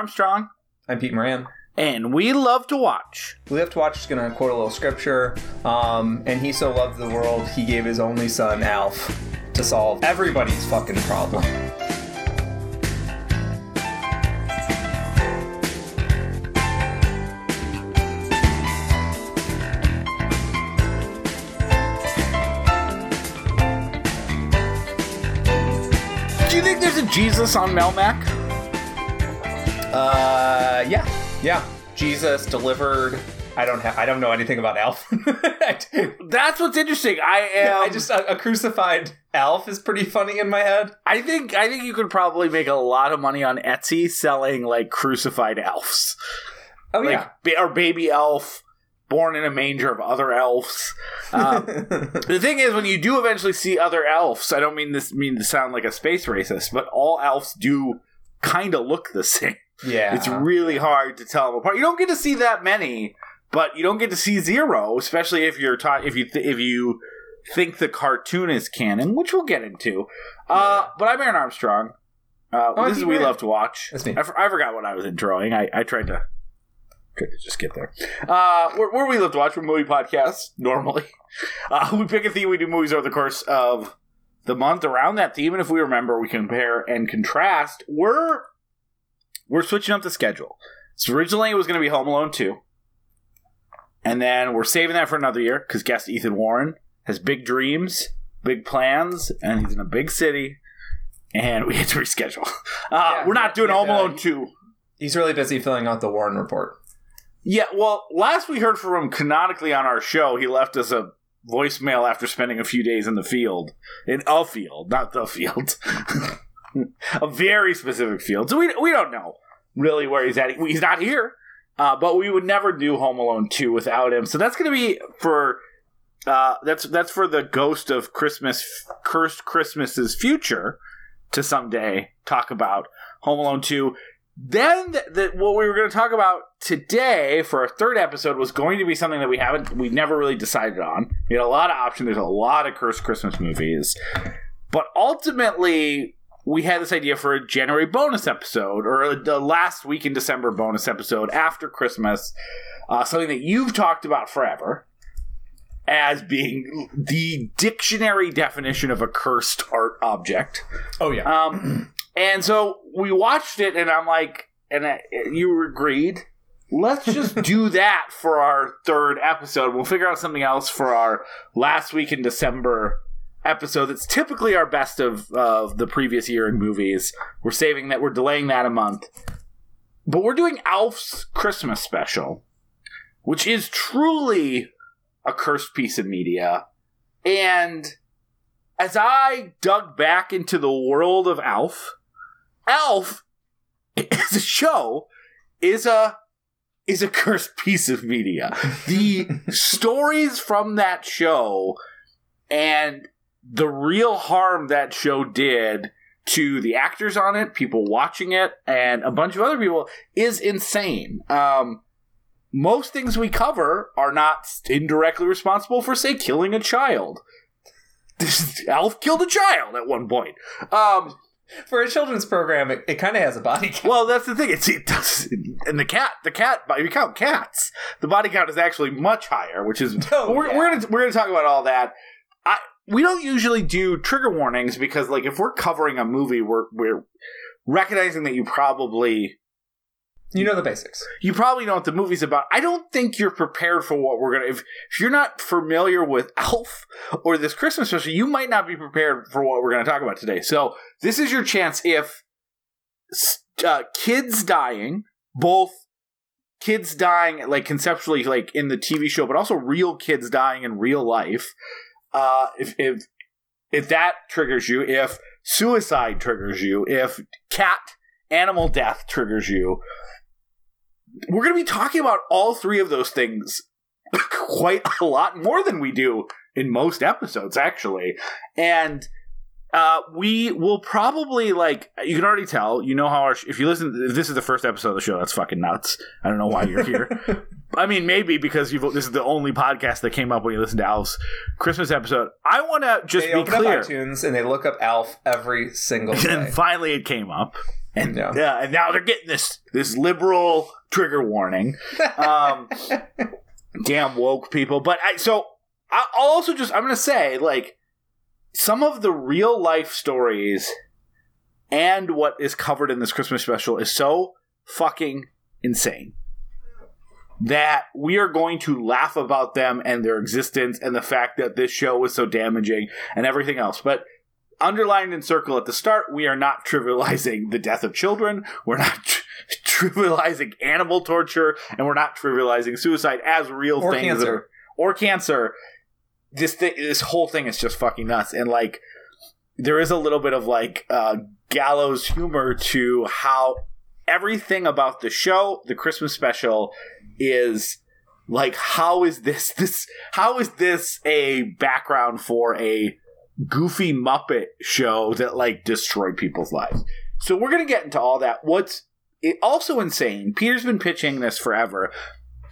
Armstrong. I'm Pete Moran. And we love to watch. We Love to Watch is going to quote a little scripture. Um, and he so loved the world, he gave his only son, Alf, to solve everybody's fucking problem. Do you think there's a Jesus on Melmac? Uh, yeah, yeah. Jesus delivered. I don't have. I don't know anything about Alf. That's what's interesting. I am. I just a, a crucified Alf is pretty funny in my head. I think. I think you could probably make a lot of money on Etsy selling like crucified elves, Oh like ba- or baby elf born in a manger of other elves. Um, the thing is, when you do eventually see other elves, I don't mean this mean to sound like a space racist, but all elves do kind of look the same. Yeah. It's really hard to tell them apart. You don't get to see that many, but you don't get to see zero, especially if you're taught if you th- if you think the cartoon is canon, which we'll get into. Uh, but I'm Aaron Armstrong. Uh, Oh, this is we love to watch. That's me. I, f- I forgot what I was introing. I, I tried to just get there. Uh, where, where we love to watch, a movie podcast normally. Uh, we pick a theme, we do movies over the course of the month around that theme, and if we remember, we compare and contrast. We're we're switching up the schedule. So originally it was going to be Home Alone two, and then we're saving that for another year because guest Ethan Warren has big dreams, big plans, and he's in a big city, and we had to reschedule. Uh, Yeah, we're not doing yeah, Home. Alone two. He's really busy filling out the Warren report. Yeah, well, last we heard from him canonically on our show, he left us a voicemail after spending a few days in the field. In a field, not the field. a very specific field. So we, we don't know really where he's at. He's not here. Uh, but we would never do Home Alone 2 without him. So that's going to be for uh, that's that's for the ghost of Christmas cursed Christmas's future to someday talk about Home Alone 2 then th- th- what we were going to talk about today for our third episode was going to be something that we haven't we never really decided on we had a lot of options there's a lot of cursed christmas movies but ultimately we had this idea for a january bonus episode or the last week in december bonus episode after christmas uh, something that you've talked about forever as being the dictionary definition of a cursed art object Oh yeah. um, and so we watched it, and I'm like, and I, you agreed. Let's just do that for our third episode. We'll figure out something else for our last week in December episode. That's typically our best of of the previous year in movies. We're saving that. We're delaying that a month, but we're doing Alf's Christmas special, which is truly a cursed piece of media, and as I dug back into the world of Alf, Alf as a show is a is a cursed piece of media. The stories from that show and the real harm that show did to the actors on it, people watching it, and a bunch of other people is insane. Um, most things we cover are not indirectly responsible for, say, killing a child. Alf killed a child at one point. Um, For a children's program, it, it kind of has a body count. well, that's the thing. It's it does, and the cat, the cat. If you count cats, the body count is actually much higher, which is Oh, we're, yeah. we're gonna we're gonna talk about all that. I we don't usually do trigger warnings because like if we're covering a movie, we're we're recognizing that you probably You know the basics. you probably know what the movie's about. I don't think you're prepared for what we're gonna. If, if you're not familiar with Alf or this Christmas special, you might not be prepared for what we're gonna talk about today. So this is your chance. If uh, kids dying, both kids dying, like conceptually, like in the TV show, but also real kids dying in real life. Uh, if if if that triggers you, if suicide triggers you, if cat animal death triggers you, we're going to be talking about all three of those things quite a lot more than we do in most episodes, actually. And uh, we will probably like you can already tell. You know how our if you listen, if this is the first episode of the show, that's fucking nuts. I don't know why you're here. I mean, maybe because you've this is the only podcast that came up when you listened to Alf's Christmas episode. I want to just they be open clear. up iTunes and they look up Alf every single and day. finally, it came up. and Yeah. yeah. and now they're getting this this liberal trigger warning. Um, damn woke people. But I so I- I'll also just I'm gonna say like some of the real life stories and what is covered in this Christmas special is so fucking insane that we are going to laugh about them and their existence and the fact that this show was so damaging and everything else. But underlined in circle at the start, we are not trivializing the death of children. We're not tr- trivializing animal torture, and we're not trivializing suicide as real Or things cancer. are or cancer. This thing, this whole thing is just fucking nuts, and like there is a little bit of like uh, gallows humor to how everything about the show, the Christmas special, is like how is this this how is this a background for a goofy Muppet show that like destroyed people's lives? So we're gonna get into all that. What's also insane? Peter's been pitching this forever.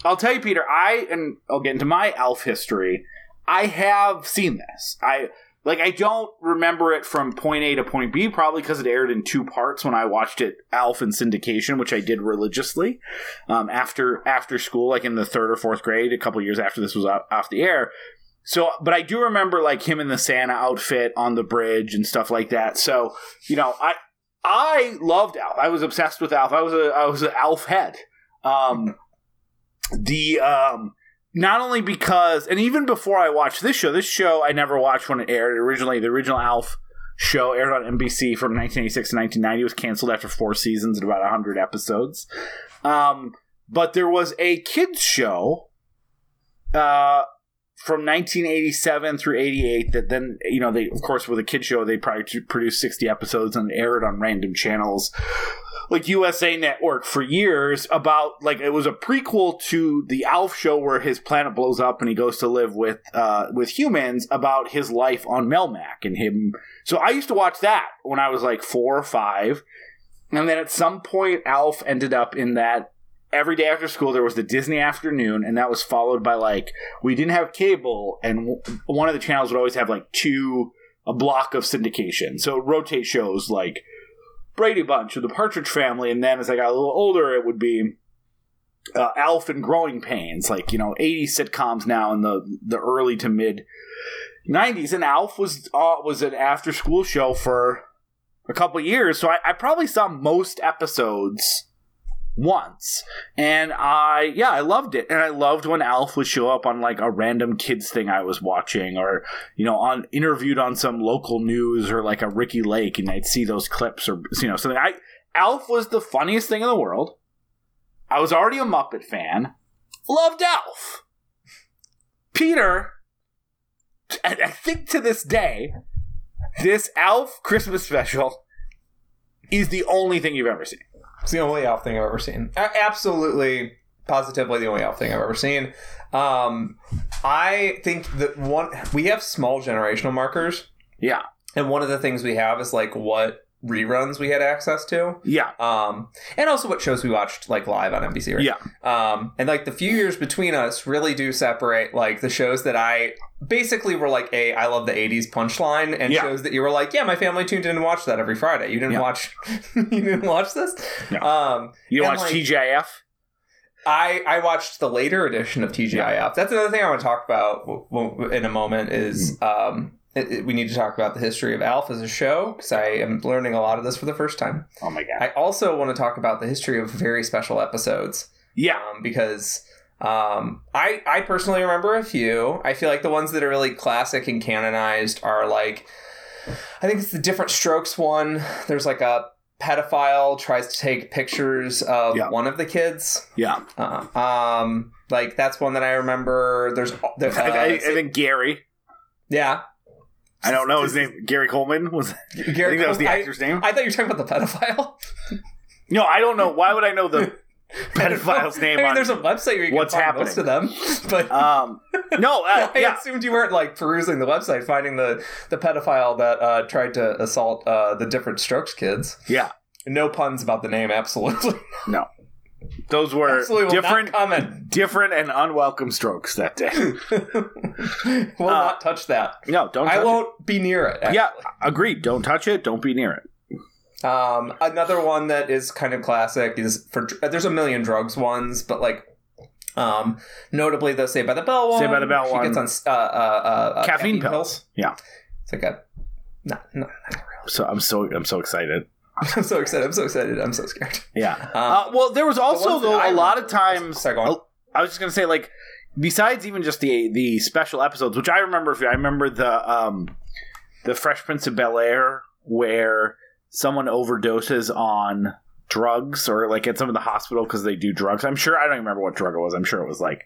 I'll tell you, Peter. I and I'll get into my Alf history. I have seen this. I like. I don't remember it from point A to point B, probably because it aired in two parts when I watched it Alf in syndication, which I did religiously um, after after school, like in the third or fourth grade, a couple years after this was off, the air. So, but I do remember like him in the Santa outfit on the bridge and stuff like that. So, you know, I I loved Alf. I was obsessed with Alf. I was a I was an Alf head. Um, the um, not only because, and even before I watched this show, this show I never watched when it aired. Originally, the original Alf show aired on NBC from 1986 to 1990. It was canceled after four seasons and about 100 episodes. Um, but there was a kids show uh, from 1987 through 88 that then, you know, they, of course, with a kids show, they probably produced 60 episodes and aired on random channels like USA Network for years about like it was a prequel to the Alf show where his planet blows up and he goes to live with uh with humans about his life on Melmac and him. So I used to watch that when I was like 4 or 5. And then at some point Alf ended up in that every day after school there was the Disney afternoon and that was followed by like we didn't have cable and one of the channels would always have like two a block of syndication. So rotate shows like Brady Bunch or the Partridge Family, and then as I got a little older, it would be uh, Alf and Growing Pains, like you know, 80 sitcoms now in the the early to mid 90s, and Alf was uh, was an after school show for a couple years, so I, I probably saw most episodes once. And i yeah i loved it. And i loved when alf would show up on like a random kids thing i was watching or you know on interviewed on some local news or like a ricki lake and i'd see those clips or you know something. I alf was the funniest thing in the world. I was already a muppet fan. Loved alf. Peter and i think to this day this alf christmas special is the only thing you've ever seen It's the only Alf thing I've ever seen. Absolutely, positively the only Alf thing I've ever seen. Um, I think that one we have small generational markers, yeah and one of the things we have is like what reruns we had access to, yeah um, and also what shows we watched like live on NBC. Right? yeah Um, and like the few years between us really do separate like the shows that I basically were like a I love the 80s punchline and Yeah. shows that you were like, yeah, my family tuned in and watched that every Friday. You didn't Yeah. watch you didn't watch this? No. Um You don't watch like- TGIF? I I watched the later edition of TGIF. That's another thing I want to talk about w- w- in a moment is Mm-hmm. um it, it- we need to talk about the history of Alf as a show because I am learning a lot of this for the first time. Oh my god. I also want to talk about the history of very special episodes yeah. um, because um, I I personally remember a few. I feel like the ones that are really classic and canonized are like I think it's the Diff'rent Strokes one. There's like a pedophile tries to take pictures of Yeah. one of the kids. Yeah. Uh, um, like that's one that I remember. There's there, uh, I, I, I think Gary. yeah. I don't know his name. Gary Coleman was. I Gary, think that was the I- actor's name. I thought you were talking about the pedophile. No, I don't know. Why would I know the pedophile's I name mean, on? there's a website where you can what's find happening. most of them, but um, no, uh, I yeah, assumed you weren't like perusing the website, finding the the pedophile that uh, tried to assault uh, the Diff'rent Strokes kids. yeah. No puns about the name, absolutely. No, those were absolutely different, different and unwelcome strokes that day. we'll Uh, not touch that. No, don't. I won't be near it. It. actually. Yeah, agreed. Don't touch it. Don't be near it. Um, another one that is kind of classic is for there's a million drugs ones, but like um, notably the Saved by the Bell one. Saved by the Bell she one. gets on uh, uh, uh, caffeine, pills. Yeah. It's like a not, not, not So I'm so I'm so excited. I'm so excited. I'm so excited. I'm so scared. Yeah. Um, Uh, well, there was also though I a lot of times. Sorry, on. I was just gonna say like, besides even just the the special episodes, which I remember. I remember the um the Fresh Prince of Bel Air where someone overdoses on drugs or like at some of the hospital because they do drugs. I'm sure I don't even remember what drug it was. I'm sure it was like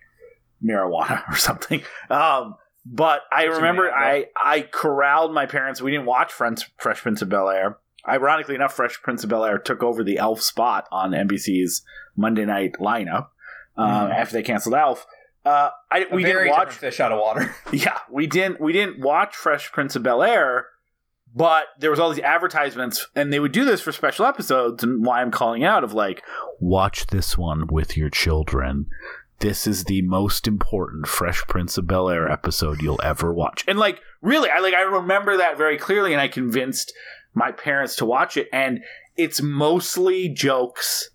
marijuana or something. Um, but I you remember I I corralled my parents. We didn't watch Fresh Fresh Prince of Bel Air. Ironically enough, Fresh Prince of Bel Air took over the Alf spot on NBC's Monday night lineup uh, Mhm. after they canceled Alf. Uh, I, we very didn't watch. fish out of water. Yeah, we didn't. We didn't watch Fresh Prince of Bel Air, but there was all these advertisements, and they would do this for special episodes. And why I'm calling out of like, watch this one with your children. This is the most important Fresh Prince of Bel Air episode you'll ever watch. And like, really, I like I remember that very clearly, and I convinced my parents to watch it. And it's mostly jokes.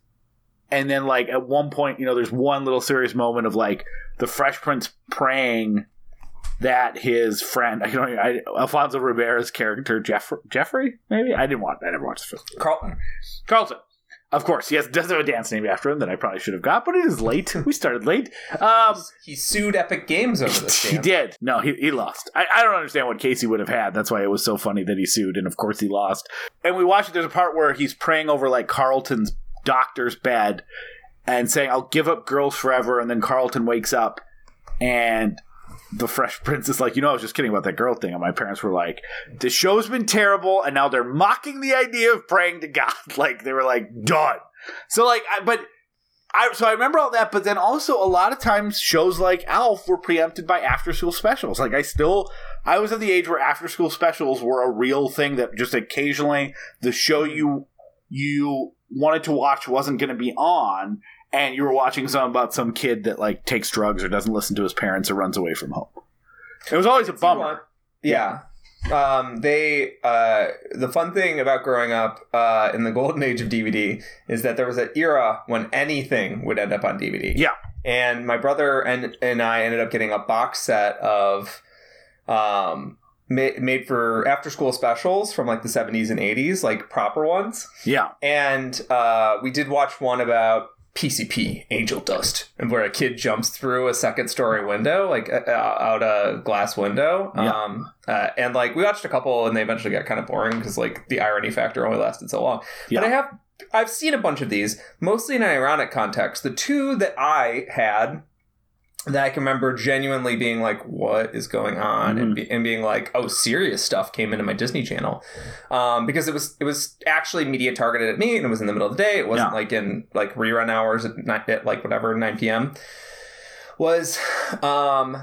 And then, like at one point, you know, there's one little serious moment of like the Fresh Prince praying that his friend, I don't, I, Alfonso Ribeiro's character, Jeff, Jeffrey, maybe I didn't watch, I never watched the first. Carlton. Carlton, of course, yes, does have a dance named after him that I probably should have got, but it is late. We started late. Um, he sued Epic Games over this he game. did. No, he, he lost. I, I don't understand what Casey would have had. That's why it was so funny that he sued, and of course he lost. And we watched it. There's a part where he's praying over like Carlton's doctor's bed and saying, "I'll give up girls forever." And then Carlton wakes up, and the Fresh Prince is like, "You know, I was just kidding about that girl thing." And my parents were like, "The show's been terrible, and now they're mocking the idea of praying to God." like they were like, "Done." So like, I, but I so I remember all that, but then also a lot of times shows like Alf were preempted by after school specials. Like I still I was at the age where after school specials were a real thing that just occasionally the show you you wanted to watch wasn't going to be on and you were watching something about some kid that like takes drugs or doesn't listen to his parents or runs away from home. It was always a bummer. Yeah. Um, they uh, the fun thing about growing up uh, in the golden age of DVD is that there was an era when anything would end up on DVD. Yeah. And my brother and and I ended up getting a box set of um made, made for after school specials from like the 70s and 80s, like proper ones. Yeah. And uh, we did watch one about PCP, Angel Dust, and where a kid jumps through a second story window, like uh, out a glass window. Yeah. Um, uh, and like we watched a couple, and they eventually got kind of boring because like the irony factor only lasted so long. Yeah. But I have I've seen a bunch of these, mostly in an ironic context. The two that I had that I can remember genuinely being like, "What is going on?" and, be, and being like, "Oh, serious stuff came into my Disney Channel," um, because it was it was actually media targeted at me, and it was in the middle of the day. It wasn't Yeah. like in like rerun hours at, ni- at like whatever nine p.m. Was um,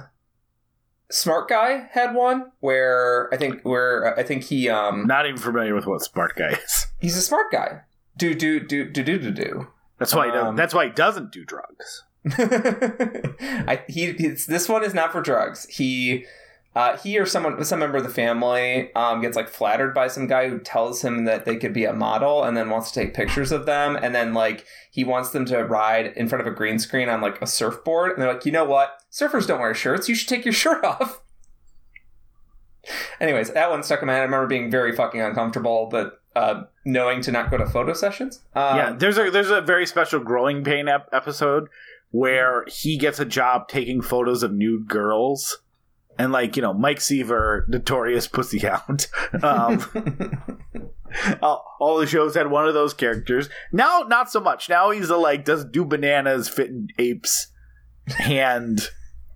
Smart Guy had one where I think where I think he um Not even familiar with what Smart Guy is. he's a smart guy. Do do do do do do do. That's why he doesn't, Um, that's why he doesn't do drugs. I, he this one is not for drugs. He uh, he or someone some member of the family um, gets like flattered by some guy who tells him that they could be a model and then wants to take pictures of them and then like he wants them to ride in front of a green screen on like a surfboard and they're like you know what surfers don't wear shirts you should take your shirt off. Anyways, that one stuck in my head. I remember being very fucking uncomfortable, but uh, knowing to not go to photo sessions. Um, yeah, there's a there's a very special growing pain ep- episode where he gets a job taking photos of nude girls, and like you know Mike Seaver, notorious pussy hound. Um, all, the shows had one of those characters. Now, not so much. Now he's a like does do bananas fit in apes hand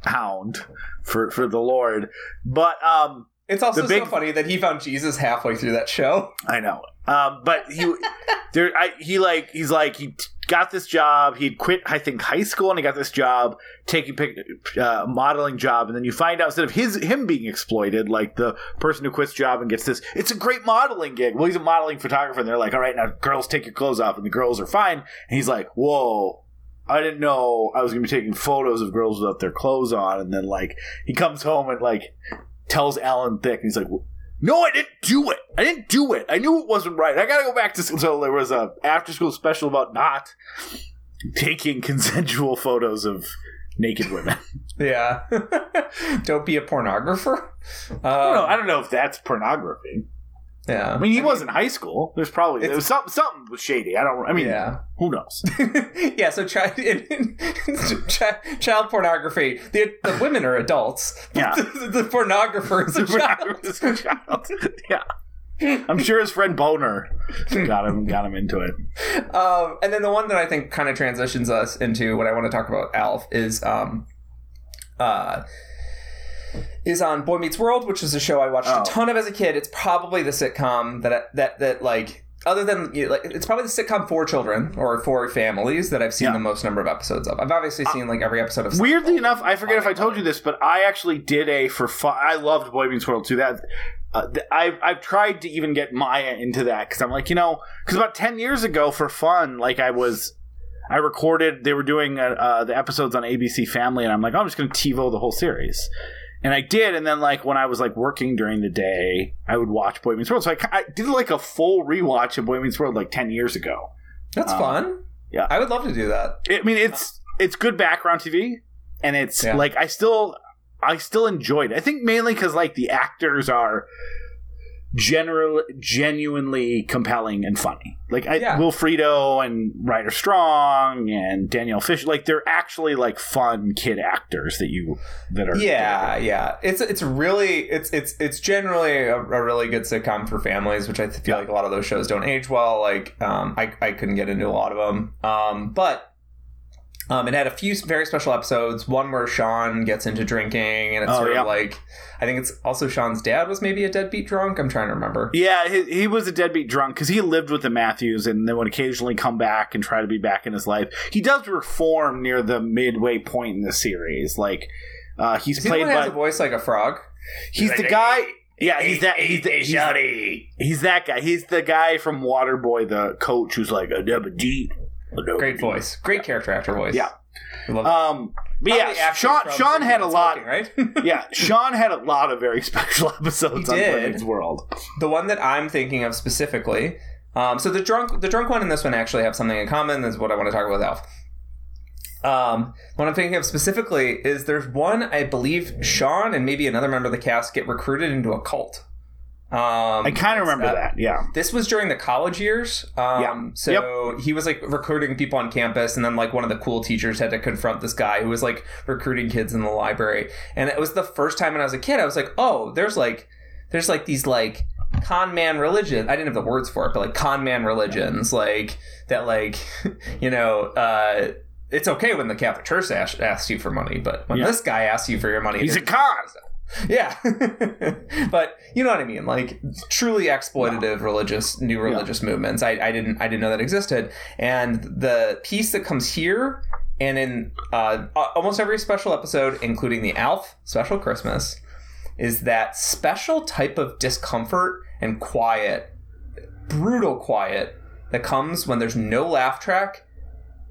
hound for for the Lord, but um. It's also big- so funny that he found Jesus halfway through that show. I know. Um, but he there I he like he's like he t- got this job. He'd quit I think high school and he got this job taking pic, uh, modeling job and then you find out instead of his him being exploited like the person who quits job and gets this it's a great modeling gig. Well, he's a modeling photographer and they're like, "All right, now girls take your clothes off." And the girls are fine. And he's like, "Whoa, I didn't know I was going to be taking photos of girls without their clothes on." And then like he comes home and like tells Alan Thicke, and he's like, No, I didn't do it. I didn't do it. I knew it wasn't right. I gotta go back to so there was a after school special about not taking consensual photos of naked women. Yeah. Don't be a pornographer. Um, I don't know. I don't know if that's pornography. Yeah. I mean, he was in high school. There's probably there was something something was shady. I don't. I mean, Yeah. who knows? yeah, so child, child pornography. The, the women are adults. Yeah. The, the pornographer is a child. yeah. I'm sure his friend Boner got him got him into it. Um, and then the one that I think kind of transitions us into what I want to talk about, Alf, is um, uh, is on Boy Meets World, which is a show I watched Oh. a ton of as a kid. It's probably the sitcom that that that like. Other than you know, like, it's probably the sitcom for children or for families that I've seen Yeah. the most number of episodes of. I've obviously seen like every episode of. Weirdly enough, I forget if I told you this, but I actually did a for fun. I loved Boy Meets World too. That uh, I've I've tried to even get Maya into that because I'm like you know because about ten years ago for fun like I was. I recorded. They were doing uh, uh, the episodes on ABC Family, and I'm like, I'm just going to TiVo the whole series, and I did. And then, like when I was like working during the day, I would watch Boy Meets World. So I, I did like a full rewatch of Boy Meets World like ten years ago. That's Um, fun. yeah. I would love to do that. I mean, it's it's good background TV, and it's Yeah. like I still I still enjoyed it. I think mainly because like the actors are general genuinely compelling and funny. Like I, Yeah. Will Friedle and Ryder Strong and Danielle Fishel, like they're actually like fun kid actors that you that are Yeah, yeah. It's it's really it's it's it's generally a, a really good sitcom for families, which I feel like a lot of those shows don't age well. Like, um, I I couldn't get into a lot of them, um, but. Um, it had a few very special episodes. One where Sean gets into drinking, and it's Oh, sort yeah. of like I think it's also Sean's dad was maybe a deadbeat drunk. I'm trying to remember. Yeah, he, he was a deadbeat drunk because he lived with the Matthews and then would occasionally come back and try to be back in his life. He does reform near the midway point in the series. Like, uh, he's Is he the played one who has by. a voice like a frog? He's the guy. Yeah, he's that. He's, the, he's, he's that guy. He's the guy from Waterboy, the coach, who's like a never deep. Great voice, great character actor voice. Yeah. I love it. Um, but Probably yeah, Sean. Sean had a lot. Smoking, right? Yeah, Sean had a lot of very special episodes He on did. World. the one that I'm thinking of specifically. Um, so the drunk, the drunk one and this one actually have something in common. Is what I want to talk about with Alf. Um, what I'm thinking of specifically is there's one I believe Sean and maybe another member of the cast get recruited into a cult. Um, I kind of remember uh, that. Yeah. This was during the college years. Um, Yeah. So he was like recruiting people on campus, and then like one of the cool teachers had to confront this guy who was like recruiting kids in the library. And it was the first time when I was a kid, I was like, oh, there's like, there's like these like con man religion. I didn't have the words for it, but like con man religions, like that, like you know. uh it's okay when the Catholic Church asks, you for money, but when Yeah. this guy asks you for your money, He's a con. yeah, but you know what I mean, like truly exploitative religious new religious movements. I, I didn't I didn't know that existed, and the piece that comes here and in uh, almost every special episode, including the Alf special Christmas, is that special type of discomfort and quiet, brutal quiet that comes when there's no laugh track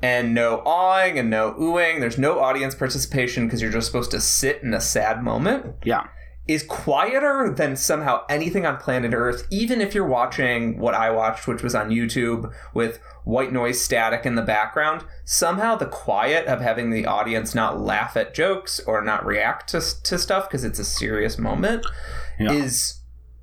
and no awing and no oohing. There's no audience participation because you're just supposed to sit in a sad moment. Yeah. Is quieter than somehow anything on planet Earth, even if you're watching what I watched, which was on YouTube with white noise static in the background. Somehow, the quiet of having the audience not laugh at jokes or not react to, to stuff because it's a serious moment Yeah. is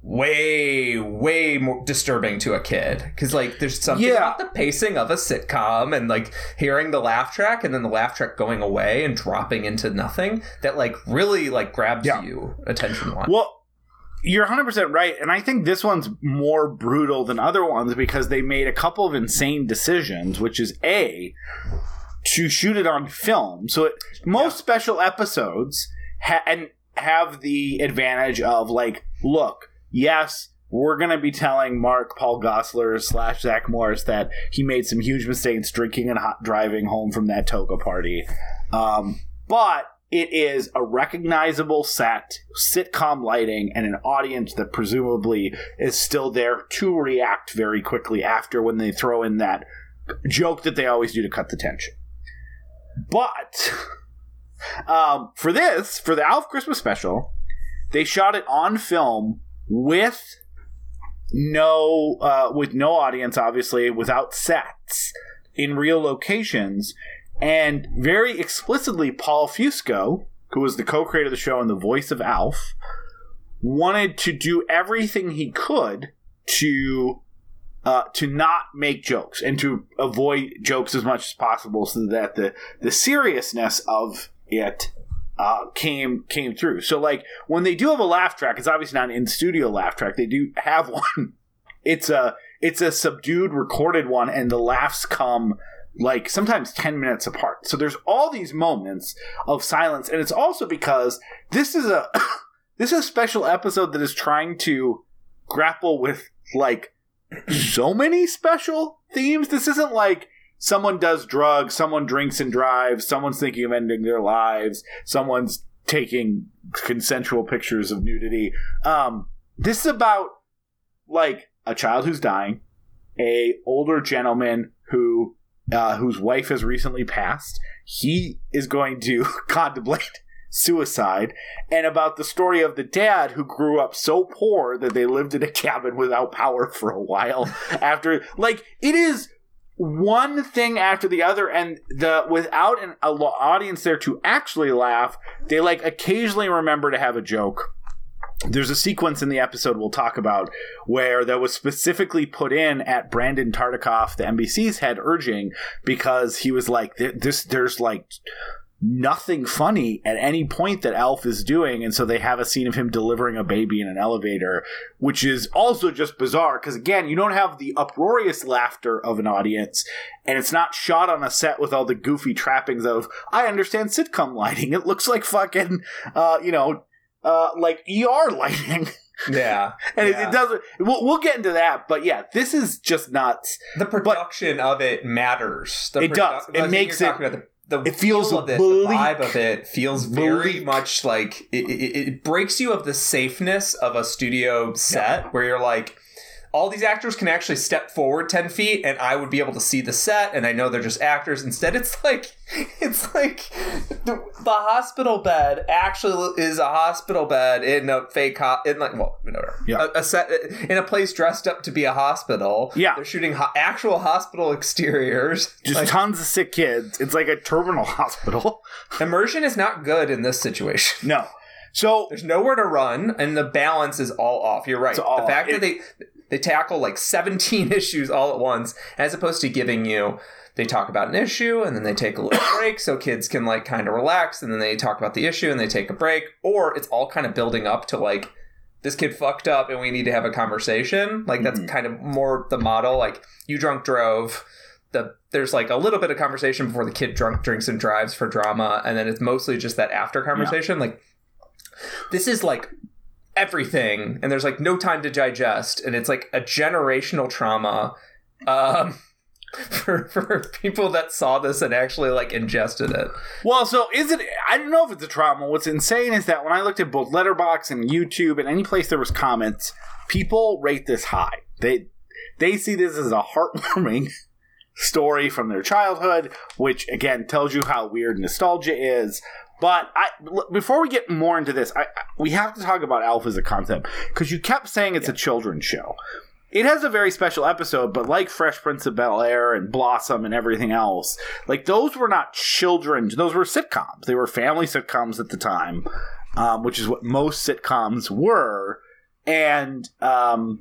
way way more disturbing to a kid because like there's something Yeah. about the pacing of a sitcom and like hearing the laugh track and then the laugh track going away and dropping into nothing that like really like grabs Yeah. you attention wise Well, you're 100% right. And I think this one's more brutal than other ones because they made a couple of insane decisions, which is A, to shoot it on film. So it, most special episodes ha- and have the advantage of, like, look, yes, we're going to be telling Mark-Paul Gosselaar slash Zach Morris that he made some huge mistakes drinking and hot driving home from that toga party. Um, but it is a recognizable set, sitcom lighting, and an audience that presumably is still there to react very quickly after when they throw in that joke that they always do to cut the tension. But um, for this, for the Alf Christmas special, they shot it on film with no uh, with no audience, obviously, without sets in real locations, and very explicitly, Paul Fusco, who was the co-creator of the show and the voice of Alf, wanted to do everything he could to uh, to not make jokes and to avoid jokes as much as possible, so that the the seriousness of it uh, came came through. So like when they do have a laugh track, it's obviously not an in studio laugh track. They do have one. It's a it's a subdued recorded one, and the laughs come like sometimes 10 minutes apart. So there's all these moments of silence and it's also because this is a this is a special episode that is trying to grapple with like so many special themes. This isn't like someone does drugs, someone drinks and drives, someone's thinking of ending their lives, someone's taking consensual pictures of nudity. Um, this is about like a child who's dying, a older gentleman who uh, whose wife has recently passed. He is going to contemplate suicide, and about the story of the dad who grew up so poor that they lived in a cabin without power for a while. after, like, it is one thing after the other and the without an audience there to actually laugh they like occasionally remember to have a joke. There's a sequence in the episode we'll talk about where that was specifically put in at Brandon Tartikoff, the NBC's head urging, because he was like, "This, there's like nothing funny at any point that Alf is doing, and so they have a scene of him delivering a baby in an elevator, which is also just bizarre because again, you don't have the uproarious laughter of an audience, and it's not shot on a set with all the goofy trappings of I understand sitcom lighting. It looks like fucking, uh, you know uh, like ER lighting. Yeah, and yeah. It, it, doesn't. We'll, we'll get into that, but yeah, this is just nuts. The production but, of it matters. The it produ- does. It makes it. The, the it feels of it, bleak. the vibe of it feels very bleak. much like it, it, it, breaks you of the safeness of a studio set yeah. where you're like all these actors can actually step forward 10 feet and I would be able to see the set and I know they're just actors. Instead, it's like, it's like the, the hospital bed actually is a hospital bed in a fake, ho- in like, well, whatever. Yeah. A, a, set, in a place dressed up to be a hospital. Yeah. They're shooting ho- actual hospital exteriors. Just like, tons of sick kids. It's like a terminal hospital. Immersion is not good in this situation. No. So there's nowhere to run, and the balance is all off. You're right. the fact it, that they they tackle like 17 issues all at once, as opposed to giving you they talk about an issue and then they take a little break so kids can like kind of relax and then they talk about the issue and they take a break or it's all kind of building up to like this kid fucked up and we need to have a conversation like that's mm-hmm. kind of more the model like you drunk drove the there's like a little bit of conversation before the kid drunk drinks and drives for drama and then it's mostly just that after conversation yeah. like this is like everything and there's like no time to digest and it's like a generational trauma um for for people that saw this and actually like ingested it. Well, so is it? I don't know if it's a trauma. What's insane is that when I looked at both Letterboxd and YouTube and any place there was comments, people rate this high. They they see this as a heartwarming story from their childhood, which again tells you how weird nostalgia is. But I, before we get more into this, I, we have to talk about Alf as a concept because you kept saying it's yeah. a children's show. It has a very special episode, but like Fresh Prince of Bel Air and Blossom and everything else, like those were not children; those were sitcoms. They were family sitcoms at the time, um, which is what most sitcoms were, and um,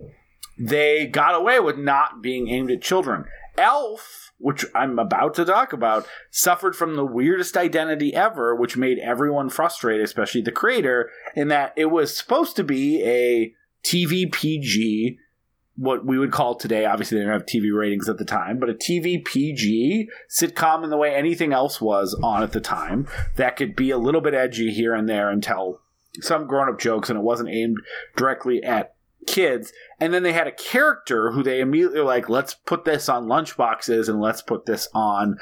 they got away with not being aimed at children. Alf, which I'm about to talk about, suffered from the weirdest identity ever, which made everyone frustrated, especially the creator, in that it was supposed to be a TV PG, what we would call today, obviously they didn't have TV ratings at the time, but a TV PG sitcom in the way anything else was on at the time that could be a little bit edgy here and there and tell some grown up jokes, and it wasn't aimed directly at kids and then they had a character who they immediately like let's put this on lunchboxes and let's put this on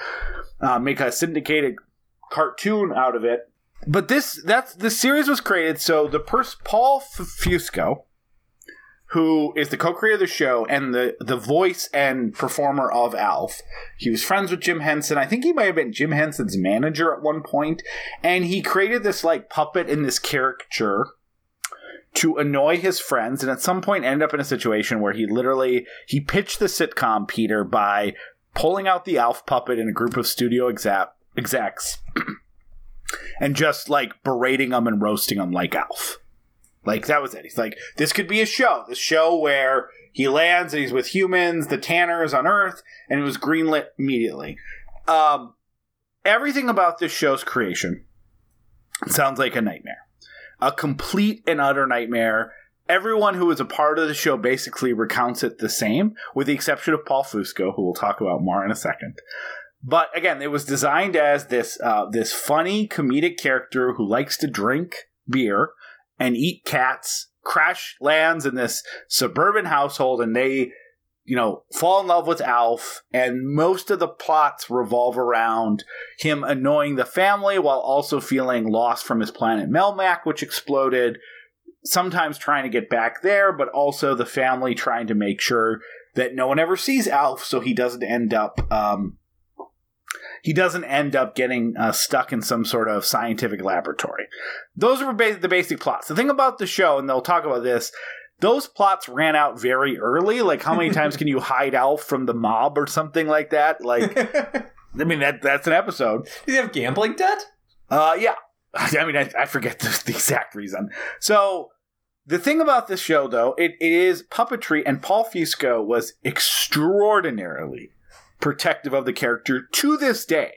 uh, make a syndicated cartoon out of it. But this that's the series was created so the person paul fusco who is the co-creator of the show and the the voice and performer of alf he was friends with jim henson. I think he might have been jim henson's manager at one point and he created this like puppet in this caricature to annoy his friends and at some point end up in a situation where he literally he pitched the sitcom Peter by pulling out the Alf puppet in a group of studio exec- execs and just like berating them and roasting them like Alf. Like that was it. He's like, this could be a show. This show where he lands and he's with humans, the Tanners on Earth, and it was greenlit immediately. Um, everything about this show's creation sounds like a nightmare, a complete and utter nightmare. Everyone who was a part of the show basically recounts it the same, with the exception of Paul Fusco, who we'll talk about more in a second. But again, it was designed as this uh, this funny comedic character who likes to drink beer and eat cats. Crash lands in this suburban household, and they, you know, fall in love with Alf. And most of the plots revolve around him annoying the family while also feeling lost from his planet Melmac, which exploded. Sometimes trying to get back there, but also the family trying to make sure that no one ever sees Alf, so he doesn't end up um, he doesn't end up getting uh, stuck in some sort of scientific laboratory. Those are the basic plots. The thing about the show, and they'll talk about this, those plots ran out very early. Like, how many times can you hide Alf from the mob or something like that? Like, I mean, that that's an episode. Does he have gambling debt? Uh, yeah. I mean, I, I forget the, the exact reason. So, the thing about this show, though, it, it is puppetry, and Paul Fusco was extraordinarily protective of the character to this day.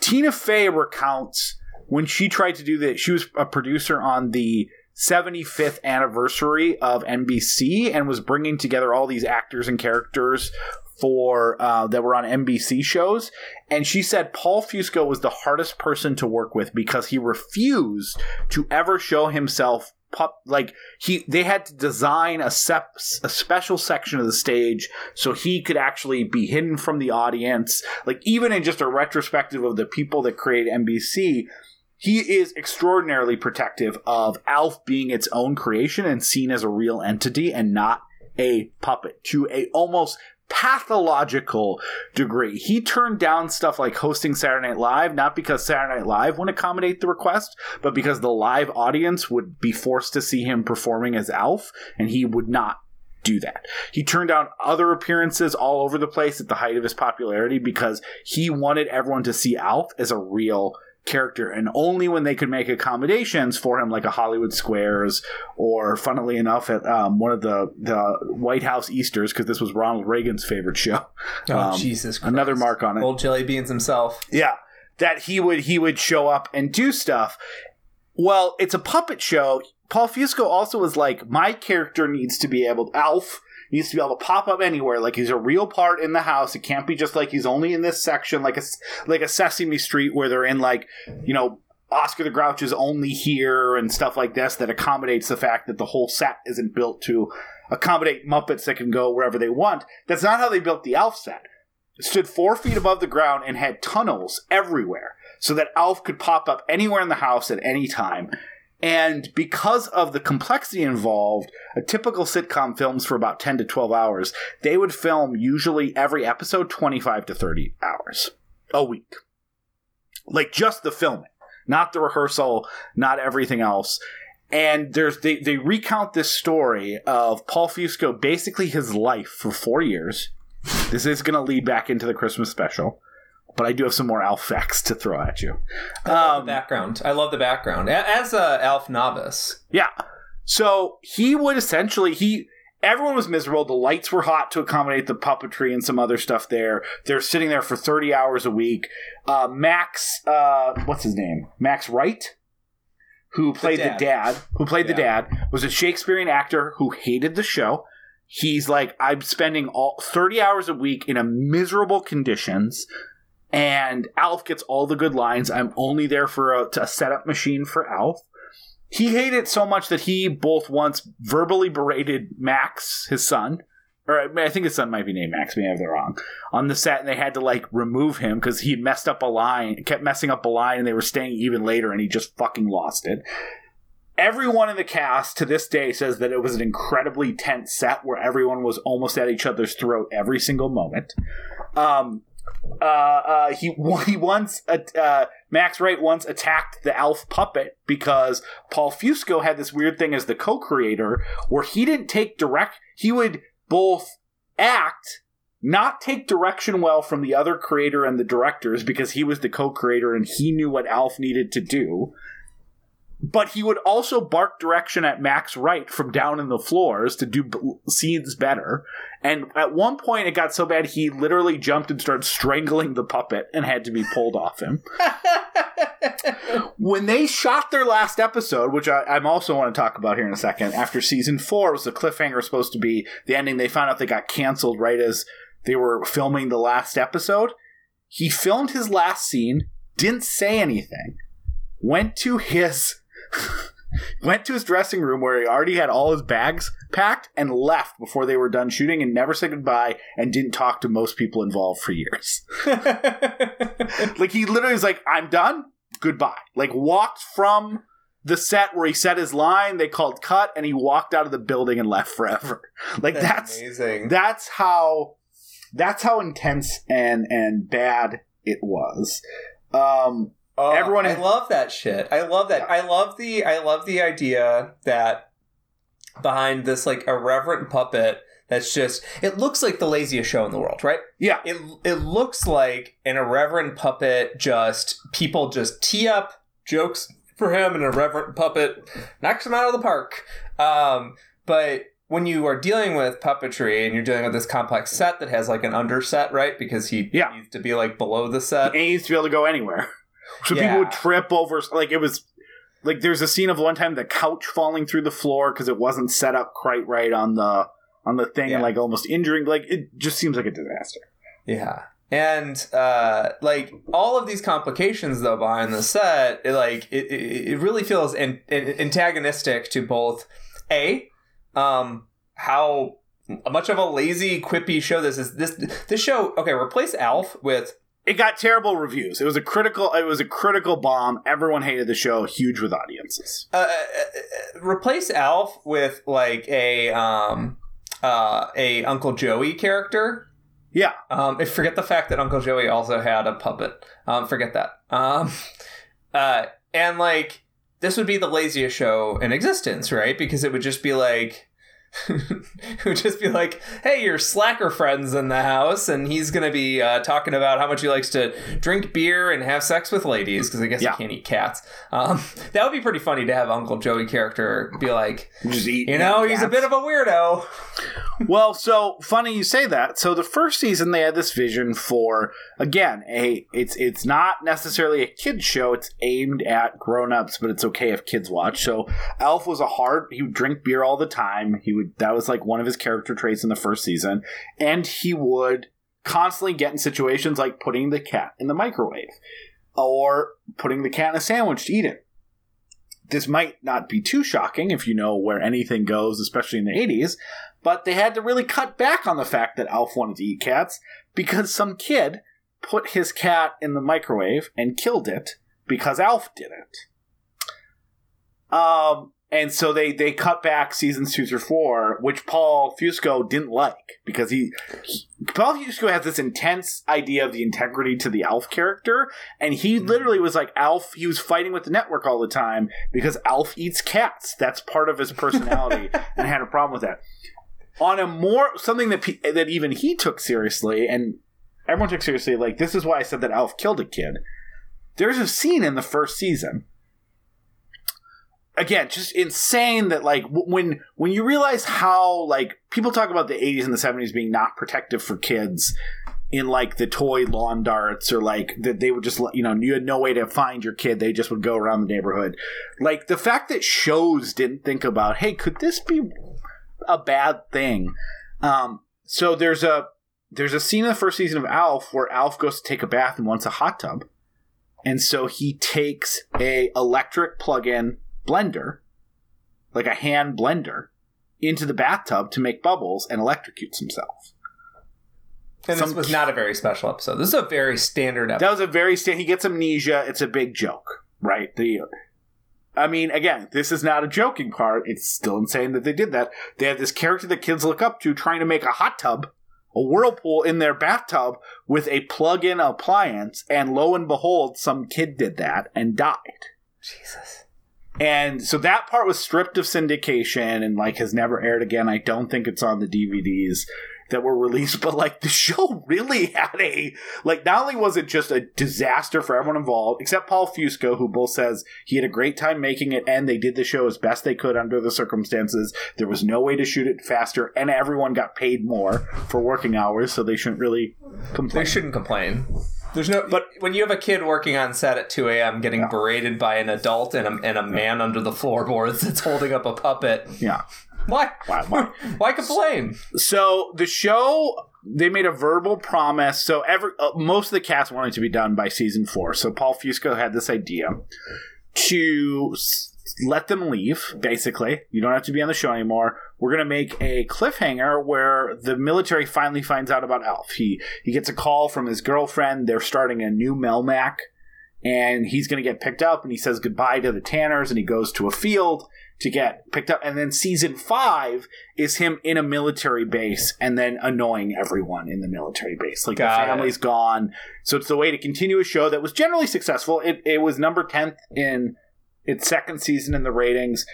Tina Fey recounts when she tried to do that, she was a producer on the 75th anniversary of NBC and was bringing together all these actors and characters for uh, that were on NBC shows. And she said Paul Fusco was the hardest person to work with because he refused to ever show himself pup like he they had to design a sep, a special section of the stage so he could actually be hidden from the audience like even in just a retrospective of the people that created NBC he is extraordinarily protective of Alf being its own creation and seen as a real entity and not a puppet to a almost pathological degree. He turned down stuff like hosting Saturday Night Live, not because Saturday Night Live wouldn't accommodate the request, but because the live audience would be forced to see him performing as Alf, and he would not do that. He turned down other appearances all over the place at the height of his popularity because he wanted everyone to see Alf as a real character and only when they could make accommodations for him like a hollywood squares or funnily enough at um, one of the, the white house easters because this was ronald reagan's favorite show Oh Um, Jesus! Christ. another mark on it Old jelly beans himself. yeah that he would he would show up and do stuff well it's a puppet show paul fusco also was like my character needs to be able alf needs to be able to pop up anywhere like he's a real part in the house it can't be just like he's only in this section like a like a sesame street where they're in like you know Oscar the Grouch is only here and stuff like this that accommodates the fact that the whole set isn't built to accommodate Muppets that can go wherever they want. That's not how they built the Alf set. It stood four feet above the ground and had tunnels everywhere so that Alf could pop up anywhere in the house at any time. And because of the complexity involved, a typical sitcom films for about 10 to 12 hours. They would film usually every episode 25 to 30 hours a week. Like just the filming, not the rehearsal, not everything else. And there's they, they recount this story of Paul Fusco basically his life for four years. This is going to lead back into the Christmas special, but I do have some more Alf facts to throw at you. I love Um, the background. I love the background. As a Alf novice, Yeah. So he would essentially he everyone was miserable. The lights were hot to accommodate the puppetry and some other stuff there. They're sitting there for 30 hours a week. Uh, Max uh, what's his name? Max Wright, who played the dad. dad, who played the dad, was a Shakespearean actor who hated the show. He's like, I'm spending all 30 hours a week in a miserable conditions and Alf gets all the good lines. I'm only there for a, a setup machine for Alf. He hated it so much that he both once verbally berated Max, his son, or I think his son might be named Max, maybe I have that wrong, on the set, and they had to like remove him because he messed up a line, kept messing up a line, and they were staying even later, and he just fucking lost it. Everyone in the cast to this day says that it was an incredibly tense set where everyone was almost at each other's throat every single moment. Um, uh, uh, he he once uh, Max Wright once attacked the Alf puppet because Paul Fusco had this weird thing as the co-creator where he didn't take direct. He would both act, not take direction well from the other creator and the directors because he was the co-creator and he knew what Alf needed to do. But he would also bark direction at Max Wright from down in the floors to do b- scenes better. And at one point, it got so bad he literally jumped and started strangling the puppet and had to be pulled off him. when they shot their last episode, which I, I'm also want to talk about here in a second, after season four was the cliffhanger supposed to be the ending. They found out they got canceled right as they were filming the last episode. He filmed his last scene, didn't say anything, went to his went to his dressing room where he already had all his bags packed and left before they were done shooting and never said goodbye and didn't talk to most people involved for years. like he literally was like, I'm done, goodbye. Like walked from the set where he said his line, they called cut, and he walked out of the building and left forever. Like that's, that's amazing. That's how that's how intense and and bad it was. Um Oh, Everyone, I love that shit. I love that. I love the. I love the idea that behind this like irreverent puppet that's just it looks like the laziest show in the world, right? Yeah. It it looks like an irreverent puppet just people just tee up jokes for him and irreverent puppet knocks him out of the park. Um, but when you are dealing with puppetry and you're dealing with this complex set that has like an underset, right? Because he yeah. needs to be like below the set. He needs to be able to go anywhere. So yeah. people would trip over, like it was, like there's a scene of one time the couch falling through the floor because it wasn't set up quite right on the on the thing, yeah. and like almost injuring. Like it just seems like a disaster. Yeah, and uh, like all of these complications though behind the set, it, like it, it, it really feels an, an antagonistic to both a um, how much of a lazy quippy show this is. This this show okay replace Alf with it got terrible reviews. It was a critical. It was a critical bomb. Everyone hated the show. Huge with audiences. Uh, uh, uh, replace Alf with like a um, uh, a Uncle Joey character. Yeah. Um, forget the fact that Uncle Joey also had a puppet. Um, forget that. Um, uh, and like this would be the laziest show in existence, right? Because it would just be like who just be like, "Hey, your slacker friend's in the house, and he's gonna be uh, talking about how much he likes to drink beer and have sex with ladies because I guess yeah. he can't eat cats." Um, that would be pretty funny to have Uncle Joey character be like, "You know, he's a bit of a weirdo." well, so funny you say that. So the first season they had this vision for again, a it's it's not necessarily a kids show. It's aimed at grown ups, but it's okay if kids watch. So Alf was a hard. He would drink beer all the time. He would that was like one of his character traits in the first season, and he would constantly get in situations like putting the cat in the microwave or putting the cat in a sandwich to eat it. This might not be too shocking if you know where anything goes, especially in the 80s, but they had to really cut back on the fact that Alf wanted to eat cats because some kid put his cat in the microwave and killed it because Alf did it. Um, and so they they cut back seasons two through four, which Paul Fusco didn't like because he, he, Paul Fusco has this intense idea of the integrity to the Alf character, and he mm-hmm. literally was like Alf. He was fighting with the network all the time because Alf eats cats. That's part of his personality, and had a problem with that. On a more something that that even he took seriously, and everyone took seriously. Like this is why I said that Alf killed a kid. There's a scene in the first season again just insane that like when when you realize how like people talk about the 80s and the 70s being not protective for kids in like the toy lawn darts or like that they would just you know you had no way to find your kid. They just would go around the neighborhood. Like the fact that shows didn't think about hey could this be a bad thing? Um so there's a there's a scene in the first season of alf where alf goes to take a bath and wants a hot tub. And so he takes a electric plug-in blender, like a hand blender, into the bathtub to make bubbles and electrocutes himself. And Some, this was not a very special episode. This is a very standard episode. That was a very sta- he gets amnesia. It's a big joke, right? The I mean, again, this is not a joking part. It's still insane that they did that. They have this character that kids look up to trying to make a hot tub a whirlpool in their bathtub with a plug-in appliance, and lo and behold, some kid did that and died. Jesus. And so that part was stripped of syndication and like has never aired again. I don't think it's on the DVDs that were released, but like the show really had a like not only was it just a disaster for everyone involved, except Paul Fusco, who both says he had a great time making it and they did the show as best they could under the circumstances. There was no way to shoot it faster, and everyone got paid more for working hours, so they shouldn't really complain. They shouldn't complain. There's no, but when you have a kid working on set at 2 a.m. getting Yeah. berated by an adult and a, and a man under the floorboards that's holding up a puppet, Yeah. why? Why- why? Why complain? So the show they made a verbal promise. So every uh, most of the cast wanted to be done by season four. So Paul Fusco had this idea to s- let them leave. Basically, you don't have to be on the show anymore. We're gonna make a cliffhanger where the military finally finds out about Alf. He he gets a call from his girlfriend. They're starting a new Melmac. And he's going to get picked up, and he says goodbye to the Tanners, and he goes to a field to get picked up. And then season five is him in a military base and then annoying everyone in the military base. Like Got the it. family's gone. So it's the way to continue a show that was generally successful. It, it was number 10th in its second season in the ratings.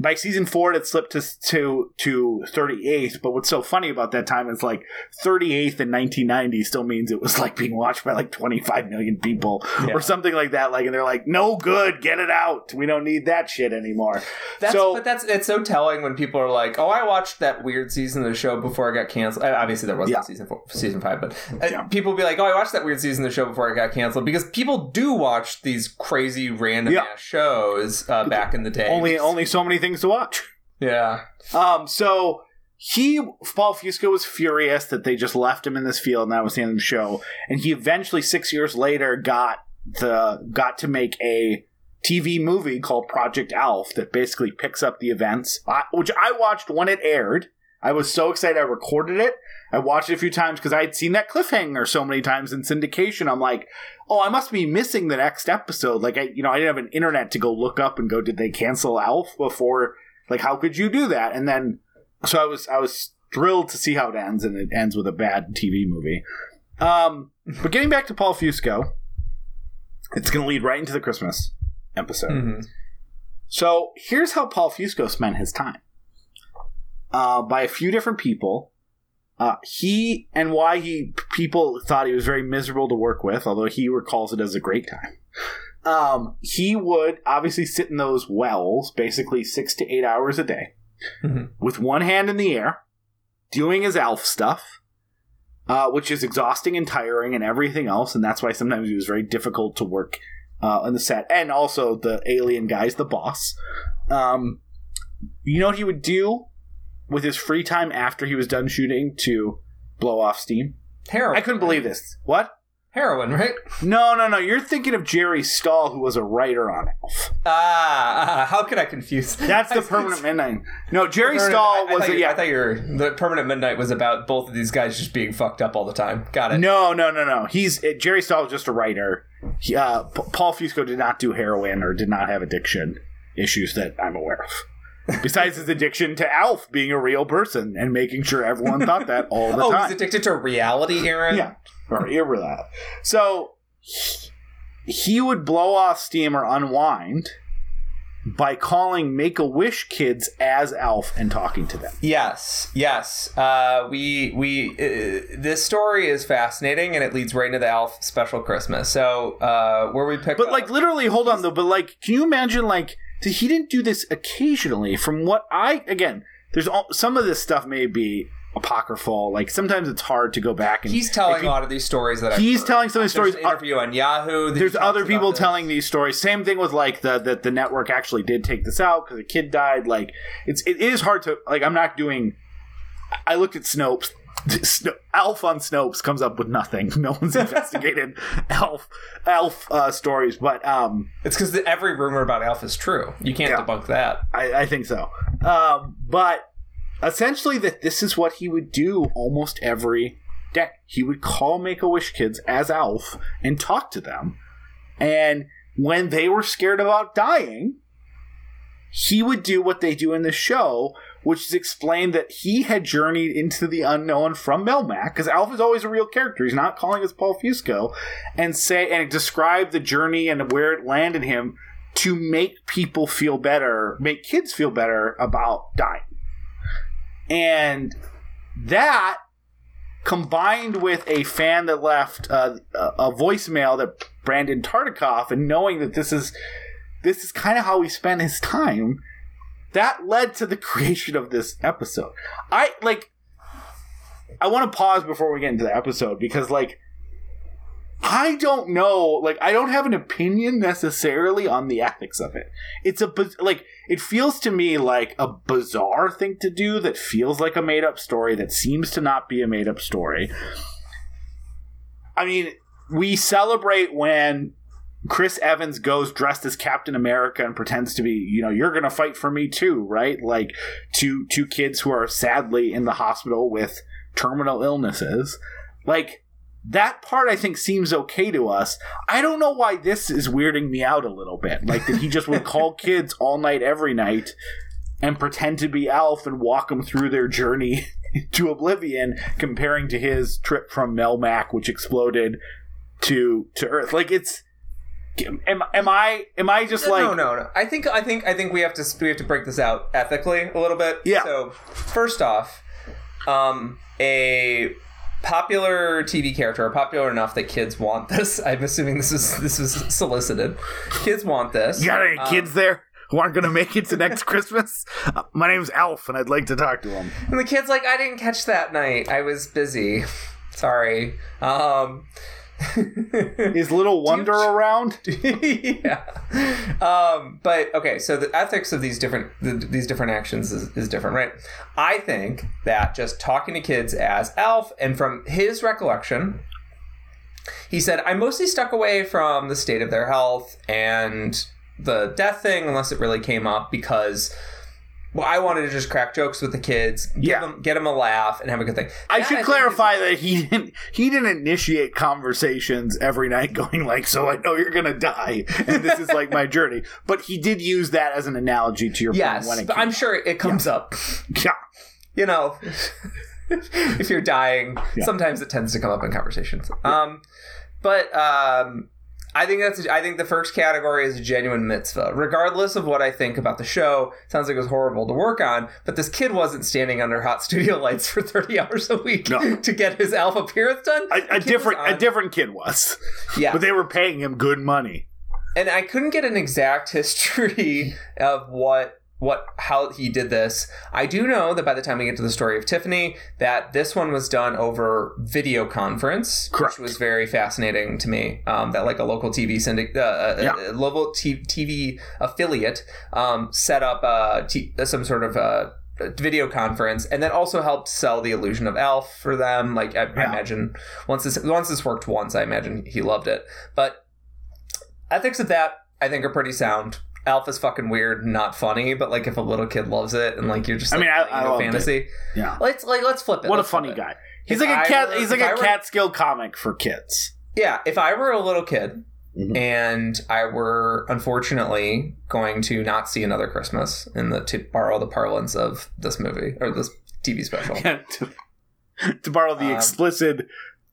By season four, it slipped to to to 38th. But what's so funny about that time is like 38th in 1990 still means it was like being watched by like 25 million people Yeah. or something like that. Like, and they're like, "No good, get it out. We don't need that shit anymore." That's, So- but that's it's so telling when people are like, "Oh, I watched that weird season of the show before it got canceled." Uh, Obviously, there wasn't Yeah. season four, season five, but uh, Yeah. people be like, "Oh, I watched that weird season of the show before it got canceled," because people do watch these crazy random ass shows uh, back in the day. Only only so many things to watch. yeah, Um, so he Paul Fusco was furious that they just left him in this field and that was the end of the show. And he eventually six years later got the got to make a TV movie called Project Alf that basically picks up the events, which I watched when it aired. I was so excited I recorded it. I watched it a few times because I had seen that cliffhanger so many times in syndication. I'm like, oh, I must be missing the next episode. Like I, you know, I didn't have an internet to go look up and go, did they cancel Alf before? Like, how could you do that? And then, so I was, I was thrilled to see how it ends, and it ends with a bad TV movie. Um, but getting back to Paul Fusco, it's going to lead right into the Christmas episode. Mhm. So here's how Paul Fusco spent his time. Uh, by a few different people. Uh, he and why he people thought he was very miserable to work with, although he recalls it as a great time. Um, he would obviously sit in those wells basically six to eight hours a day, Mhm. with one hand in the air, doing his Alf stuff, uh, which is exhausting and tiring and everything else, and that's why sometimes he was very difficult to work uh, on the set, and also the alien guy's the boss. Um, you know what he would do with his free time after he was done shooting to blow off steam? heroin. I couldn't believe this. What? heroin, right? No, no, no. You're thinking of Jerry Stahl, who was a writer on Alf. Ah, ah, how could I confuse? That's the permanent midnight. No, Jerry Permanent- Stahl I- I was a, you- yeah. I thought your the permanent midnight was about both of these guys just being fucked up all the time. Got it. No, no, no, no. He's uh, Jerry Stahl was just a writer. He, uh, P- Paul Fusco did not do heroin or did not have addiction issues that I'm aware of. Besides his addiction to Alf being a real person and making sure everyone thought that all the oh, time. Oh, he's addicted to reality, Aaron. Yeah, or that. So he- he would blow off steam or unwind by calling Make a Wish kids as Alf and talking to them. Yes, yes. Uh, we we uh, this story is fascinating, and it leads right into the Alf special Christmas. So uh, where we pick, But up- like literally, hold on though. But like, can you imagine like he didn't do this occasionally? From what I again, there's all, some of this stuff may be apocryphal. Like sometimes it's hard to go back and he's telling you- a lot of these stories that I've He's heard. telling some of these There's stories. Interview on Yahoo. There's other people telling these stories. Same thing with like the that the network actually did take this out because a kid died. Like it's it is hard to like. I'm not doing. I looked at Snopes. Sno- Alf on Snopes comes up with nothing. No one's investigated Alf Alf uh, stories, but um, It's because every rumor about Alf is true. You can't Yeah. debunk that. I, I think so. Um, but essentially, that this is what he would do almost every day. He would call Make a Wish kids as Alf and talk to them, and when they were scared about dying, he would do what they do in the show, which is explained that he had journeyed into the unknown from Melmac, because Alf is always a real character. He's not calling us Paul Fusco, and say and describe the journey and where it landed him to make people feel better, make kids feel better about dying. And that combined with a fan that left uh, a voicemail that Brandon Tartikoff and knowing that this is this is kind of how he spent his time that led to the creation of this episode. I like I want to pause before we get into the episode because like I don't know, like I don't have an opinion necessarily on the ethics of it. It's a like it feels to me like a bizarre thing to do that feels like a made up story that seems to not be a made up story. I mean, we celebrate when Chris Evans goes dressed as Captain America and pretends to be, you know, you're going to fight for me too, right? Like two two kids who are sadly in the hospital with terminal illnesses. Like that part I think seems okay to us. I don't know why this is weirding me out a little bit. Like that he just would call kids all night every night and pretend to be Alf and walk them through their journey to oblivion comparing to his trip from Melmac which exploded to to Earth. Like it's am, am I am I just like no no no. I think I think I think we have to we have to break this out ethically a little bit. Yeah. So first off um a popular TV character or popular enough that kids want this I'm assuming this is this is solicited. Kids want this. You got any um, kids there who aren't going to make it to next Christmas? Uh, my name's Alf and I'd like to talk to him. And the kid's like I didn't catch that night. I was busy. Sorry. Um is little wonder around? Yeah. Um but okay so the ethics of these different the, these different actions is, is different right? I think that just talking to kids as alf and from his recollection he said i mostly stuck away from the state of their health and the death thing unless it really came up because well, I wanted to just crack jokes with the kids, give Yeah. them, get them a laugh, and have a good thing. I That, should think, clarify that he didn't he didn't initiate conversations every night going like so I know you're gonna die and this is like my journey but he did use that as an analogy to your Yes, point when it but I'm sure it comes up. yeah You know, if you're dying, Yeah. sometimes it tends to come up in conversations. Um, but um, I think that's I think the first category is a genuine mitzvah, regardless of what I think about the show. Sounds like it was horrible to work on, but this kid wasn't standing under hot studio lights for 30 hours a week No. to get his alpha appearance done. a, a different a different kid was yeah. but they were paying him good money and I couldn't get an exact history of what what how he did this. I do know that by the time we get to the story of Tiffany, that this one was done over video conference, Correct. which was very fascinating to me. Um, that like a local TV syndic, uh, uh, Yeah. a local t- TV affiliate um, set up uh, t- some sort of uh, video conference and then also helped sell the illusion of Alf for them. Like I, I imagine once this once this worked once, I imagine he loved it. But ethics of that I think are pretty sound. Alf is fucking weird, not funny, but like if a little kid loves it and like you're just I mean, I- I a loved fantasy. yeah Let's like let's flip it. what a Let's flip funny it. guy he's If like a cat were- he's like a a were- Catskill comic for kids Yeah, if I were a little kid Mhm. and I were unfortunately going to not see another Christmas in the to borrow the parlance of this movie or this TV special. to, to borrow the Um, explicit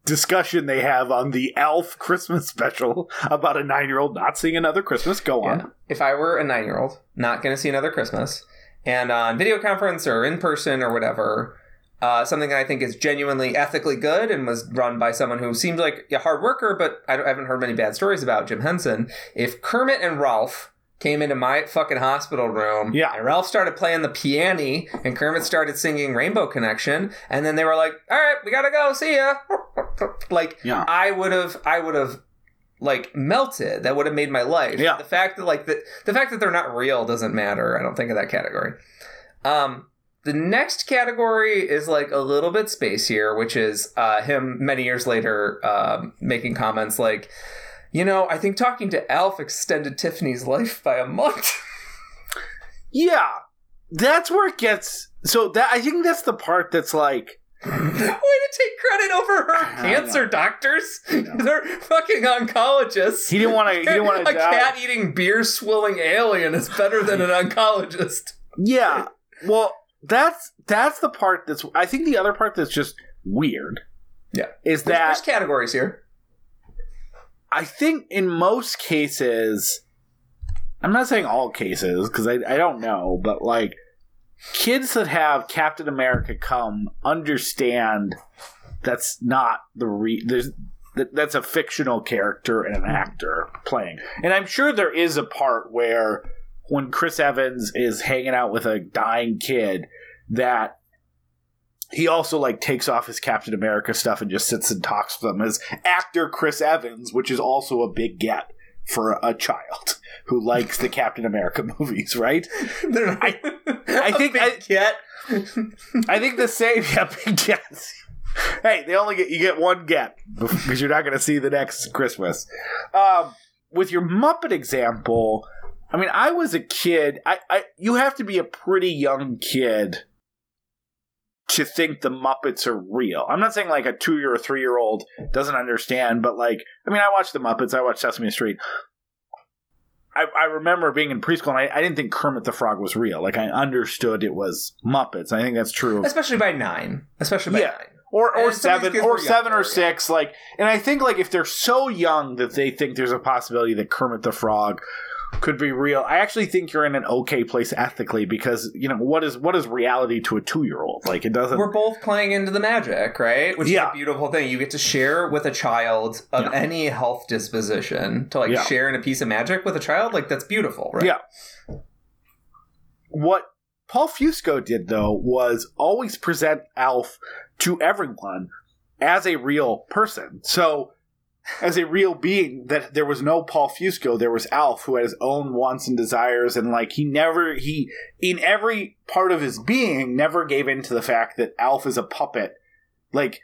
discussion they have on the Alf Christmas special about a nine year old not seeing another Christmas. Go on. Yeah. If I were a nine year old, not going to see another Christmas, and on video conference or in person or whatever, uh, something that I think is genuinely ethically good and was run by someone who seemed like a hard worker, but I, I haven't heard many bad stories about Jim Henson. If Kermit and Rowlf came into my fucking hospital room, Yeah. and Rowlf started playing the piano, and Kermit started singing Rainbow Connection, and then they were like, "All right, we gotta go, see ya." like, Yeah. I would have, I would have like melted. That would have made my life. Yeah. The fact that like the the fact that they're not real doesn't matter. I don't think of that category. Um, the next category is like a little bit spacier, which is uh, him many years later um, making comments like, you know, I think talking to Alf extended Tiffany's life by a month. Yeah. That's where it gets. So that I think that's the part that's like. Way to take credit over her cancer doctors. They're fucking oncologists. He didn't want to. He didn't want a die. cat eating beer swilling alien is better than an oncologist. Yeah. Well, that's that's the part that's I think the other part that's just weird. Yeah. Is There's, that there's categories here. I think in most cases, I'm not saying all cases because I, I don't know, but like kids that have Captain America come understand that's not the re there's that, that's a fictional character and an actor playing, and I'm sure there is a part where when Chris Evans is hanging out with a dying kid that he also like takes off his Captain America stuff and just sits and talks with them as actor Chris Evans, which is also a big get for a child who likes the Captain America movies, right? They're not, I- I think big I- yet. I think the same yeah, big gets. Hey, they only get you get one get because you're not going to see the next Christmas. Um, with your Muppet example, I mean, I was a kid. I, I you have to be a pretty young kid to think the Muppets are real. I'm not saying like a two year or three year old doesn't understand, but like, I mean, I watched the Muppets. I watched Sesame Street. I, I remember being in preschool and I, I didn't think Kermit the Frog was real. Like I understood it was Muppets. I think that's true. of Especially by nine. Especially by Yeah. nine. or or And some of these seven or seven younger, or six like and i think like if they're so young that they think there's a possibility that kermit the frog could be real i actually think you're in an okay place ethically because you know what is what is reality to a two-year-old like it doesn't We're both playing into the magic, right? Which Yeah. is a beautiful thing. You get to share with a child of Yeah. any health disposition to like Yeah. share in a piece of magic with a child. Like that's beautiful, right? Yeah. what paul fusco did though was always present alf to everyone as a real person so as a real being that there was no paul fusco. There was alf who had his own wants and desires and like he never he in every part of his being never gave in to the fact that alf is a puppet. Like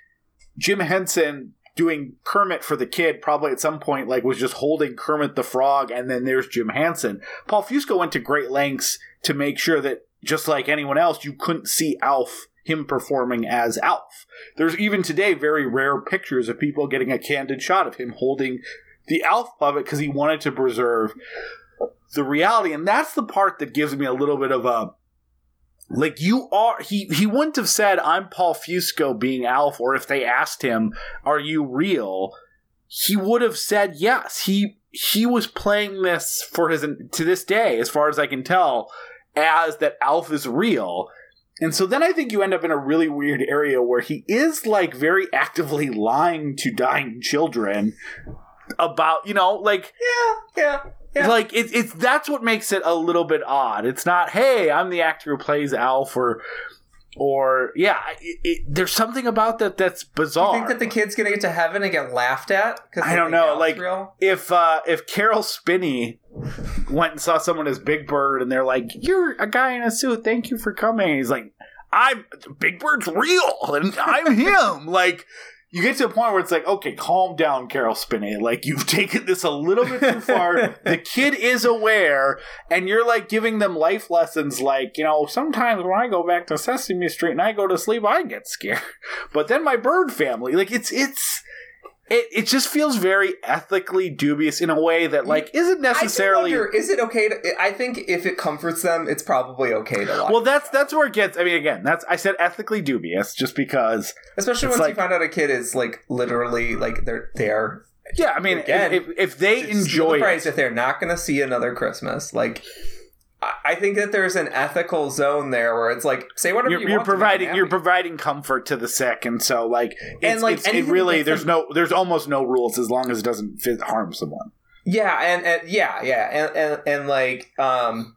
jim henson doing kermit for the kid probably at some point like was just holding kermit the frog and then there's jim henson. Paul fusco went to great lengths to make sure that just like anyone else you couldn't see alf him performing as alf there's even today very rare pictures of people getting a candid shot of him holding the Alf puppet because he wanted to preserve the reality, and that's the part that gives me a little bit of a like you are he he wouldn't have said I'm Paul Fusco being Alf, or if they asked him, "Are you real?" he would have said yes. He he was playing this for his to this day, as far as I can tell, as that Alf is real. And so then I think you end up in a really weird area where he is like very actively lying to dying children about, you know, like Yeah, yeah. Yeah. like it's it's that's what makes it a little bit odd. It's not, hey, I'm the actor who plays Alf or or yeah, it, it, there's something about that that's Do you bizarre. think that the kid's gonna get to heaven and get laughed at? 'Cause I don't know, Alf's like- real? if uh if Caroll Spinney went and saw someone as Big Bird and they're like, "You're a guy in a suit. Thank you for coming." He's like, "I'm Big Bird's real, and I'm him." like. You get to a point where it's like, okay, calm down, Caroll Spinney. Like you've taken this a little bit too far. the kid is aware, and you're like giving them life lessons. Like you know, sometimes when I go back to Sesame Street and I go to sleep, I get scared. But then my bird family, like it's it's it, it just feels very ethically dubious in a way that like isn't necessarily I wonder, is it okay to? I think if it comforts them, it's probably okay to lie. well that's that's where it gets i mean again that's i said ethically dubious just because especially once you find out a kid is like literally like they're they are yeah i mean Again, if, if they enjoy surprised it if they're not going to see another Christmas. Like, I- think that there's an ethical zone there where it's like say whatever you're, you you're providing you're providing comfort to the sick and so like it's, And, like, it's, it really there's no there's almost no rules as long as it doesn't fit, harm someone Yeah, and, and yeah, yeah, and, and and like um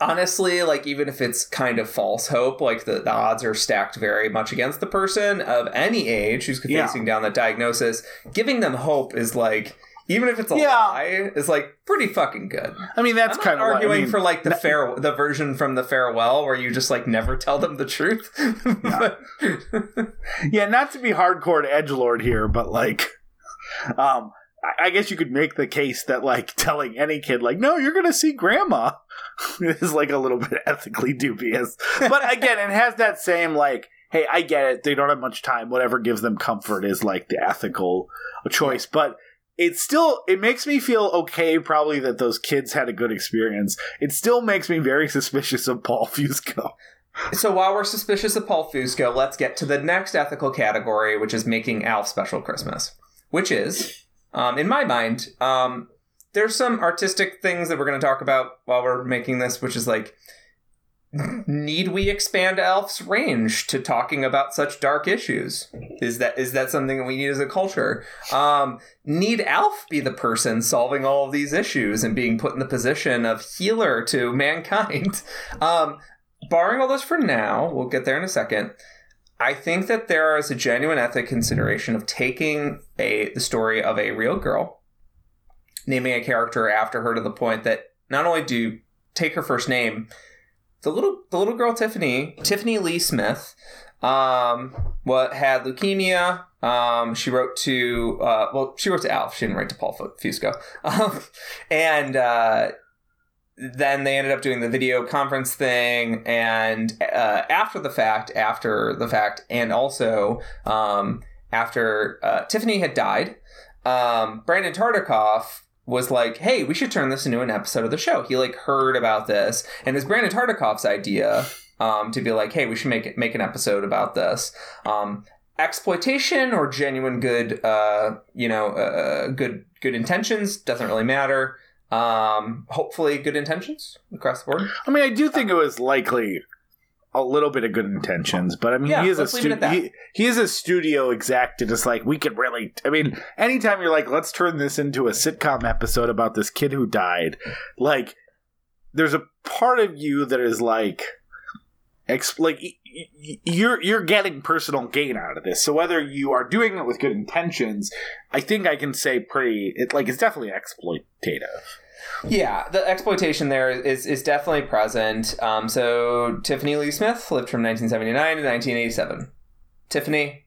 honestly, like even if it's kind of false hope, like the, the odds are stacked very much against the person of any age who's Yeah. facing down that diagnosis. Giving them hope is like even if it's a Yeah. lie, is like pretty fucking good. i mean that's kind of arguing I mean, for like the no- fair the version from the farewell where you just like never tell them the truth. But- yeah not to be hardcore edge lord here but like um I- I guess you could make the case that like telling any kid like no you're gonna see grandma is like a little bit ethically dubious but again it has that same like hey i get it they don't have much time whatever gives them comfort is like the ethical choice but it still it makes me feel okay probably that those kids had a good experience it still makes me very suspicious of paul fusco So while we're suspicious of Paul Fusco, let's get to the next ethical category, which is making Alf special Christmas. Which is, um, in my mind, um, there's some artistic things that we're going to talk about while we're making this, which is like, need we expand Alf's range to talking about such dark issues? Is that is that something that we need as a culture? Um, need Alf be the person solving all of these issues and being put in the position of healer to mankind? Um, barring all this for now, we'll get there in a second. I think that there is a genuine ethic consideration of taking a the story of a real girl, naming a character after her to the point that not only do you take her first name, the little the little girl Tiffany Tiffany Lee Smith, um, what had leukemia. Um, she wrote to uh, well, she wrote to Alf. She didn't write to Paul Fusco, um, and uh, then they ended up doing the video conference thing and uh, after the fact after the fact and also um, after uh, tiffany had died um, brandon tartikoff was like hey we should turn this into an episode of the show. He like heard about this and it was brandon tartikoff's idea um, to be like hey we should make it make an episode about this. Um, exploitation or genuine good uh, you know uh, good good intentions doesn't really matter. Um, hopefully, good intentions across the board. I mean, I do think it was likely a little bit of good intentions, but I mean, Yeah, he is a let's leave it stu- he, he is a studio exec to just like we could really. I mean, anytime you're like, let's turn this into a sitcom episode about this kid who died, like, there's a part of you that is like, ex- like you're you're getting personal gain out of this. So whether you are doing it with good intentions, I think I can say pretty. It like it's definitely exploitative. Yeah, the exploitation there is is definitely present. Um, so Tiffany Lee Smith lived from 1979 to 1987. Tiffany,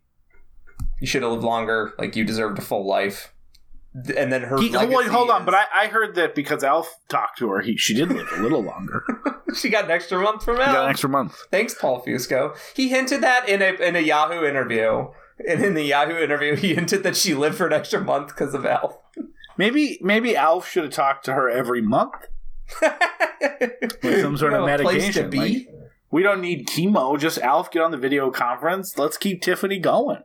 you should have lived longer. Like you deserved a full life. And then her. He, hold, hold on, is- but I, I heard that because Alf talked to her, he she did live a little longer. she got an extra month from He got an extra month. Thanks, Paul Fusco. He hinted that in a in a Yahoo interview. And in the Yahoo interview, he hinted that she lived for an extra month because of Al. Maybe maybe Alf should have talked to her every month. With some sort of You know, a place to medication, be. like- We don't need chemo. Just Alf get on the video conference. Let's keep Tiffany going.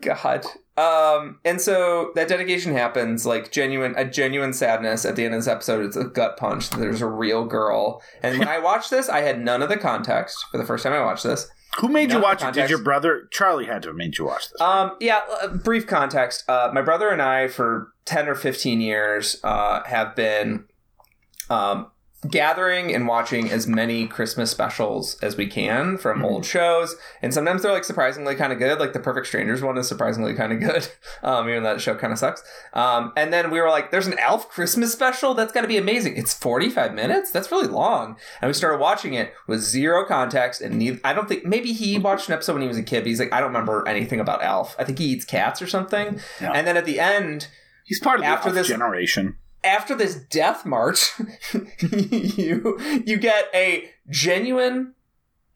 God. Um, and so that dedication happens, like genuine, a genuine sadness at the end of this episode. It's a gut punch. that There's a real girl. And when I watched this, I had none of the context for the first time I watched this. Who made you watch it? Did your brother Charlie had to have made you watch this? Um, yeah, uh, brief context. Uh, my brother and I, for 10 or 15 years, uh, have been um, gathering and watching as many Christmas specials as we can from old shows. And sometimes they're like surprisingly kind of good. Like the Perfect Strangers one is surprisingly kind of good, um, even though that show kind of sucks. Um, and then we were like, there's an Alf Christmas special? That's got to be amazing. It's 45 minutes? That's really long. And we started watching it with zero context. And neither, I don't think, maybe he watched an episode when he was a kid, but he's like, I don't remember anything about Alf. I think he eats cats or something. Yeah. And then at the end, He's part of the after Alf this- generation. After this death march, you you get a genuine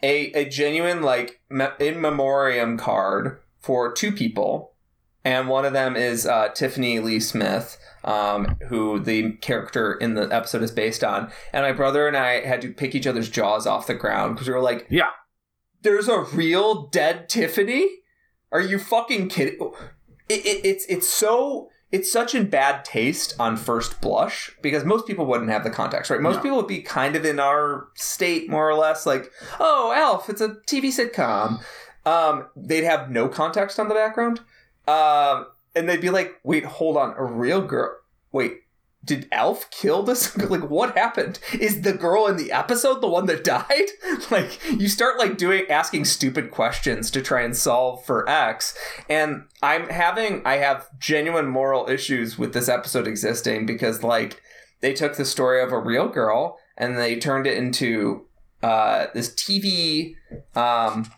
a a genuine like in memoriam card for two people, and one of them is uh, Tiffany Lee Smith. Um, who the character in the episode is based on, and my brother and I had to pick each other's jaws off the ground because we were like, Yeah. there's a real dead Tiffany? Are you fucking kidding? It, it, it's it's so it's such in bad taste on first blush because most people wouldn't have the context, right? Most No. people would be kind of in our state, more or less, like, oh, Alf, it's a TV sitcom. Um, they'd have no context on the background, um, and they'd be like, wait, hold on, a real girl? Wait, did Alf kill this? like, what happened? Is the girl in the episode the one that died? like, you start like doing asking stupid questions to try and solve for X, and I'm having I have genuine moral issues with this episode existing because like they took the story of a real girl and they turned it into uh, this TV um,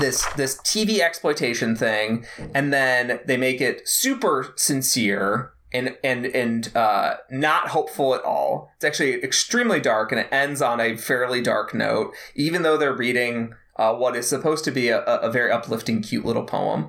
this this TV exploitation thing, and then they make it super sincere and and and uh, not hopeful at all. It's actually extremely dark, and it ends on a fairly dark note, even though they're reading uh, what is supposed to be a, a very uplifting, cute little poem.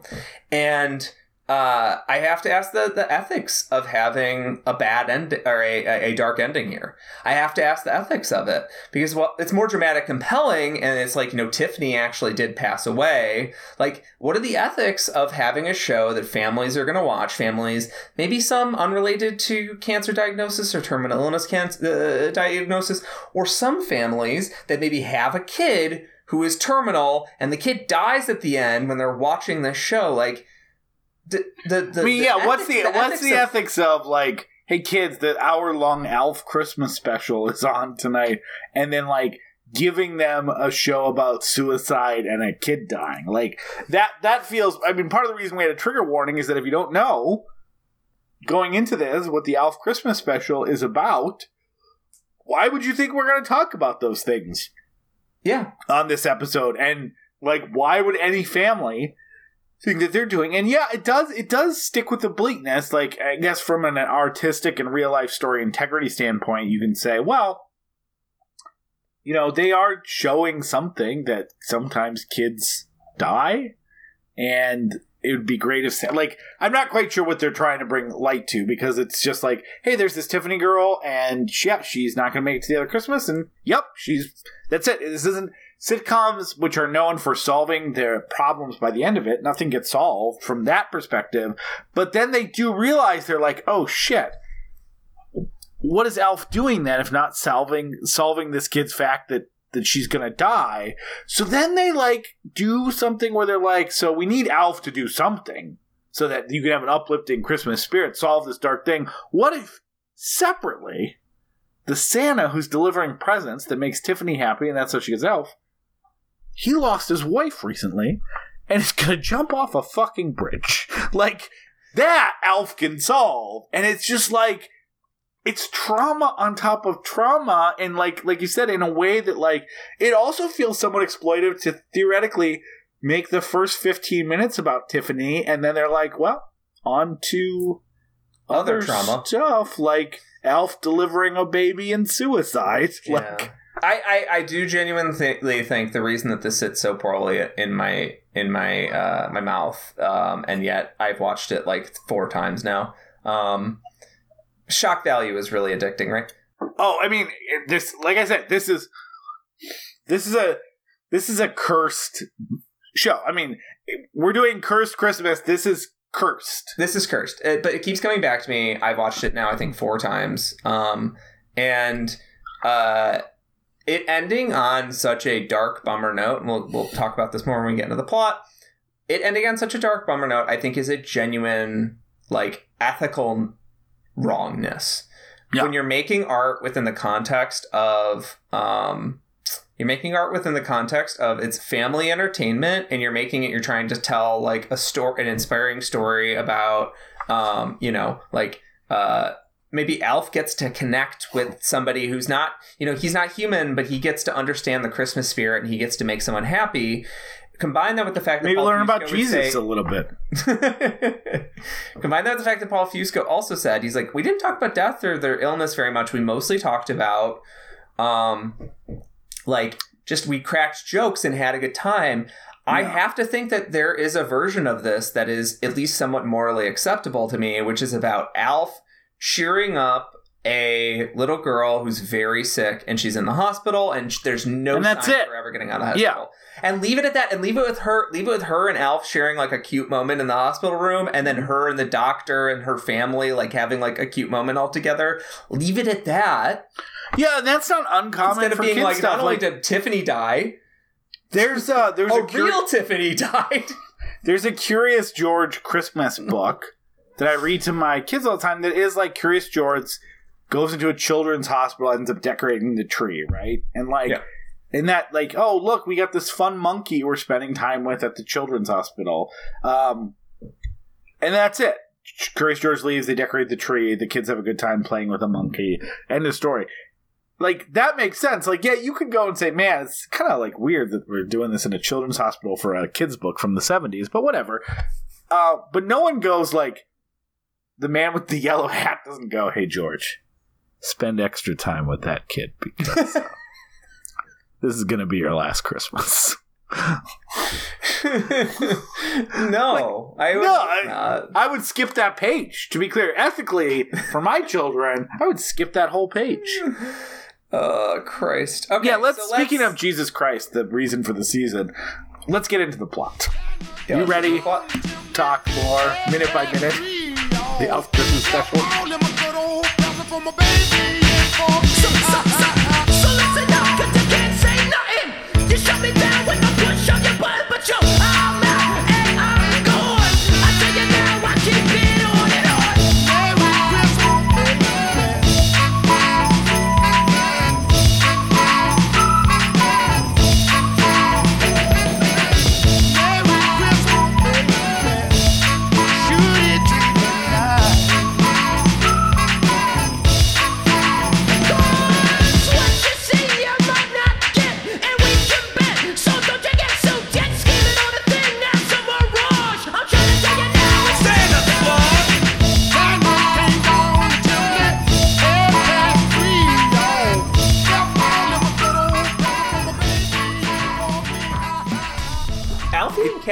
And uh, I have to ask the, the ethics of having a bad end or a, a dark ending here. I have to ask the ethics of it because well, it's more dramatic, compelling, and it's like you know Tiffany actually did pass away. Like, what are the ethics of having a show that families are going to watch? Families, maybe some unrelated to cancer diagnosis or terminal illness can- uh, diagnosis, or some families that maybe have a kid who is terminal and the kid dies at the end when they're watching this show. Like the, the, the I mean, yeah. what's ethics- the, what's the of- ethics of like, hey kids, the hour long Alf Christmas special is on tonight, and then like giving them a show about suicide and a kid dying, like that. That feels. I mean, part of the reason we had a trigger warning is that if you don't know going into this what the Alf Christmas special is about, why would you think we're going to talk about those things? Yeah, on this episode and like why would any family think that they're doing. And yeah it does it does stick with the bleakness. Like i guess from an artistic and real life story integrity standpoint you can say well you know they are showing something that sometimes kids die. And it would be great if like i'm not quite sure what they're trying to bring light to because it's just like hey there's this tiffany girl and yeah she's not gonna make it to the other christmas and yep she's that's it. This isn't sitcoms which are known for solving their problems by the end of it nothing gets solved from that perspective but then they do realize they're like oh shit. What is alf doing then if not solving solving this kid's fact that that she's gonna die? So then they like do something where they're like so we need alf to do something so that you can have an uplifting christmas spirit solve this dark thing. What if separately the santa who's delivering presents that makes tiffany happy and that's how she gets Alf he lost his wife recently and is gonna jump off a fucking bridge. Like that Alf can solve. And it's just like it's trauma on top of trauma and like like you said in a way that like it also feels somewhat exploitive to theoretically make the first 15 minutes about Tiffany and then they're like, well, on to Other other trauma. stuff like Alf delivering a baby and suicide. Like yeah. I, I, I do genuinely think the reason that this sits so poorly in my in my uh, my mouth, um, and yet I've watched it like four times now. Um, shock value is really addicting, right? Oh, I mean, this like I said, this is this is a this is a cursed show. I mean, we're doing cursed Christmas. This is cursed. This is cursed, Uh, but it keeps coming back to me. I've watched it now, I think, four times, um, and uh, it ending on such a dark bummer note. And we'll we'll talk about this more when we get into the plot. It ending on such a dark bummer note, I think, is a genuine like ethical wrongness. Yeah. When you're making art within the context of um, you're making art within the context of it's family entertainment and you're making it you're trying to tell like a story an inspiring story about um you know like uh maybe alf gets to connect with somebody who's not you know he's not human but he gets to understand the christmas spirit and he gets to make someone happy combine that with the fact that Maybe Paul learn about Fusco would Jesus say- a little bit. Combine that with the fact that Paul Fusco also said he's like, we didn't talk about death or their illness very much. We mostly talked about, um, like just we cracked jokes and had a good time. I have to think that there is a version of this that is at least somewhat morally acceptable to me, which is about Alf cheering up a little girl who's very sick and she's in the hospital and sh- there's no And that's sign it. of her ever getting out of the Yeah. And leave it at that and leave it with her leave it with her and Alf sharing like a cute moment in the hospital room and then her and the doctor and her family like having like a cute moment all together. Leave it at that. Yeah, that's not uncommon Instead of for being like stuff. not only Like, did Tiffany die, there's uh there's a a, curi- real Tiffany died. there's a Curious George Christmas book that I read to my kids all the time that is like Curious George goes into a children's hospital ends up decorating the tree, right? And like Yeah. and that like, oh look, we got this fun monkey we're spending time with at the children's hospital. Um and that's it. Curious George leaves, they decorate the tree, the kids have a good time playing with a monkey. End of story. Like that makes sense. Like, yeah, you could go and say, man, it's kind of like weird that we're doing this in a children's hospital for a kids' book from the '70s, but whatever. Uh, but no one goes like, the man with the yellow hat doesn't go, "Hey George, spend extra time with that kid because uh, this is going to be your last Christmas." no, I would no, I. I would skip that page. To be clear, ethically, for my children, I would skip that whole page. Oh Christ! Okay, yeah, let's. so Speaking of Jesus Christ, the reason for the season, let's get into the plot. Yeah, you ready? plot. Talk more minute by minute. The Alf Christmas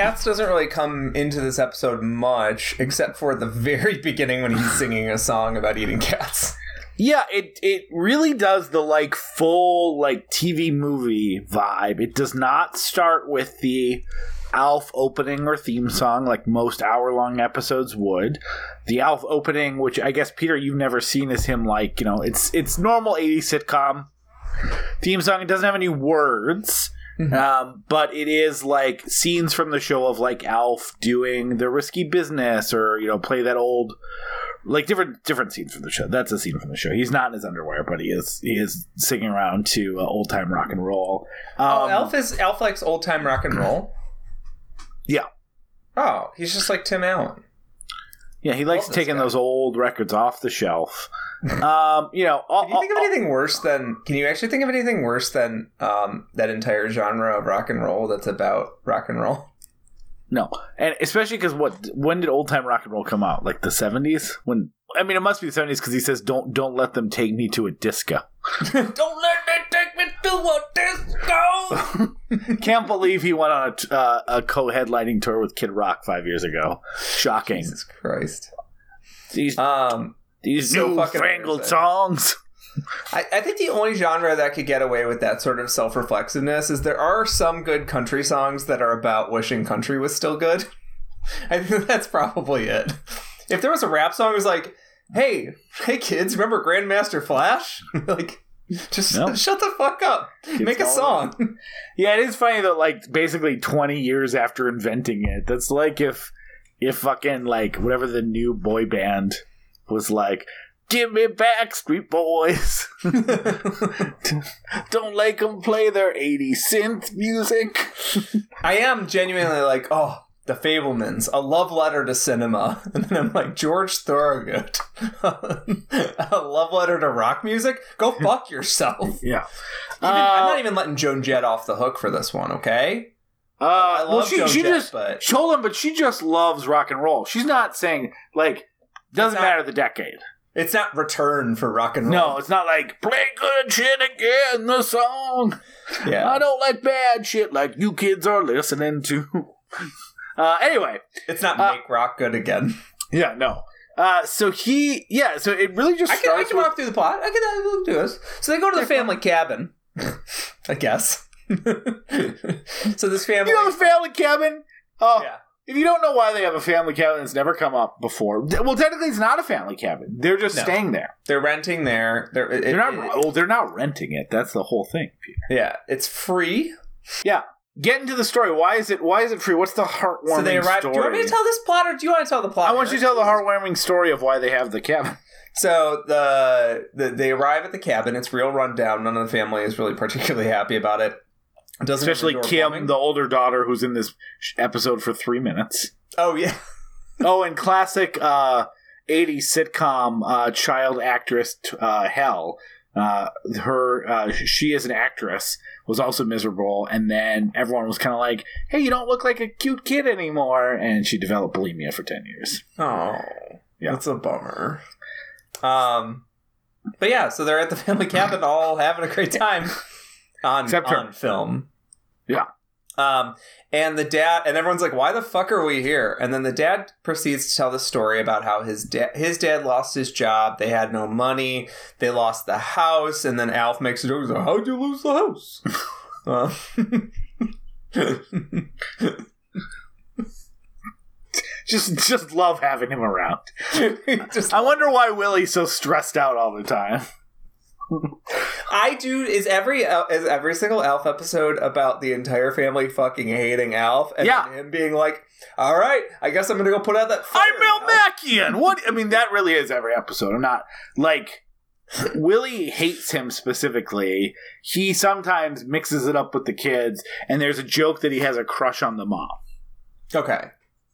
Cats doesn't really come into this episode much, except for at the very beginning when he's singing a song about eating cats. Yeah, it it really does the like full like TV movie vibe. It does not start with the Alf opening or theme song like most hour long episodes would. The Alf opening, which I guess Peter you've never seen, is him like you know it's it's normal 80s sitcom theme song. It doesn't have any words. Um, but it is like scenes from the show of like Alf doing the risky business or you know play that old like different different scenes from the show. That's a scene from the show. He's not in his underwear, but he is he is singing around to uh, old time rock and roll. Um, Oh, Alf is Alf likes old time rock and roll. Yeah, Oh, he's just like Tim Allen. yeah. He likes taking guy. those old records off the shelf. Um, you know, all, Can you think of all- anything worse than? Can you actually think of anything worse than um, that entire genre of rock and roll that's about rock and roll? no, and especially because what? When did old time rock and roll come out? Like the seventies? When? I mean, it must be the seventies because he says, "Don't don't let them take me to a disco." Don't let them take me to a disco. Can't believe he went on a, t- uh, a co-headlining tour with Kid Rock five years ago. Shocking. Jesus Christ. These Um, these so new fucking fangled songs. I, I think the only genre that could get away with that sort of self reflexiveness is there are some good country songs that are about wishing country was still good. I think that's probably it. If there was a rap song it was like, hey, hey kids, remember Grandmaster Flash? like, just No. shut the fuck up. Make a song. Yeah, it is funny that like basically twenty years after inventing it, that's like if if fucking like whatever the new boy band was like, give me Backstreet Boys. Don't let them play their 80 synth music. I am genuinely like, oh, the Fabelmans, a love letter to cinema. And then I'm like, George Thorogood, a love letter to rock music? Go fuck yourself. Yeah. Even, I'm not even letting Joan Jett off the hook for this one, okay? Uh, I well, she, Joan she Jett, just but- hold on, but she just loves rock and roll. She's not saying like doesn't not- matter the decade. It's not return for rock and roll. No, it's not like play good shit again. The song. yeah. I don't like bad shit like you kids are listening to. Uh, anyway, It's not Uh, make rock good again. yeah, no. Uh, so he, yeah, so it really just I can, I can with walk through the plot. I can do this. So they go to the family cabin, I guess. so this family. you know the family cabin. Oh, Yeah. If you don't know why they have a family cabin, it's never come up before. Well, technically, it's not a family cabin. They're just No. staying there. They're renting there. They're, it, They're not. it- oh, they're not renting it. That's the whole thing, Peter. yeah, it's free. Yeah. Get into the story. Why is it? Why is it free? What's the heartwarming So they arrive. story? Do you want me to tell this plot, or do you want to tell the plot? I want you to tell the heartwarming story of why they have the cabin. So the, the they arrive at the cabin. It's real rundown. None of the family is really particularly happy about it. Doesn't Especially Kim, plumbing. the older daughter, who's in this episode for three minutes. oh yeah, oh, and classic uh, 80s sitcom uh, child actress uh, Hell. Uh, her, uh, she is an actress, was also miserable, and then everyone was kind of like, "Hey, you don't look like a cute kid anymore," and she developed bulimia for ten years. Oh, Yeah. that's a bummer. Um, but yeah, so they're at the family cabin, all having a great time on Except her. on film. Yeah. Um, and the dad and everyone's like, "Why the fuck are we here?" And then the dad proceeds to tell the story about how his dad his dad lost his job. They had no money. They lost the house. And then Alf makes a joke. Like, "How'd you lose the house?" Uh, Just just love having him around. just I wonder why Willie's so stressed out all the time. I do. Is every is every single Alf episode about the entire family fucking hating Alf and Yeah. him being like, "All right, I guess I'm gonna go put out that." fire I'm now." Melmacian. What? I mean, that really is every episode. I'm not like Willie hates him specifically. He sometimes mixes it up with the kids, and there's a joke that he has a crush on the mom. Okay,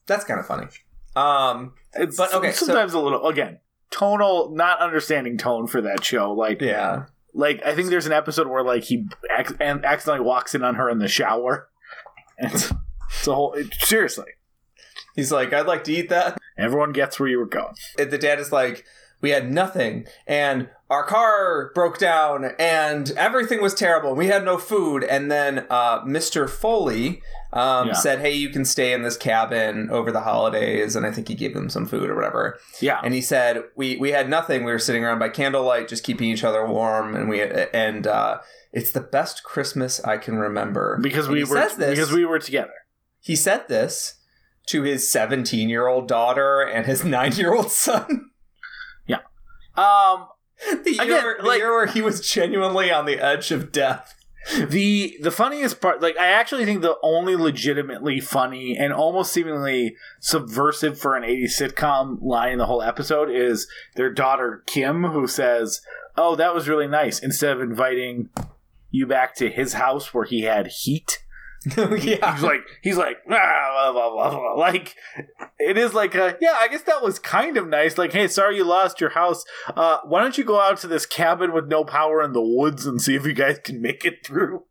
that's kind of funny. Um, It's But, okay, so- sometimes a little again tonal, not understanding tone for that show. Like, yeah, like I think there's an episode where like he ac- and accidentally walks in on her in the shower. And it's, it's a whole it, seriously. he's like, "I'd like to eat that." Everyone gets where you were going. And the dad is like, "We had nothing, and our car broke down, and everything was terrible. We had no food." And then uh, Mr. Foley um, Yeah. said, "Hey, you can stay in this cabin over the holidays," and I think he gave them some food or whatever. Yeah, and he said we we had nothing we were sitting around by candlelight just keeping each other warm and we and uh it's the best christmas i can remember because And we were this, because we were together. he said this to his 17 year old daughter and his 9 year old son Yeah. Um, the year, Again, the like- year where he was genuinely on the edge of death the the funniest part, like I actually think the only legitimately funny and almost seemingly subversive for an '80s sitcom line in the whole episode is their daughter Kim, who says, "Oh, that was really nice." Instead of inviting you back to his house where he had heat, yeah he's like, he's like, ah, blah, blah, blah, blah. like it is like a yeah. I guess that was kind of nice. Like, hey, sorry you lost your house. Uh, why don't you go out to this cabin with no power in the woods and see if you guys can make it through?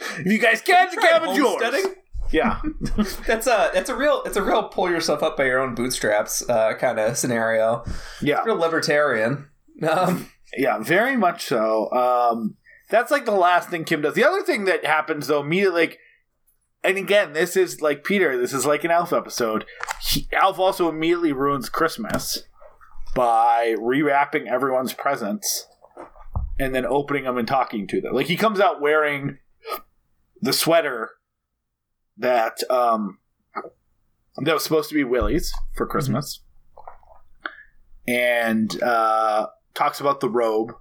If you guys can, the Try cabin's yours. Yeah, that's a that's a real it's a real pull yourself up by your own bootstraps uh, kind of scenario yeah, real libertarian um, yeah. Very much so. Um, that's like the last thing Kim does. The other thing that happens though, immediately, like, and again, this is like Peter. This is like an Alf episode. He, Alf also immediately ruins Christmas by rewrapping everyone's presents and then opening them and talking to them. Like he comes out wearing the sweater that um that was supposed to be Willie's for Christmas, and uh, talks about the robe,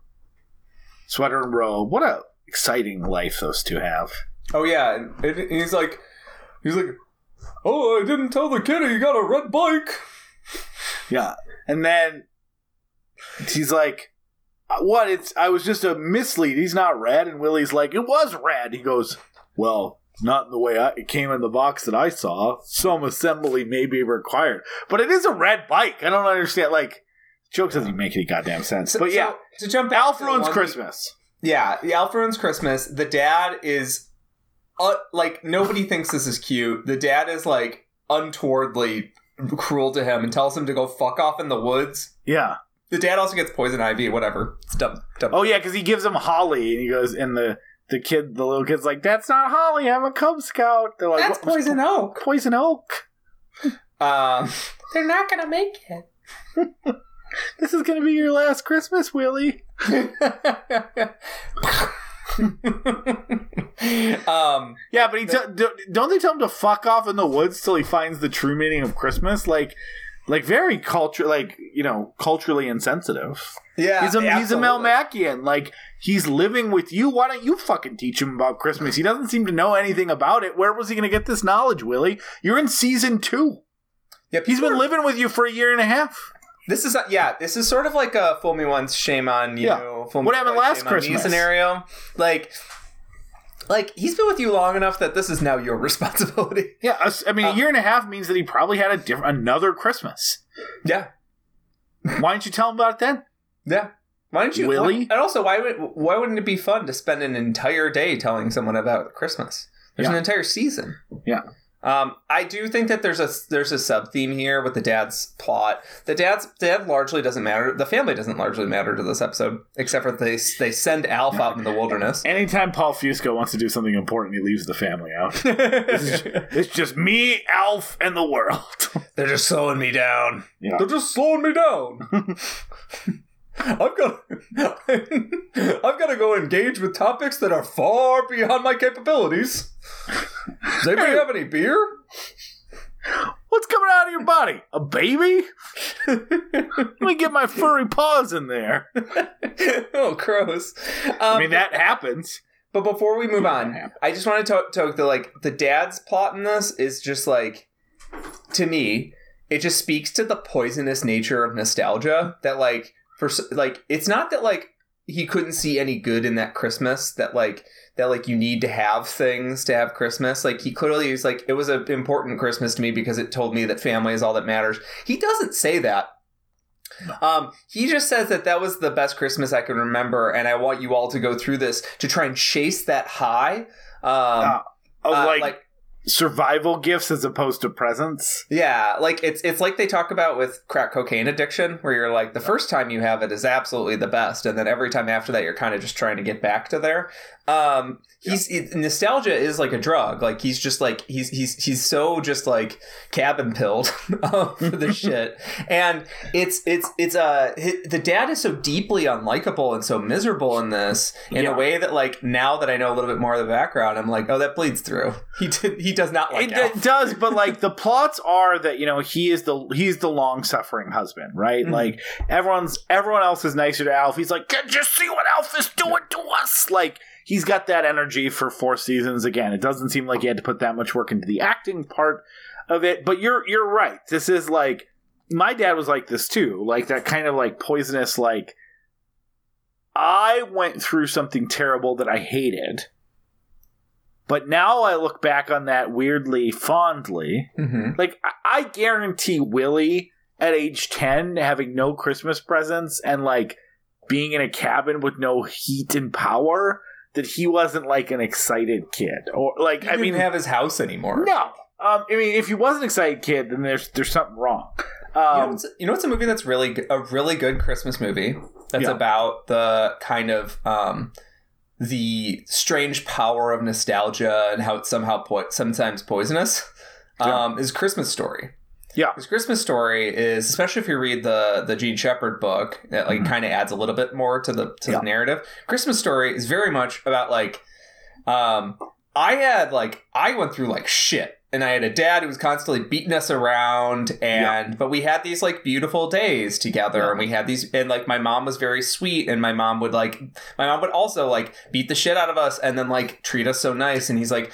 sweater and robe. What a exciting life those two have. Oh yeah, and, and he's like, he's like, oh, I didn't tell the kid he got a red bike. Yeah, and then he's like, "Uh, "What? It's I was just a mislead. He's not red." And Willie's like, "It was red." He goes, "Well." Not in the way I, it came in the box that I saw. Some assembly may be required, but it is a red bike. I don't understand. Like, joke doesn't make any goddamn sense. So- but yeah, so, to jump back, Alf ruins Christmas. Yeah, the Alf ruins Christmas. The dad is, uh, like, nobody thinks this is cute. The dad is like untowardly cruel to him and tells him to go fuck off in the woods. Yeah. The dad also gets poison ivy. Whatever. It's dumb. Dumb. Oh yeah, because he gives him holly, and he goes, and the the kid, the little kid's like, "That's not holly. I'm a Cub Scout." They're like, that's "What- poison oak. Poison oak. Um, they're not gonna make it. This is gonna be your last Christmas, Willie. um, Yeah, but he t- do- don't they tell him to fuck off in the woods till he finds the true meaning of Christmas? Like, like very culture, like you know, culturally insensitive. yeah, He's a he's a. Melmacian. Like he's living with you. Why don't you fucking teach him about Christmas? He doesn't seem to know anything about it. Where was he going to get this knowledge, Willie? You're in season two. Yep, He's been living with you for a year and a half. This is yeah. This is sort of like a fool me once, shame on you. Yeah. Fool me What happened last shame on me Christmas? scenario? Like, like he's been with you long enough that this is now your responsibility. Yeah, I mean, Uh, a year and a half means that he probably had a different another Christmas. Yeah, Why didn't you tell him about it then? yeah. Why don't you, Willie? And also, why would why wouldn't it be fun to spend an entire day telling someone about Christmas? There's Yeah. an entire season. Yeah. Um, I do think that there's a there's a sub theme here with the dad's plot. The dad's dad largely doesn't matter. The family doesn't largely matter to this episode, except for they they send Alf out in the wilderness. Anytime Paul Fusco wants to do something important, he leaves the family out. it's just me, Alf, and the world. They're just slowing me down. Yeah. They're just slowing me down. I've got I've got to go engage with topics that are far beyond my capabilities. Does anybody have any beer? What's coming out of your body? A baby? Let me get my furry paws in there. oh, gross. Um, I mean, that happens. But before we move on, I just want to talk, talk the like the dad's plot in this is just like to me, it just speaks to the poisonous nature of nostalgia. That like for like it's not that like he couldn't see any good in that Christmas. That like that like you need to have things to have Christmas. Like he clearly is like it was an important Christmas to me because it told me that family is all that matters. He doesn't say that. Um, he just says that that was the best Christmas I can remember, and I want you all to go through this to try and chase that high. Um, Of uh, like, survival gifts as opposed to presents. yeah, like it's it's like they talk about with crack cocaine addiction, where you're like the first time you have it is absolutely the best, and then every time after that you're kind of just trying to get back to there. Um, he's it, nostalgia is like a drug. Like he's just like he's he's he's so just like cabin pilled um, for the shit, and it's it's it's uh the dad is so deeply unlikable and so miserable in this in Yeah. a way that like now that I know a little bit more of the background, I'm like oh that bleeds through. He did, he does not like it, it does, but like the plots are that you know he is the he's the long suffering husband, right? Mhm. Like everyone's everyone else is nicer to Alf. He's like, can't you see what Alf is doing to us? Like he's got that energy for four seasons. Again, it doesn't seem like he had to put that much work into the acting part of it. But you're you're right. This is like my dad was like this too, like that kind of like poisonous like. I went through something terrible that I hated. But now I look back on that weirdly fondly. Mhm. Like, I- I guarantee Willie at age 10 having no Christmas presents and like being in a cabin with no heat and power, that he wasn't like an excited kid. Or like, He I didn't mean, have his house anymore. no. Um, I mean, if he was an excited kid, then there's there's something wrong. You know, Um, what's, you know what's a movie that's really a really good Christmas movie that's Yeah. about the kind of um, the strange power of nostalgia and how it's somehow po- sometimes poisonous Yeah. um, is Christmas Story. Yeah. Because Christmas Story is, especially if you read the the Jean Shepherd book, that like Mhm. kind of adds a little bit more to the to Yeah. the narrative. Christmas Story is very much about like, um, I had like I went through like shit, and I had a dad who was constantly beating us around, and but we had these like beautiful days together, Yeah. and we had these, and like my mom was very sweet, and my mom would like my mom would also like beat the shit out of us, and then like treat us so nice, and he's like.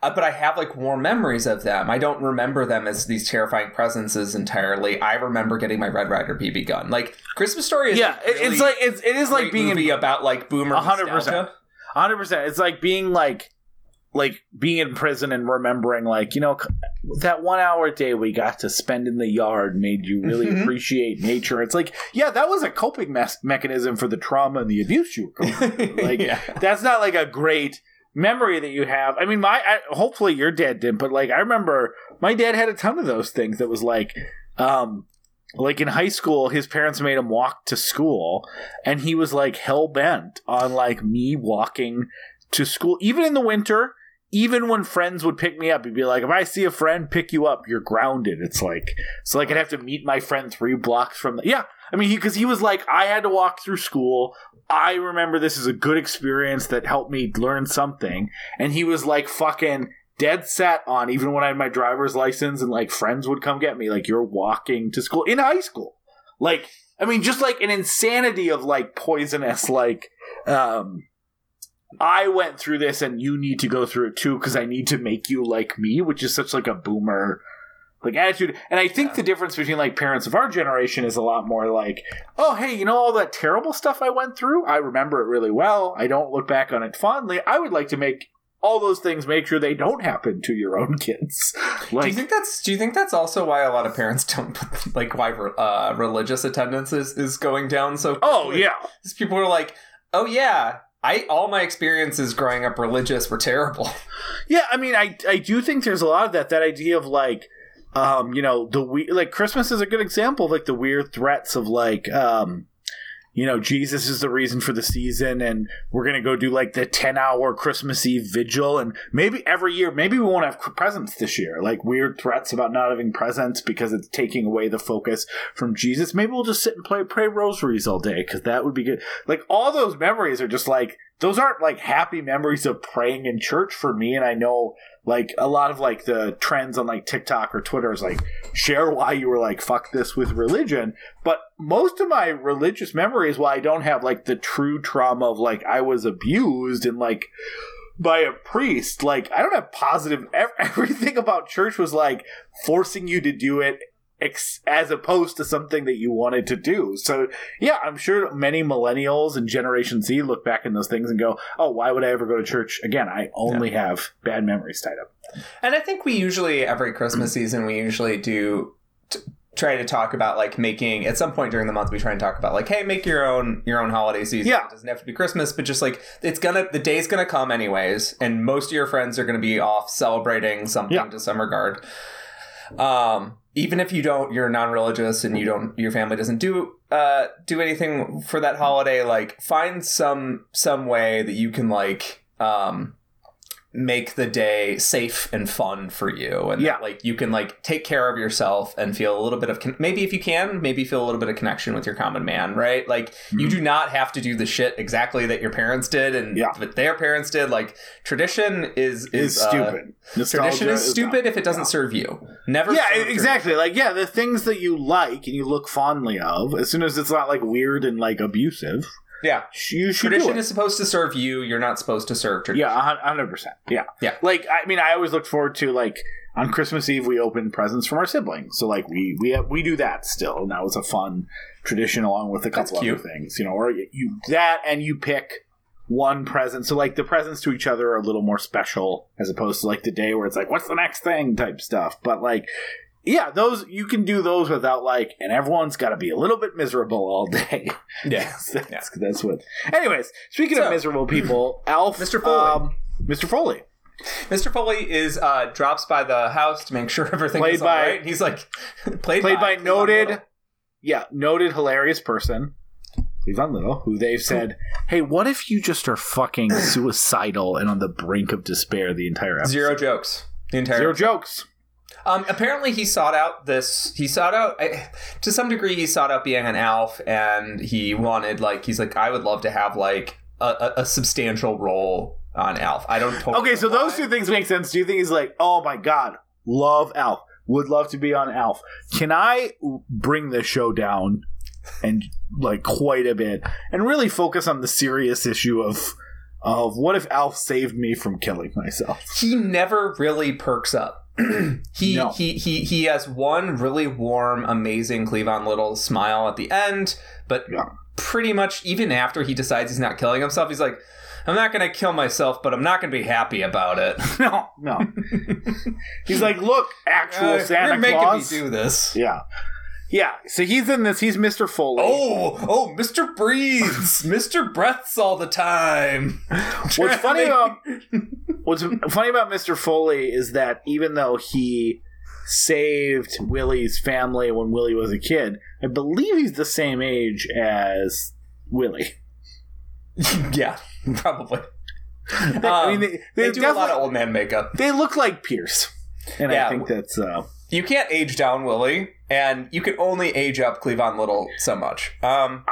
Uh, but I have like warm memories of them. I don't remember them as these terrifying presences entirely. I remember getting my Red Ryder BB gun. Like Christmas Story is yeah, it, it's like it's it is like being in about like boomer hundred nostalgia. hundred percent. It's like being like like being in prison and remembering like you know that one hour a day we got to spend in the yard made you really Mhm. appreciate nature. It's like yeah, that was a coping mes- mechanism for the trauma and the abuse you were going through. Like yeah. that's not like a great memory that you have. I mean, my I, hopefully your dad didn't, but like I remember my dad had a ton of those things that was like, um, like in high school, his parents made him walk to school, and he was like hell bent on like me walking to school, even in the winter. Even when friends would pick me up, he'd be like, "If I see a friend pick you up, you're grounded." It's like so, like I'd have to meet my friend three blocks from the yeah. I mean, because he, was like, I had to walk through school. I remember this is a good experience that helped me learn something. And he was like fucking dead set on, even when I had my driver's license and like friends would come get me, like, you're walking to school in high school. Like, I mean, just like an insanity of like poisonous, like, um, I went through this and you need to go through it too because I need to make you like me, which is such like a boomer like attitude. And I think Yeah. the difference between like parents of our generation is a lot more like, oh hey, you know all that terrible stuff I went through? I remember it really well. I don't look back on it fondly. I would like to make all those things make sure they don't happen to your own kids. do you think that's do you think that's also why a lot of parents don't like why uh, religious attendance is, is going down so Oh yeah. Because people are like, oh yeah, I all my experiences growing up religious were terrible. Yeah, I mean, I I do think there's a lot of that. That idea of like, um, you know, the we like Christmas is a good example of like the weird threats of like, um, you know, Jesus is the reason for the season, and we're gonna go do like the ten hour Christmas Eve vigil, and maybe every year, maybe we won't have presents this year. Like weird threats about not having presents because it's taking away the focus from Jesus. Maybe we'll just sit and play pray rosaries all day because that would be good. Like all those memories are just like those aren't like happy memories of praying in church for me and i know like a lot of like the trends on like tiktok or twitter is like share why you were like fuck this with religion. But most of my religious memories while i don't have like the true trauma of like i was abused and like by a priest. Like i don't have positive everything about church was like forcing you to do it ex- as opposed to something that you wanted to do. So, yeah, I'm sure many millennials and Generation Z look back in those things and go, "Oh, why would I ever go to church again? I only have bad memories tied up." And I think we usually every Christmas season we usually do t- try to talk about like making at some point during the month we try and talk about like hey make your own your own holiday season Yeah. it doesn't have to be christmas but just like it's gonna the day's gonna come anyways and most of your friends are gonna be off celebrating something Yeah. to some regard um even if you don't you're non-religious and you don't your family doesn't do uh do anything for that holiday like find some some way that you can like um make the day safe and fun for you and Yeah. that, like you can like take care of yourself and feel a little bit of con- maybe if you can maybe feel a little bit of connection with your common man right like you do not have to do the shit exactly that your parents did and Mm-hmm. Yeah. that their parents did like tradition is Is is, uh, stupid. Nostalgia tradition is stupid if it doesn't serve you never Yeah, exactly. Like, yeah, the things that you like and you look fondly of, as soon as it's not like weird and like abusive, tradition. Yeah you should tradition is supposed to serve you you're not supposed to serve tradition Yeah, hundred percent. Yeah, Yeah. Like, I mean, I always look forward to like on Christmas Eve we open presents from our siblings. So like we we have, we do that still, and that was a fun tradition along with a couple other things. You know, or you that and you pick one present. So like the presents to each other are a little more special as opposed to like the day where it's like what's the next thing type stuff. But like. Yeah, those you can do those without like, and everyone's got to be a little bit miserable all day. yeah that's, that's what. Anyways, speaking So- of miserable people, Alf, Mr. Foley. um, Mr. Foley, Mr. Foley is uh, drops by the house to make sure everything Played is by- all right. He's like played, played by Cleavon noted, yeah, noted hilarious person, Cleavon Little, who they've said, "Hey, what if you just are fucking suicidal and on the brink of despair the entire episode? zero jokes. The entire Zero jokes. Um, apparently, he sought out this. He sought out, I- to some degree, he sought out being an Alf, and he wanted like he's like, I would love to have like a, a, a substantial role on Alf. I don't. Totally Okay, so those why. two things make sense. Do you think he's like, oh my god, love Alf, would love to be on Alf? Can I bring this show down and like quite a bit and really focus on the serious issue of of what if Alf saved me from killing myself? he never really perks up. he, No. he he he has one really warm, amazing Cleavon Little smile at the end, but Yeah. pretty much even after he decides he's not killing himself, he's like, "I'm not going to kill myself, but I'm not going to be happy about it." No, no. he's like, look, actual Uh, Santa you're making Claus. me do this. Yeah. Yeah. So he's in this. He's Mr. Foley. Oh, oh, Mr. Breathes, Mr. Breaths all the time. What's funny about what's funny about Mr. Foley is that even though he saved Willie's family when Willie was a kid, I believe he's the same age as Willie. yeah, probably. I mean, they, They they, do a lot of old man makeup. They look like Pierce, and Yeah. I think that's uh, You can't age down Willie, and you can only age up Cleavon Little so much. Um,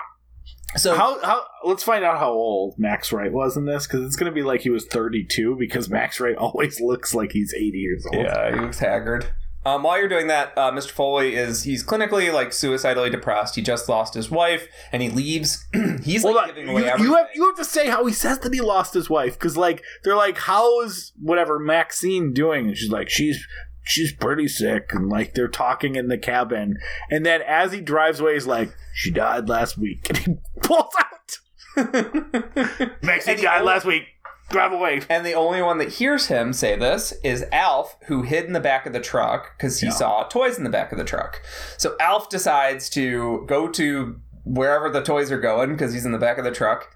so how how. Let's find out how old Max Wright was in this because it's going to be like he was thirty two because Max Wright always looks like he's eighty years old. yeah, he looks haggard. Um, while you're doing that, uh, Mr. Foley is he's clinically like suicidally depressed. He just lost his wife, and he leaves. he's Hold like on, giving you, away you everything. have you have to say how he says that he lost his wife because like they're like, how is whatever Maxine doing? And she's like, she's she's pretty sick, and like they're talking in the cabin, and then as he drives away, he's like, she died last week, and he pulls out. Maxine And died only- last week. Drive away. And the only one that hears him say this is Alf, who hid in the back of the truck because he Yeah. saw toys in the back of the truck. So Alf decides to go to wherever the toys are going because he's in the back of the truck.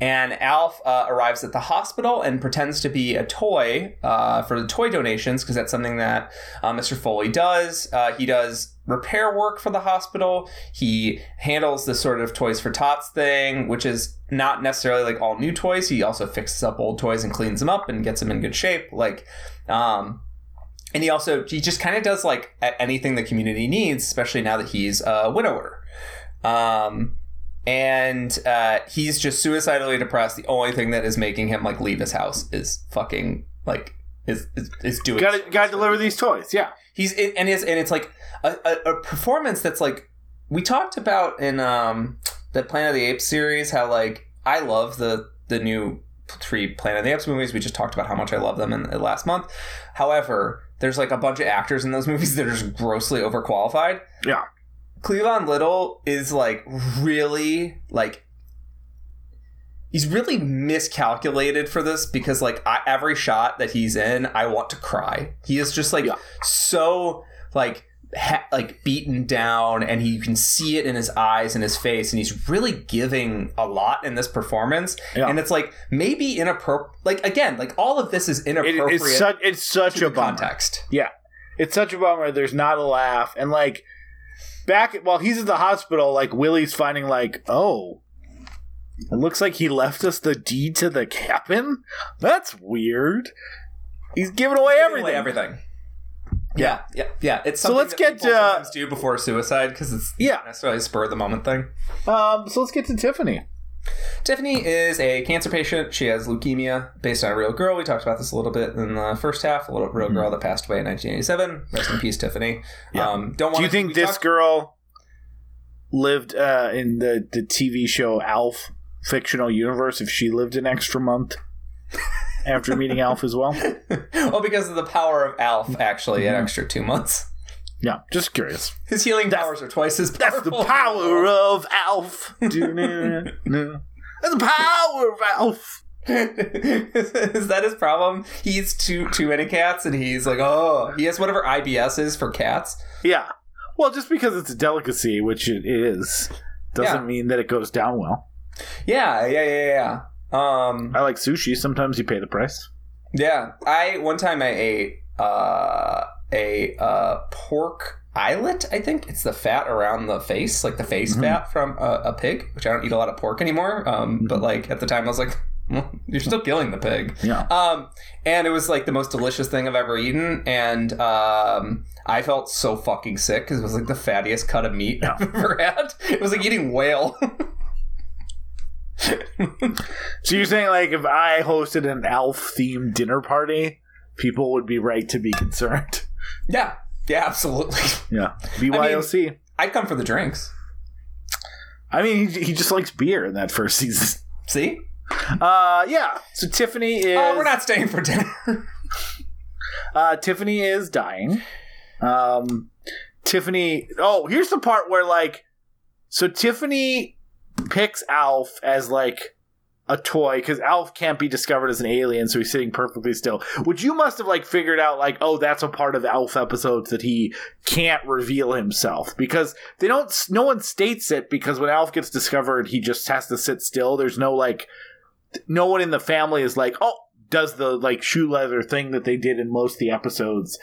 And Alf uh, arrives at the hospital and pretends to be a toy uh, for the toy donations because that's something that uh, Mr. Foley does. Uh, he does repair work for the hospital. He handles the sort of Toys for Tots thing, which is not necessarily like all new toys. He also fixes up old toys and cleans them up and gets them in good shape. Like, um, and he also he just kind of does like anything the community needs, especially now that he's a widower. Um, and uh, he's just suicidally depressed. The only thing that is making him like leave his house is fucking like is is, is doing. Got to got to deliver these toys. Yeah. He's in, and it's and it's like a, a, a performance that's like we talked about in um the Planet of the Apes series. How like I love the the new three Planet of the Apes movies. We just talked about how much I love them in, in last month. However, there's like a bunch of actors in those movies that are just grossly overqualified. Yeah. Cleavon Little is like really like he's really miscalculated for this because like I, every shot that he's in, I want to cry. He is just like Yeah. so like ha- like beaten down, and he, you can see it in his eyes and his face, and he's really giving a lot in this performance. Yeah. And it's like maybe inappropriate. Like again, like all of this is It, inappropriate it's such it's such a context. Yeah. It's such a bummer. There's not a laugh. And like back while he's at the hospital, like Willie's finding like, oh, it looks like he left us the deed to the cabin. That's weird. He's giving away Giving everything. away everything. Yeah, yeah, yeah. It's So let's that get, uh, do before suicide because it's Yeah. necessarily a spur of the moment thing. Um, so let's get to Tiffany. Tiffany is a cancer patient. She has leukemia based on a real girl. We talked about this a little bit in the first half. A little real girl that passed away in 1987. Rest in peace, Tiffany. Mm-hmm. Yeah. Um, don't Do you think this girl lived uh, in the, the TV show Alf fictional universe if she lived an extra month after meeting Alf as well? well, because of the power of Alf, actually, Mm-hmm. an extra two months. Yeah, just curious. His healing powers are twice as powerful. That's the power of Alf. That's the power of Alf. is that his problem? He's too too many cats, and he's like, oh, he has whatever IBS is for cats. Yeah. Well, just because it's a delicacy, which it is, doesn't Yeah. mean that it goes down well. Yeah, yeah, yeah, yeah. Um, I like sushi. Sometimes you pay the price. yeah. I one time I ate uh, a uh, pork eyelet. I think it's the fat around the face, like the face Mhm. fat from a, a pig. Which I don't eat a lot of pork anymore. Um, but like at the time, I was like, well, you're still killing the pig. Yeah. Um, and it was like the most delicious thing I've ever eaten, and um, I felt so fucking sick because it was like the fattiest cut of meat I've ever had. It was like eating whale. So you're saying, like, if I hosted an Alf themed dinner party, people would be right to be concerned. Yeah, yeah, absolutely. Yeah. BYOC. I'd come for the drinks. I mean, he, he just likes beer in that first season. See? Uh, yeah. So Tiffany is. Oh, we're not staying for dinner. Uh, Tiffany is dying. Um, Tiffany. Oh, here's the part where like, so Tiffany picks Alf as like a toy because Alf can't be discovered as an alien, so he's sitting perfectly still. Which you must have like figured out like, oh, that's a part of Alf episodes that he can't reveal himself because they don't. No one states it because when Alf gets discovered, he just has to sit still. There's no like, no one in the family is like, oh, does the like shoe leather thing that they did in most the episodes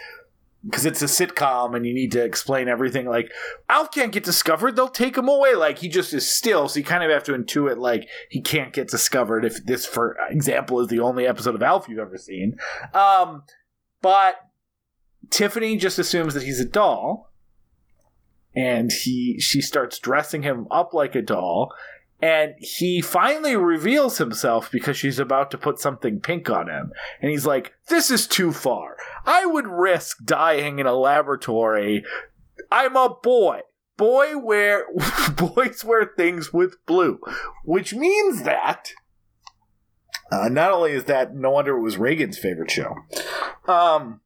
because it's a sitcom and you need to explain everything like alf can't get discovered they'll take him away like he just is still so you kind of have to intuit like he can't get discovered if this for example is the only episode of alf you've ever seen. Um but tiffany just assumes that he's a doll and he she starts dressing him up like a doll and he finally reveals himself because she's about to put something pink on him. And he's like, This is too far. I would risk dying in a laboratory. I'm a boy. Boy wear boys wear things with blue. Which means that uh, not only is that no wonder it was Reagan's favorite show. Um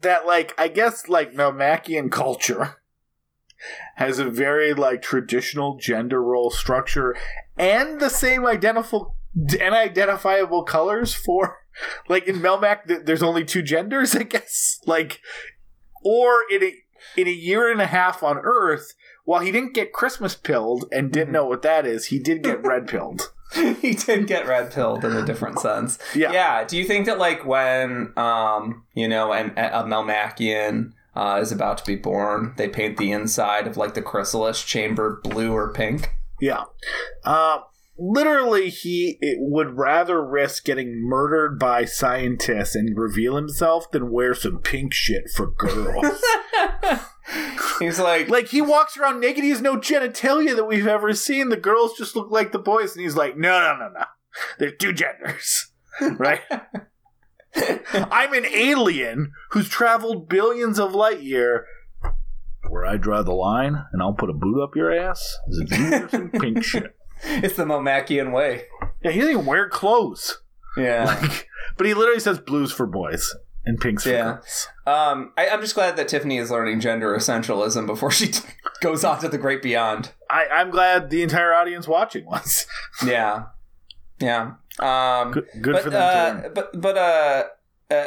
that like I guess like Melmacian culture has a very like traditional gender role structure and the same identifiable and identifiable colors for like in Melmac th- there's only two genders I guess like or in a in a year and a half on Earth while he didn't get Christmas pilled and didn't know what that is he did get red pilled he did get red pilled in a different sense. Yeah. Yeah. Do you think that like when um you know and a Melmacian uh, is about to be born, they paint the inside of like the chrysalis chamber blue or pink? Yeah. Uh, literally, he it would rather risk getting murdered by scientists and reveal himself than wear some pink shit for girls. He's like, like, he walks around naked. He has no genitalia that we've ever seen. The girls just look like the boys. And he's like, no, no, no, no. There's two genders. Right? I'm an alien who's traveled billions of light year. Where I draw the line, and I'll put a boot up your ass, is if you some pink shit. it's the Melmacian way. Yeah, he doesn't even wear clothes. Yeah. Like, but he literally says blues for boys and pinks for Yeah. girls. Um, I, I'm just glad that Tiffany is learning gender essentialism before she goes off to the great beyond. I, I'm glad the entire audience watching was. Yeah, yeah. Um, Good, good but, for them uh, but but uh, uh,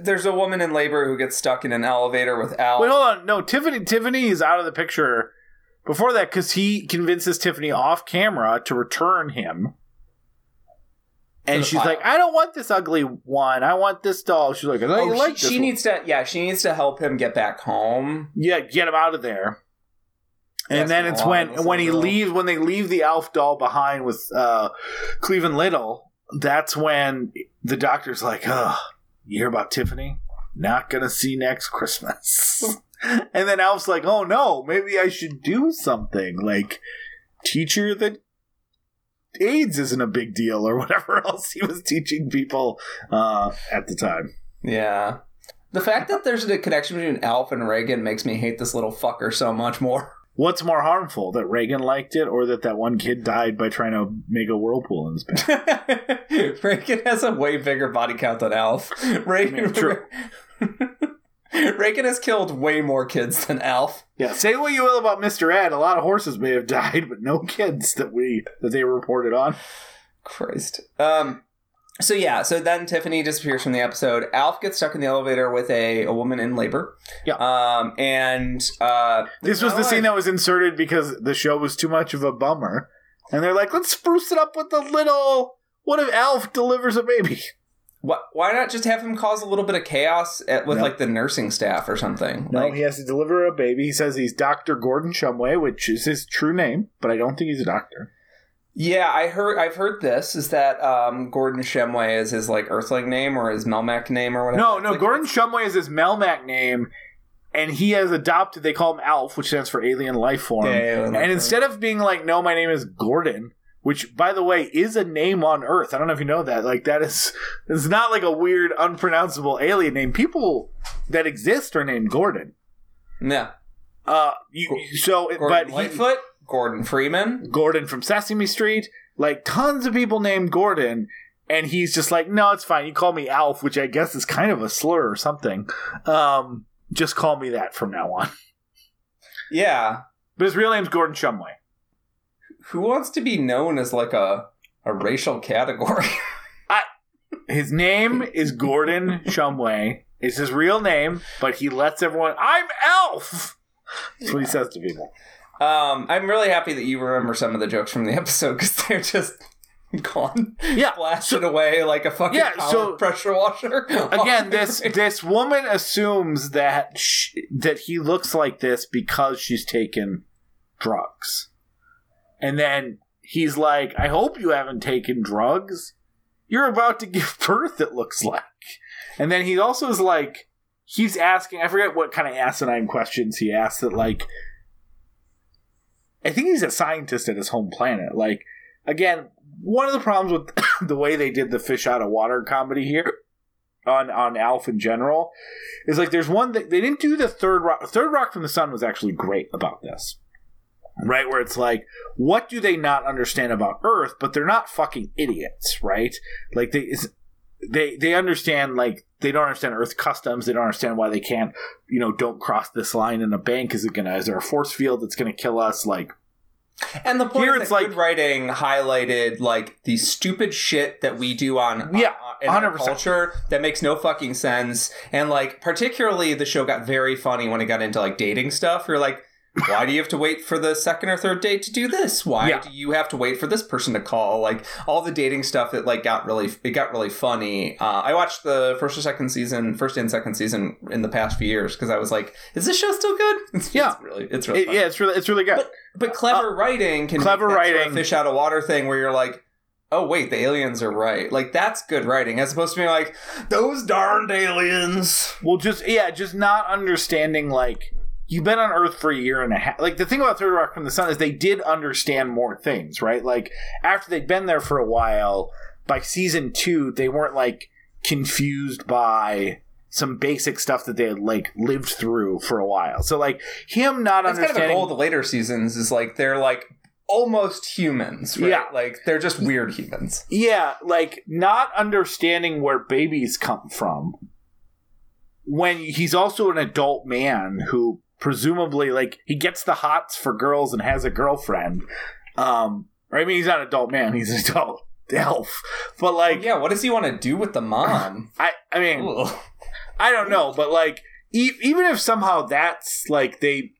there's a woman in labor who gets stuck in an elevator with Al. Wait, hold on. No, Tiffany. Tiffany is out of the picture before that because he convinces Tiffany off camera to return him. And she's file. like, "I don't want this ugly one. I want this doll." She's like, "I Oh, you she, like this." she one." needs to. Yeah, she needs to help him get back home. yeah, get him out of there. And That's then it's when when he leaves when they leave the Alf doll behind with uh, Cleavon Little. That's when the doctor's like, "Oh, you hear about Tiffany? Not gonna see next Christmas." and then Alf's like, "Oh no, maybe I should do something like teach her that AIDS isn't a big deal or whatever else he was teaching people uh, at the time." Yeah. The fact that there's a connection between Alf and Reagan makes me hate this little fucker so much more. What's more harmful, that Reagan liked it, or that that one kid died by trying to make a whirlpool in his bed? Reagan has a way bigger body count than Alf. Reagan, Yeah, true. Reagan has killed way more kids than Alf. Yeah, say what you will about Mr. Ed. A lot of horses may have died, but no kids that we that they reported on. Christ. Um. So yeah. So then Tiffany disappears from the episode. Alf gets stuck in the elevator with a, a woman in labor. Yeah. Um. And uh. This was the scene that was inserted because the show was too much of a bummer, and they're like, "Let's spruce it up with a little." What if Alf delivers a baby? Why, why not just have him cause a little bit of chaos at, with No. like the nursing staff or something? No, like, he has to deliver a baby. He says he's Doctor Gordon Shumway, which is his true name, but I don't think he's a doctor. Yeah, I heard. I've heard this is that um, Gordon Shumway is his like Earthling name or his Melmac name or whatever. No, no, like- Gordon Shumway is his Melmac name, and he has adopted. They call him Alf, which stands for alien life form. Yeah, yeah, and instead of being like, "No, my name is Gordon," which, by the way, is a name on Earth. I don't know if you know that. Like that is, it's not like a weird, unpronounceable alien name. People that exist are named Gordon. Yeah, Uh, you so, Gordon but he, Lightfoot, Gordon Freeman. Gordon from Sesame Street, like tons of people named Gordon. And he's just like, no, it's fine. You call me Alf, which I guess is kind of a slur or something. Um, just call me that from now on. Yeah, But his real name's Gordon Shumway. who wants to be known as like a a racial category? I, His name is Gordon Shumway. It's his real name, but he lets everyone, I'm Alf! That's what he says to people. Um, I'm really happy that you remember some of the jokes from the episode because they're just gone, Yeah. blasted away like a fucking Yeah, power so- pressure washer. Again, this this woman assumes that sh- that he looks like this because she's taken drugs, and then he's like, "I hope you haven't taken drugs. You're about to give birth. It looks like." And then he also is like, he's asking. I forget what kind of asinine questions he asked. That like, I think he's a scientist at his home planet. Like, again, one of the problems with the way they did the fish out of water comedy here on on Alf in general is like there's one that they didn't do the third rock. Third Rock from the Sun was actually great about this, right? Where it's like, what do they not understand about Earth? But they're not fucking idiots, right? Like they they they understand like they don't understand Earth customs. They don't understand why they can't, you know, don't cross this line in a bank. Is it gonna? Is there a force field that's gonna kill us? Like And the point Here is it's that like- good writing highlighted like the stupid shit that we do on Yeah, uh, in our 100%. culture that makes no fucking sense. And like particularly the show got very funny when it got into like dating stuff. You're like, why do you have to wait for the second or third date to do this? Why Yeah. do you have to wait for this person to call? Like all the dating stuff that like got really it got really funny. Uh, I watched the first or second season, first and second season in the past few years because I was like, is this show still good? It's, Yeah. it's really it's really It- yeah, it's really it's really good. But but clever writing can clever that sort of writing. fish out of water thing where you're like, oh wait, the aliens are right. Like that's good writing as opposed to being like those darned aliens. Well, just yeah, just not understanding like you've been on Earth for a year and a half. Like the thing about Third Rock from the Sun is they did understand more things, right? Like after they'd been there for a while, by season two, they weren't like confused by some basic stuff that they had like lived through for a while. So like him not That's kind of the goal of the later seasons is like they're like almost humans, right? Yeah. Like they're just weird humans. Yeah, like not understanding where babies come from when he's also an adult man who presumably like he gets the hots for girls and has a girlfriend. Um or I mean he's not an adult man, he's an adult elf. But like Yeah, what does he want to do with the mom? I I mean Ugh. I don't know, but like e- even if somehow that's like they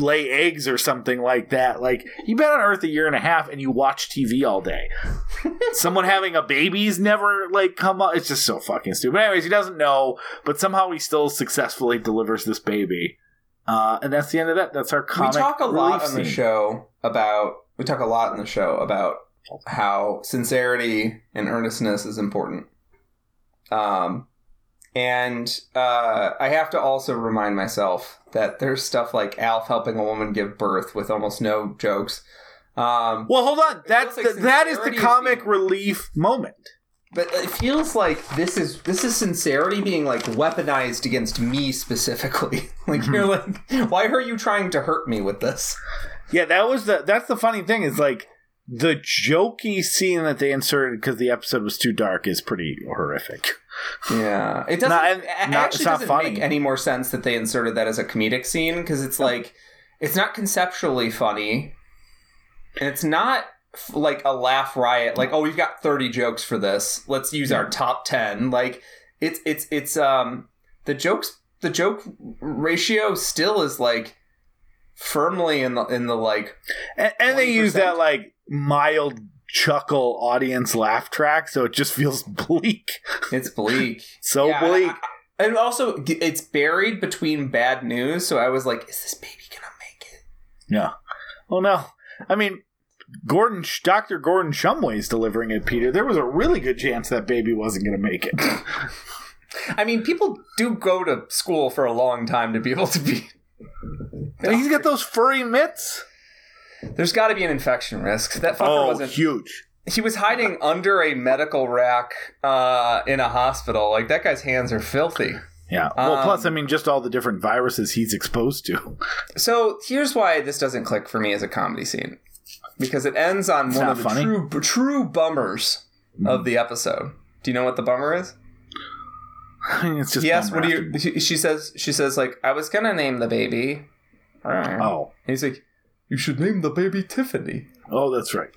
lay eggs or something like that, like you've been on Earth a year and a half and you watch TV all day. Someone having a baby's never like come up. It's just so fucking stupid. Anyways, he doesn't know, but somehow he still successfully delivers this baby. Uh, and that's the end of that. That's our comic. we talk a lot on the scene. show about we talk a lot in the show about how sincerity and earnestness is important um and uh i have to also remind myself that there's stuff like alf helping a woman give birth with almost no jokes um Well, hold on. That's like the, that is the is comic being- relief moment. But it feels like this is this is sincerity being like weaponized against me specifically like mm-hmm. you're like why are you trying to hurt me with this Yeah, that was the that's the funny thing is like the jokey scene that they inserted because the episode was too dark is pretty horrific. Yeah, it doesn't. Not- it not- it's not doesn't funny. make any more sense that they inserted that as a comedic scene because it's like it's not conceptually funny, and it's not like a laugh riot. Like, oh, we've got thirty jokes for this. Let's use our top ten. Like, it's it's it's um the jokes the joke ratio still is like firmly in the in the like And, and they use that like mild chuckle audience laugh track, so it just feels bleak. it's bleak. So Yeah, bleak. I- I- and also, it's buried between bad news. So I was like, "Is this baby gonna make it?" yeah. Oh no. I mean, Gordon, Dr. Gordon Shumway's delivering it, Peter. There was a really good chance that baby wasn't going to make it. I mean, people do go to school for a long time to be able to be. He's got those furry mitts. There's got to be an infection risk. That fucker Oh, wasn't. huge. He was hiding under a medical rack uh, in a hospital. Like that guy's hands are filthy. Yeah. Well, Um, plus, I mean, just all the different viruses he's exposed to. So here's why this doesn't click for me as a comedy scene, because it ends on one not of the funny. true true bummers of the episode. Do you know what the bummer is? I mean, it's just. Yes. What do you? she- She says. She says like I was gonna name the baby. And Oh. he's like, you should name the baby Tiffany. Oh, that's right.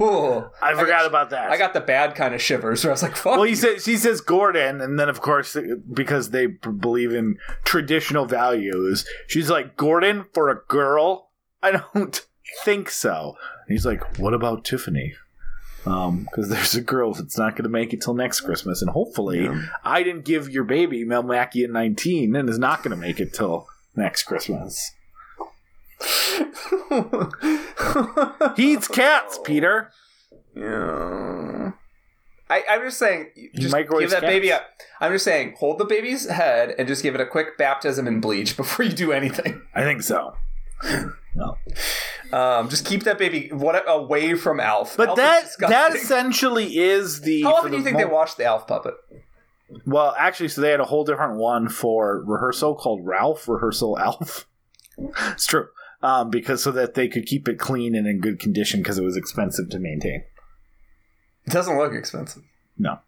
Ooh. I forgot got- about that. I got the bad kind of shivers. Where I was like, fuck. Well, he you. says she says Gordon, and then of course because they believe in traditional values, she's like Gordon for a girl. I don't think so. And he's like, what about Tiffany? Um, because there's a girl that's not going to make it till next Christmas, and hopefully, I didn't give your baby Melmacian 19 and is not going to make it till next Christmas. He eats cats, Peter. Yeah. I, I'm just saying, just give that baby up. I'm just saying, hold the baby's head and just give it a quick baptism in bleach before you do anything. I think so. No. Um, just keep that baby what away from Alf. But Alf that that essentially is the. How often do you think mo- they watch the Alf puppet? Well, actually, so they had a whole different one for rehearsal called Ralph Rehearsal Alf. it's true, um, because so that they could keep it clean and in good condition because it was expensive to maintain. It doesn't look expensive. No,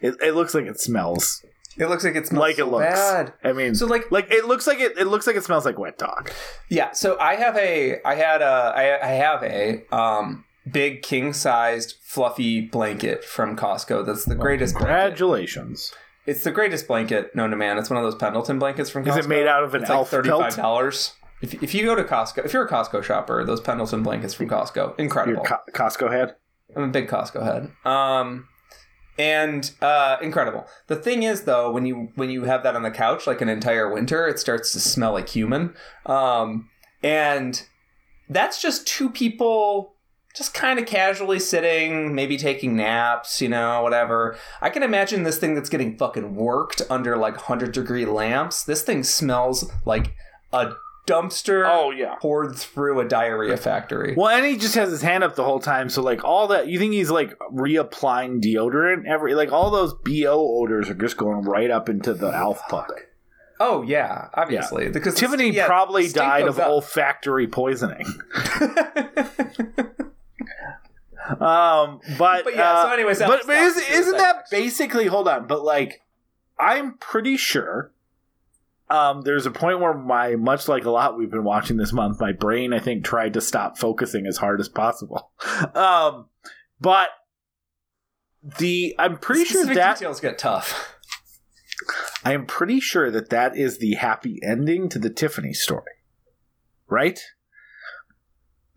it, it looks like it smells It looks like it smells like so looks. bad. I mean, So like like it looks like it. It looks like it smells like wet dog. Yeah, so I have a, I had a, I, I have a um, big king sized fluffy blanket from Costco. That's the greatest blanket. Congratulations. It's the greatest blanket known to man. It's one of those Pendleton blankets from Costco. Is it made out of an It's like elf thirty-five dollars. If, if you go to Costco, if you're a Costco shopper, those Pendleton blankets from Costco, incredible. Co- Costco head. I'm a big Costco head. Um, and uh, incredible. The thing is, though, when you when you have that on the couch like an entire winter, it starts to smell like human. Um, and that's just two people just kind of casually sitting, maybe taking naps, you know, whatever. I can imagine this thing that's getting fucking worked under like 100 degree lamps. This thing smells like a dumpster Oh yeah. poured through a diarrhea factory. Well, and he just has his hand up the whole time, so like all that you think he's like reapplying deodorant every like all those bo odors are just going right up into the Alf puppet. Oh yeah, obviously. Because Tiffany yeah, probably died of up. olfactory poisoning. Um, but But yeah, so uh, anyways, but, but that is, was isn't that basically? Hold on, but like, I'm pretty sure. Um, there's a point where my, much like a lot we've been watching this month, my brain I think tried to stop focusing as hard as possible. Um, but the I'm pretty sure Specific that details get tough. I am pretty sure that that is the happy ending to the Tiffany story, right?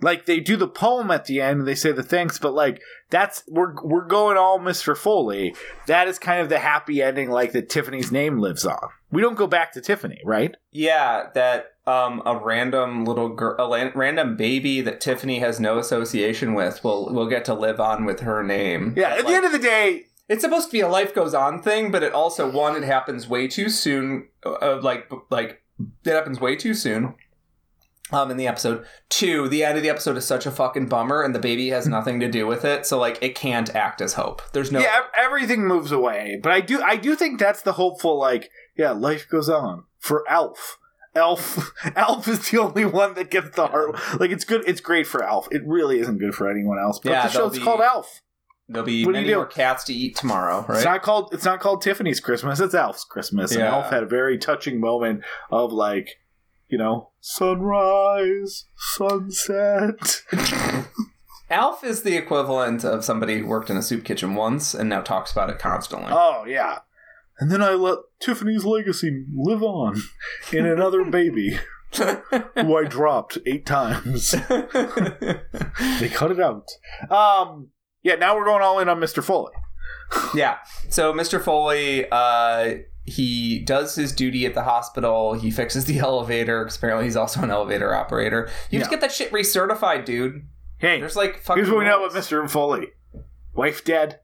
Like they do the poem at the end, and they say the thanks, but like that's we're we're going all Mr. Foley. That is kind of the happy ending, like that Tiffany's name lives on. We don't go back to Tiffany, right? Yeah, that um, a random little girl, a random baby that Tiffany has no association with will will get to live on with her name. Yeah. But, At the end of the day, it's supposed to be a life goes on thing, but it also one it happens way too soon. Uh, like like it happens way too soon. Um, in the episode two, the end of the episode is such a fucking bummer, and the baby has nothing to do with it. So like, it can't act as hope. There's no. yeah, everything moves away. But I do I do think that's the hopeful like yeah, life goes on for Alf. Elf Elf is the only one that gets the heart. Like it's good. It's great for Alf. It really isn't good for anyone else. But Yeah, the show's be- called Alf. There'll be What do you many do? more cats to eat tomorrow, right? It's not called. It's not called Tiffany's Christmas. It's Alf's Christmas. And Yeah. Alf had a very touching moment of like, you know, sunrise, sunset. Alf is the equivalent of somebody who worked in a soup kitchen once and now talks about it constantly. oh yeah. And then I let Tiffany's legacy live on in another baby who I dropped eight times. They cut it out. Um. Yeah. Now we're going all in on Mr. Foley. yeah. So Mr. Foley, uh, he does his duty at the hospital. He fixes the elevator. 'cause apparently, he's also an elevator operator. You just get that shit recertified, dude. Hey, There's like fucking. here's what we know about Mr. Foley: wife dead,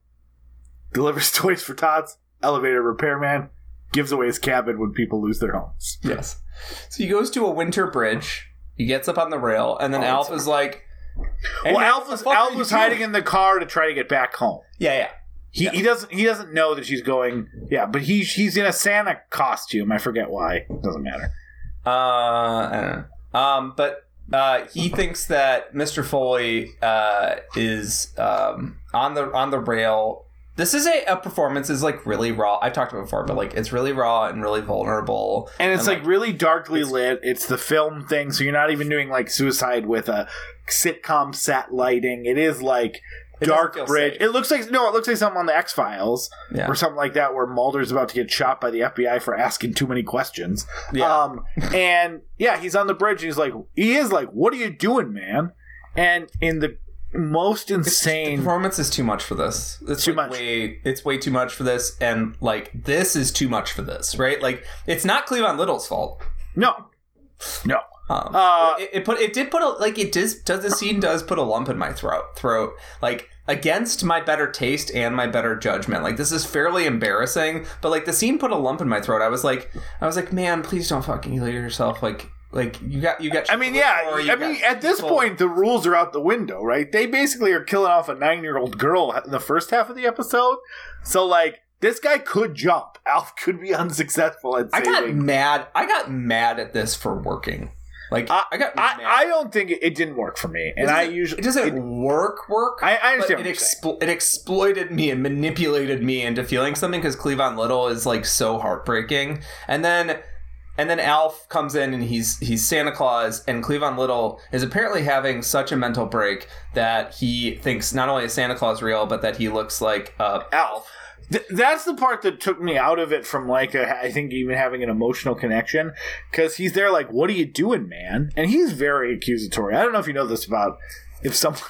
delivers toys for tots, elevator repairman, gives away his cabin when people lose their homes. Yes. So he goes to a winter bridge. He gets up on the rail, and then Oh, Alf is like, "Hey, well, Alf what was, Alf was hiding in the car to try to get back home. Yeah, yeah. He, he doesn't he doesn't know that she's going. Yeah, but he's he's in a Santa costume. I forget why. Doesn't matter. Uh, I don't know. Um, but uh, he thinks that Mr. Foley uh, is um, on the on the rail. This is a, a performance is like really raw. I've talked about it before, but like it's really raw and really vulnerable. And it's And, like, really darkly it's- lit. It's the film thing, so you're not even doing like suicide with a sitcom set lighting. It is like It dark bridge. safe. It looks like no, it looks like something on the X Files Yeah, or something like that, where Mulder's about to get shot by the FBI for asking too many questions. yeah. Um, and yeah, he's on the bridge. And he's like, he is like, "What are you doing, man?" And in the most insane, performance is too much for this. It's Too like much. Way, it's way too much for this, and like this is too much for this, right? Like it's not Cleavon Little's fault. no, no, Um, Uh, it, it put it did put a like it does does the scene does put a lump in my throat throat like against my better taste and my better judgment like this is fairly embarrassing but like the scene put a lump in my throat I was like I was like man please don't fucking kill yourself like like you got you got I mean, shit to live yeah. I mean, at this people- point, the rules are out the window, right? They basically are killing off a nine-year-old girl in the first half of the episode. So, like, this guy could jump. Alf could be unsuccessful at I got mad I got mad at this for working like I- I, got I. I don't think it, it didn't work for me, and I usually it doesn't work work I, I but understand. it, explo- it exploited me and manipulated me into feeling something because Cleavon Little is like so heartbreaking, and then and then Alf comes in and he's he's Santa Claus, and Cleavon Little is apparently having such a mental break that he thinks not only is Santa Claus real, but that he looks like uh, Alf. Th- that's the part that took me out of it from like a, I think even having an emotional connection because he's there like what are you doing man and he's very accusatory I don't know if you know this about if someone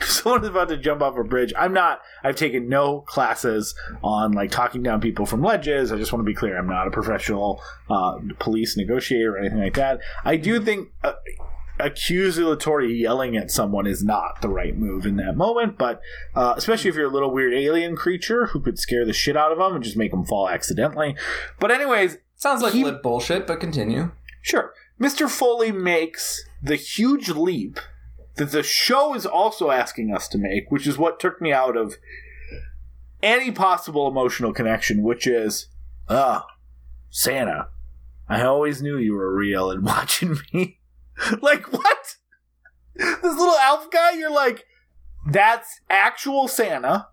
if someone is about to jump off a bridge I'm not I've taken no classes on like talking down people from ledges I just want to be clear I'm not a professional uh, police negotiator or anything like that I do think uh, accusatory yelling at someone is not the right move in that moment but uh, especially if you're a little weird alien creature who could scare the shit out of them and just make them fall accidentally but anyways Sounds like He- lit bullshit, but continue. Sure. Mr. Foley makes the huge leap that the show is also asking us to make, which is what took me out of any possible emotional connection, which is, ah, Santa, I always knew you were real and watching me. like, what? This little elf guy, you're like, that's actual Santa.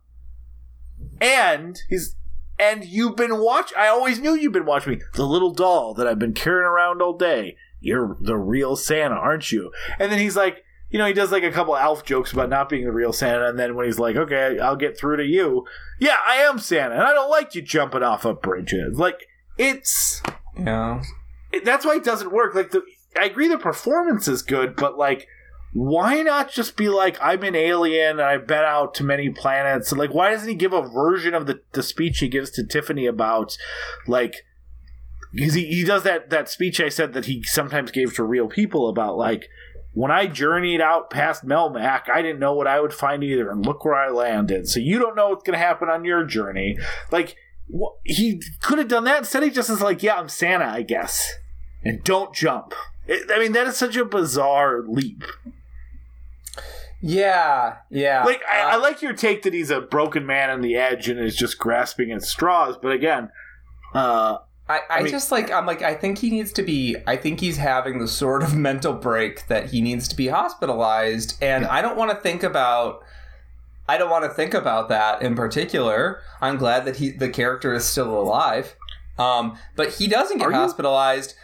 And he's and you've been watch. I always knew you've been watching me. The little doll that I've been carrying around all day. You're the real Santa, aren't you? And then he's like, you know, he does like a couple Alf jokes about not being the real Santa, and then when he's like, okay, I'll get through to you. Yeah, I am Santa, and I don't like you jumping off of bridges. Like, it's Yeah. it- that's why it doesn't work. Like the, I agree the performance is good, but like, why not just be like, I'm an alien and I've been out to many planets? Like, why doesn't he give a version of the, the speech he gives to Tiffany about, like, because he, he does that that speech I said that he sometimes gave to real people about like. When I journeyed out past Melmac, I didn't know what I would find either, and look where I landed. So you don't know what's going to happen on your journey. Like, wh- he could have done that. Instead, he just is like, "Yeah, I'm Santa, I guess." and don't jump. It, I mean, that is such a bizarre leap. Yeah. Yeah. Like, I, I Uh, like your take that he's a broken man on the edge and is just grasping at straws. But again, uh, I, I, mean- just like I'm like I think he needs to be I think he's having the sort of mental break that he needs to be hospitalized and I don't want to think about I don't want to think about that in particular. I'm glad that he the character is still alive. Um, but he doesn't get Are you? hospitalized.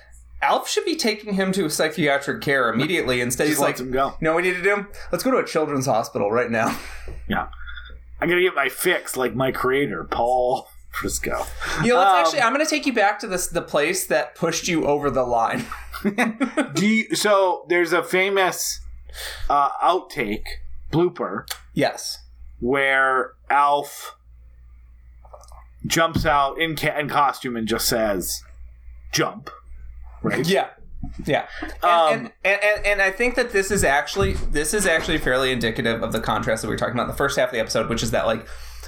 Alf should be taking him to psychiatric care immediately. Instead, he's like, him go. "You know what we need to do? Let's go to a children's hospital right now." Yeah, I'm gonna get my fix, like my creator, Paul Fusco. You know, let's Um, actually. I'm going to take you back to this the place that pushed you over the line. Do you, so there's a famous uh, outtake blooper yes. where Alf jumps out in, ca- in costume and just says, "Jump." Right. Yeah. Yeah. And, Um, and, and, and, and I think that this is actually this is actually fairly indicative of the contrast that we were talking about in the first half of the episode, which is that like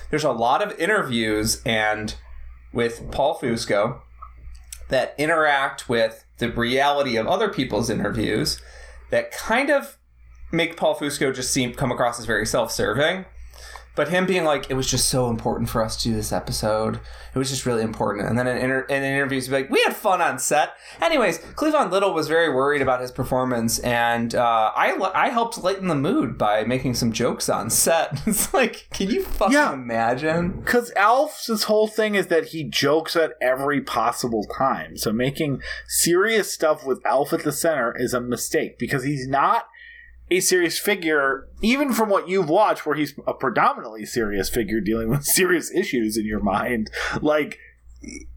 there's a lot of interviews and with Paul Fusco that interact with the reality of other people's interviews that kind of make Paul Fusco just seem come across as very self-serving. But him being like, it was just so important for us to do this episode. It was just really important. And then in, inter- in interviews, be like, we had fun on set. Anyways, Cleavon Little was very worried about his performance, and uh, I I helped lighten the mood by making some jokes on set. it's like, can you fucking Yeah. imagine? Because Alf's whole thing is that he jokes at every possible time. So making serious stuff with Alf at the center is a mistake because he's not a serious figure, even from what you've watched, where he's a predominantly serious figure dealing with serious issues in your mind. Like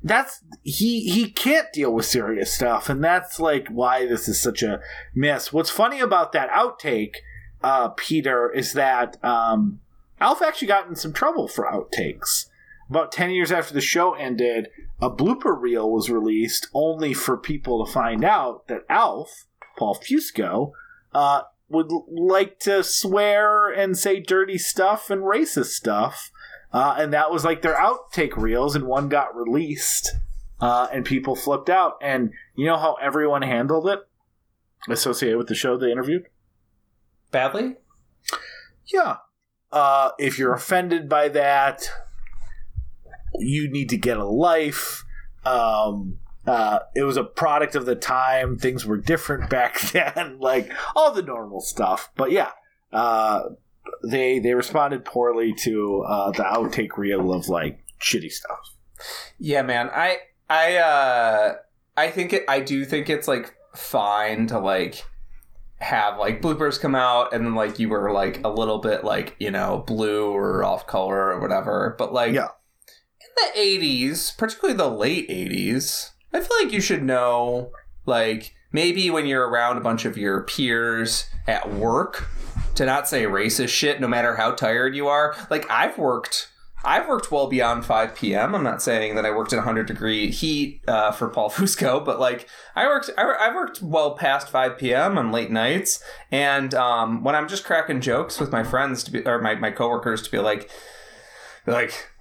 that's he he can't deal with serious stuff, and that's like why this is such a mess. What's funny about that outtake, uh, Peter, is that um, Alf actually got in some trouble for outtakes. About 10 years after the show ended, a blooper reel was released only for people to find out that Alf, Paul Fusco, uh, would like to swear and say dirty stuff and racist stuff. Uh, and that was like their outtake reels, and one got released, uh, and people flipped out. And you know how everyone handled it associated with the show they interviewed? Badly? Yeah. Uh, if you're offended by that, you need to get a life. Um, uh, it was a product of the time. Things were different back then, like all the normal stuff. But yeah, uh, they they responded poorly to uh, the outtake reel of like shitty stuff. Yeah, man. I I uh I think it I do think it's like fine to like have like bloopers come out and then like you were like a little bit like, you know, blue or off color or whatever. But like Yeah. In the 80s, particularly the late 80s, I feel like you should know, like, maybe when you're around a bunch of your peers at work, to not say racist shit no matter how tired you are. Like, I've worked. I've worked well beyond 5 p.m. I'm not saying that I worked in 100 degree heat uh, for Paul Fusco, but like I worked, I, I worked well past 5 p.m. on late nights. And um, when I'm just cracking jokes with my friends to be, or my, my coworkers to be like, like,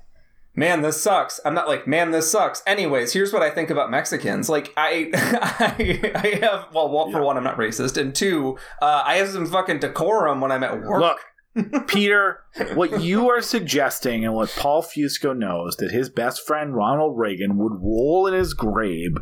man, this sucks. I'm not like, man, this sucks. Anyways, here's what I think about Mexicans. Like, I, I, I have, well, one, for one, I'm not racist, and two, uh, I have some fucking decorum when I'm at work. Look, Peter, what you are suggesting and what Paul Fusco knows that his best friend Ronald Reagan would roll in his grave,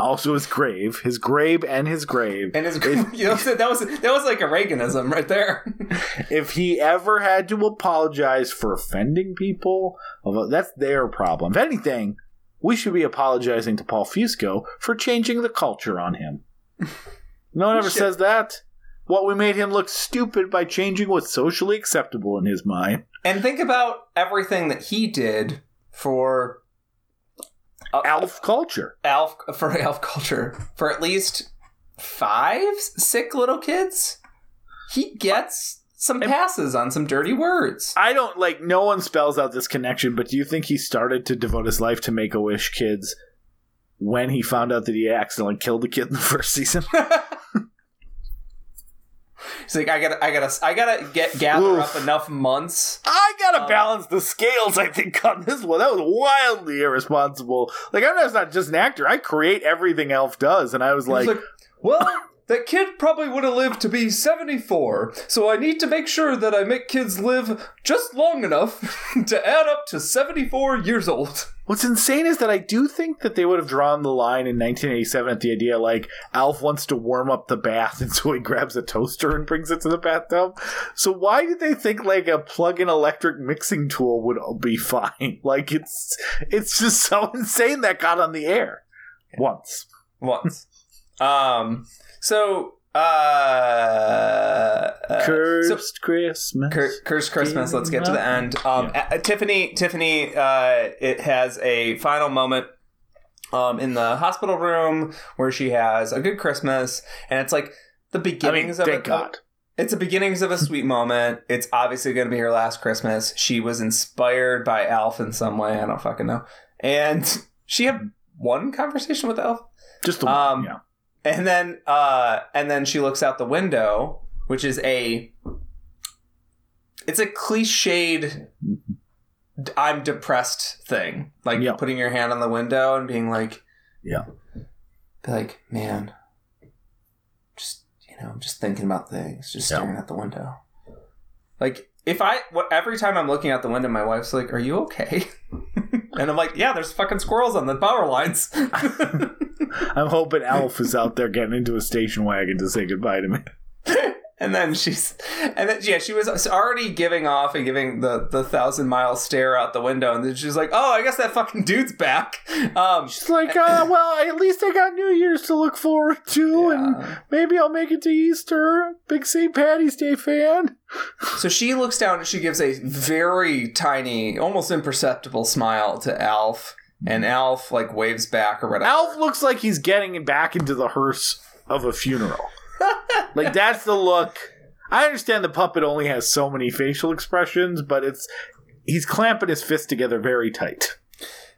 also his grave, his grave and his grave, and it's you know that was that was like a Reaganism right there. if he ever had to apologize for offending people, that's their problem. If anything, we should be apologizing to Paul Fusco for changing the culture on him. No one ever says that. What we made him look stupid by changing what's socially acceptable in his mind. and think about everything that he did for Uh, Elf culture. Alf for Alf culture for at least five sick little kids. He gets some passes on some dirty words. I don't like no one spells out this connection, but do you think he started to devote his life to make a wish kids when he found out that he accidentally killed a kid in the first season? He's like, I gotta, I gotta, I gotta get gather Oof. up enough months. I gotta Um, balance the scales, I think, on this one. That was wildly irresponsible. Like, I'm not just an actor. I create everything Alf does, and I was like, like, well, that kid probably would have lived to be 74, so I need to make sure that I make kids live just long enough to add up to 74 years old. what's insane is that I do think that they would have drawn the line in 1987 at the idea like Alf wants to warm up the bath, and so he grabs a toaster and brings it to the bathtub. So why did they think like a plug-in electric mixing tool would be fine? Like it's it's just so insane that got on the air once. Once. um, so, uh, uh, Cursed so- Christmas. Cur- Cursed Christmas. Let's get to the end. Um, uh, Tiffany, Tiffany, uh, it has a final moment. Um, in the hospital room where she has a good Christmas, and it's like the I mean, beginnings of it. God. It's the beginnings of a sweet moment. It's obviously going to be her last Christmas. She was inspired by Alf in some way. I don't fucking know. And she had one conversation with Alf. Just the Um, yeah. And then uh and then she looks out the window, which is a it's a cliched I'm depressed thing. Like Yeah. putting your hand on the window and being like Yeah. be like, man, just you know, I'm just thinking about things, just Yeah. staring at the window. Like if I every time I'm looking out the window, my wife's like, "Are you okay?" and I'm like, "Yeah, there's fucking squirrels on the power lines." I'm hoping Alf is out there getting into a station wagon to say goodbye to me. and then she's, and then yeah, she was already giving off and giving the the thousand mile stare out the window, and then she's like, "Oh, I guess that fucking dude's back." Um, She's like, uh, well, at least I got New Year's to look forward to, and maybe I'll make it to Easter. Big St. Patty's Day fan. So she looks down and she gives a very tiny, almost imperceptible smile to Alf, and Alf like waves back or whatever. Alf looks like he's getting back into the hearse of a funeral. Like that's the look. I understand the puppet only has so many facial expressions, but it's he's clamping his fist together very tight.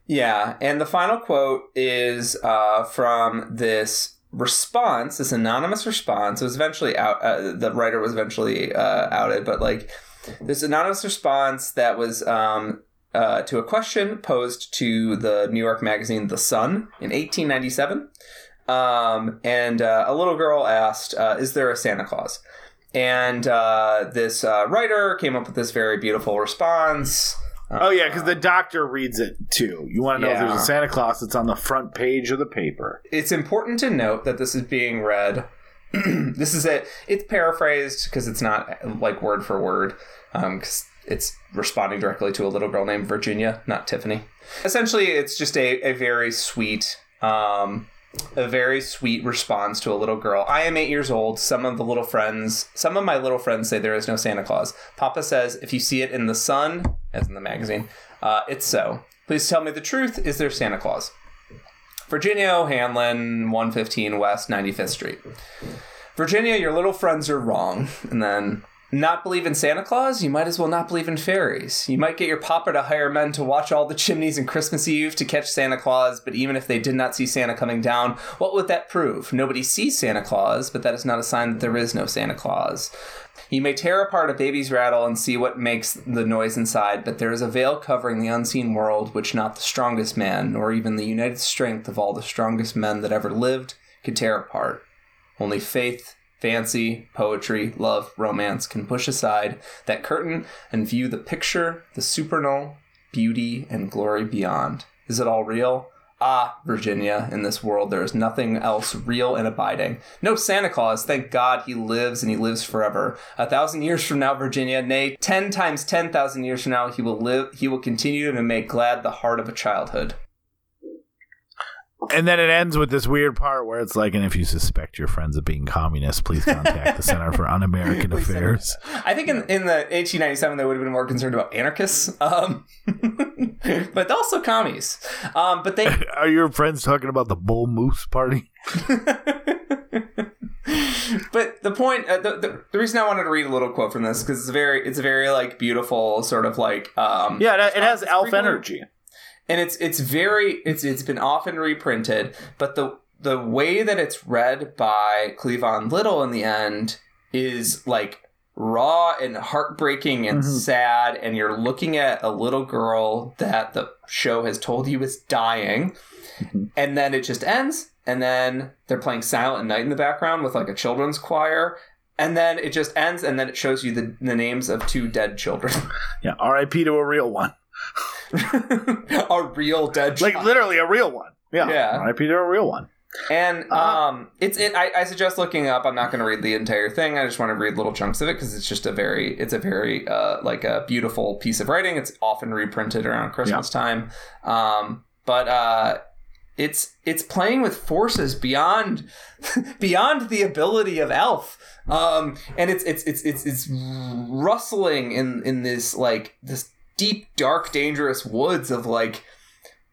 Yeah, and the final quote is uh, from this response, this anonymous response. It was eventually out. Uh, the writer was eventually uh, outed, but like this anonymous response that was um, uh, to a question posed to the New York magazine The Sun in 1897. Um, and uh, a little girl asked, uh, "Is there a Santa Claus?" And uh, this uh, writer came up with this very beautiful response. Oh yeah, because the doctor reads it too. You want to know if there's a Santa Claus? It's on the front page of the paper. it's important to note that this is being read. this is it. It's paraphrased because it's not like word for word. Um, 'cause it's responding directly to a little girl named Virginia, not Tiffany. Essentially, it's just a, a very sweet, um, a very sweet response to a little girl. I am eight years old. Some of the little friends, some of my little friends say there is no Santa Claus. Papa says if you see it in the sun, as in the magazine. Uh, it's so. Please tell me the truth. Is there Santa Claus? Virginia O'Hanlon, 115 West 95th Street. Virginia, your little friends are wrong. And then, not believe in Santa Claus? You might as well not believe in fairies. You might get your papa to hire men to watch all the chimneys in Christmas Eve to catch Santa Claus, but even if they did not see Santa coming down, what would that prove? Nobody sees Santa Claus, but that is not a sign that there is no Santa Claus. You may tear apart a baby's rattle and see what makes the noise inside, but there is a veil covering the unseen world which not the strongest man, nor even the united strength of all the strongest men that ever lived, could tear apart. Only faith, fancy, poetry, love, romance can push aside that curtain and view the picture, the supernal, beauty, and glory beyond. Is it all real? Ah, Virginia, in this world there is nothing else real and abiding. No Santa Claus, thank God he lives and he lives forever. A thousand years from now, Virginia, nay, ten times ten thousand years from now, he will live he will continue to make glad the heart of a childhood. And then it ends with this weird part where it's like, and if you suspect your friends of being communists, please contact the Center for Un-American Affairs. I think in, in the 1897 they would have been more concerned about anarchists, um, but also commies. Um, but they Are your friends talking about the Bull Moose Party? but the point uh, the, the, the reason i wanted to read a little quote from this because it's very it's a very like beautiful sort of like um Yeah, it, it has elf energy. And it's it's very it's it's been often reprinted but the the way that it's read by cleavon little in the end is like raw and heartbreaking and mm-hmm. sad and you're looking at a little girl that the show has told you is dying mm-hmm. and then it just ends and then they're playing silent night in the background with like a children's choir and then it just ends and then it shows you the, the names of two dead children Yeah, R.I.P. to a real one. a real dead Like literally a real one. Yeah, Yeah. R.I.P. to a real one. And um, it's it. I, I suggest looking up. I'm not going to read the entire thing. I just want to read little chunks of it because it's just a very, it's a very uh, like a beautiful piece of writing. It's often reprinted around Christmas time. Um, but uh, it's it's playing with forces beyond beyond the ability of Alf. Um, and it's it's it's it's it's rustling in in this like this deep, dark, dangerous woods of like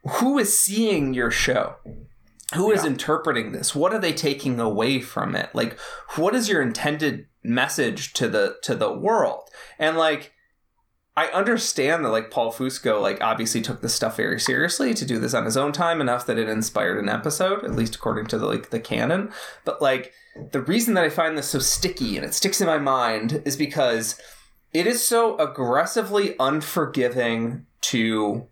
who is seeing your show? Who is interpreting this? What are they taking away from it? Like what is your intended message to the to the world? And like i understand that like paul fusco like obviously took this stuff very seriously to do this on his own time enough that it inspired an episode at least according to the like the canon. But like the reason that i find this so sticky and it sticks in my mind is because it is so aggressively unforgiving to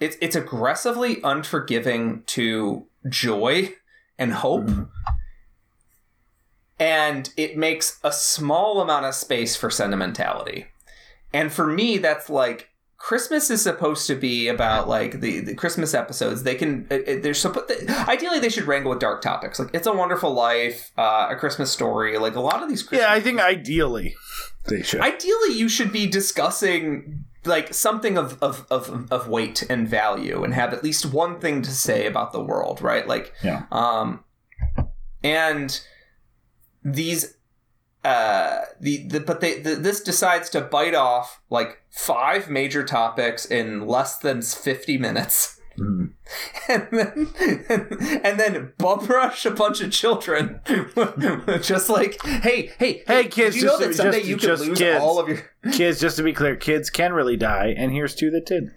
it's it's aggressively unforgiving to joy and hope. Mm-hmm. And it makes a small amount of space for sentimentality. And for me that's like christmas is supposed to be about like the, the christmas episodes they can it, it- they're supposed ideally they should wrangle with dark topics like it's a wonderful life uh, a christmas story like a lot of these christmas Yeah, I think ideally they should. ideally you should be discussing like something of, of, of, of weight and value and have at least one thing to say about the world right like Yeah. um and these uh the, the but they the, this decides to bite off like five major topics in less than 50 minutes Mhm. and then and then bum rush a bunch of children just like hey hey Hey, kids, you know just- that someday just- you could lose kids. all of your Kids, just to be clear, kids can really die, and here's two that did.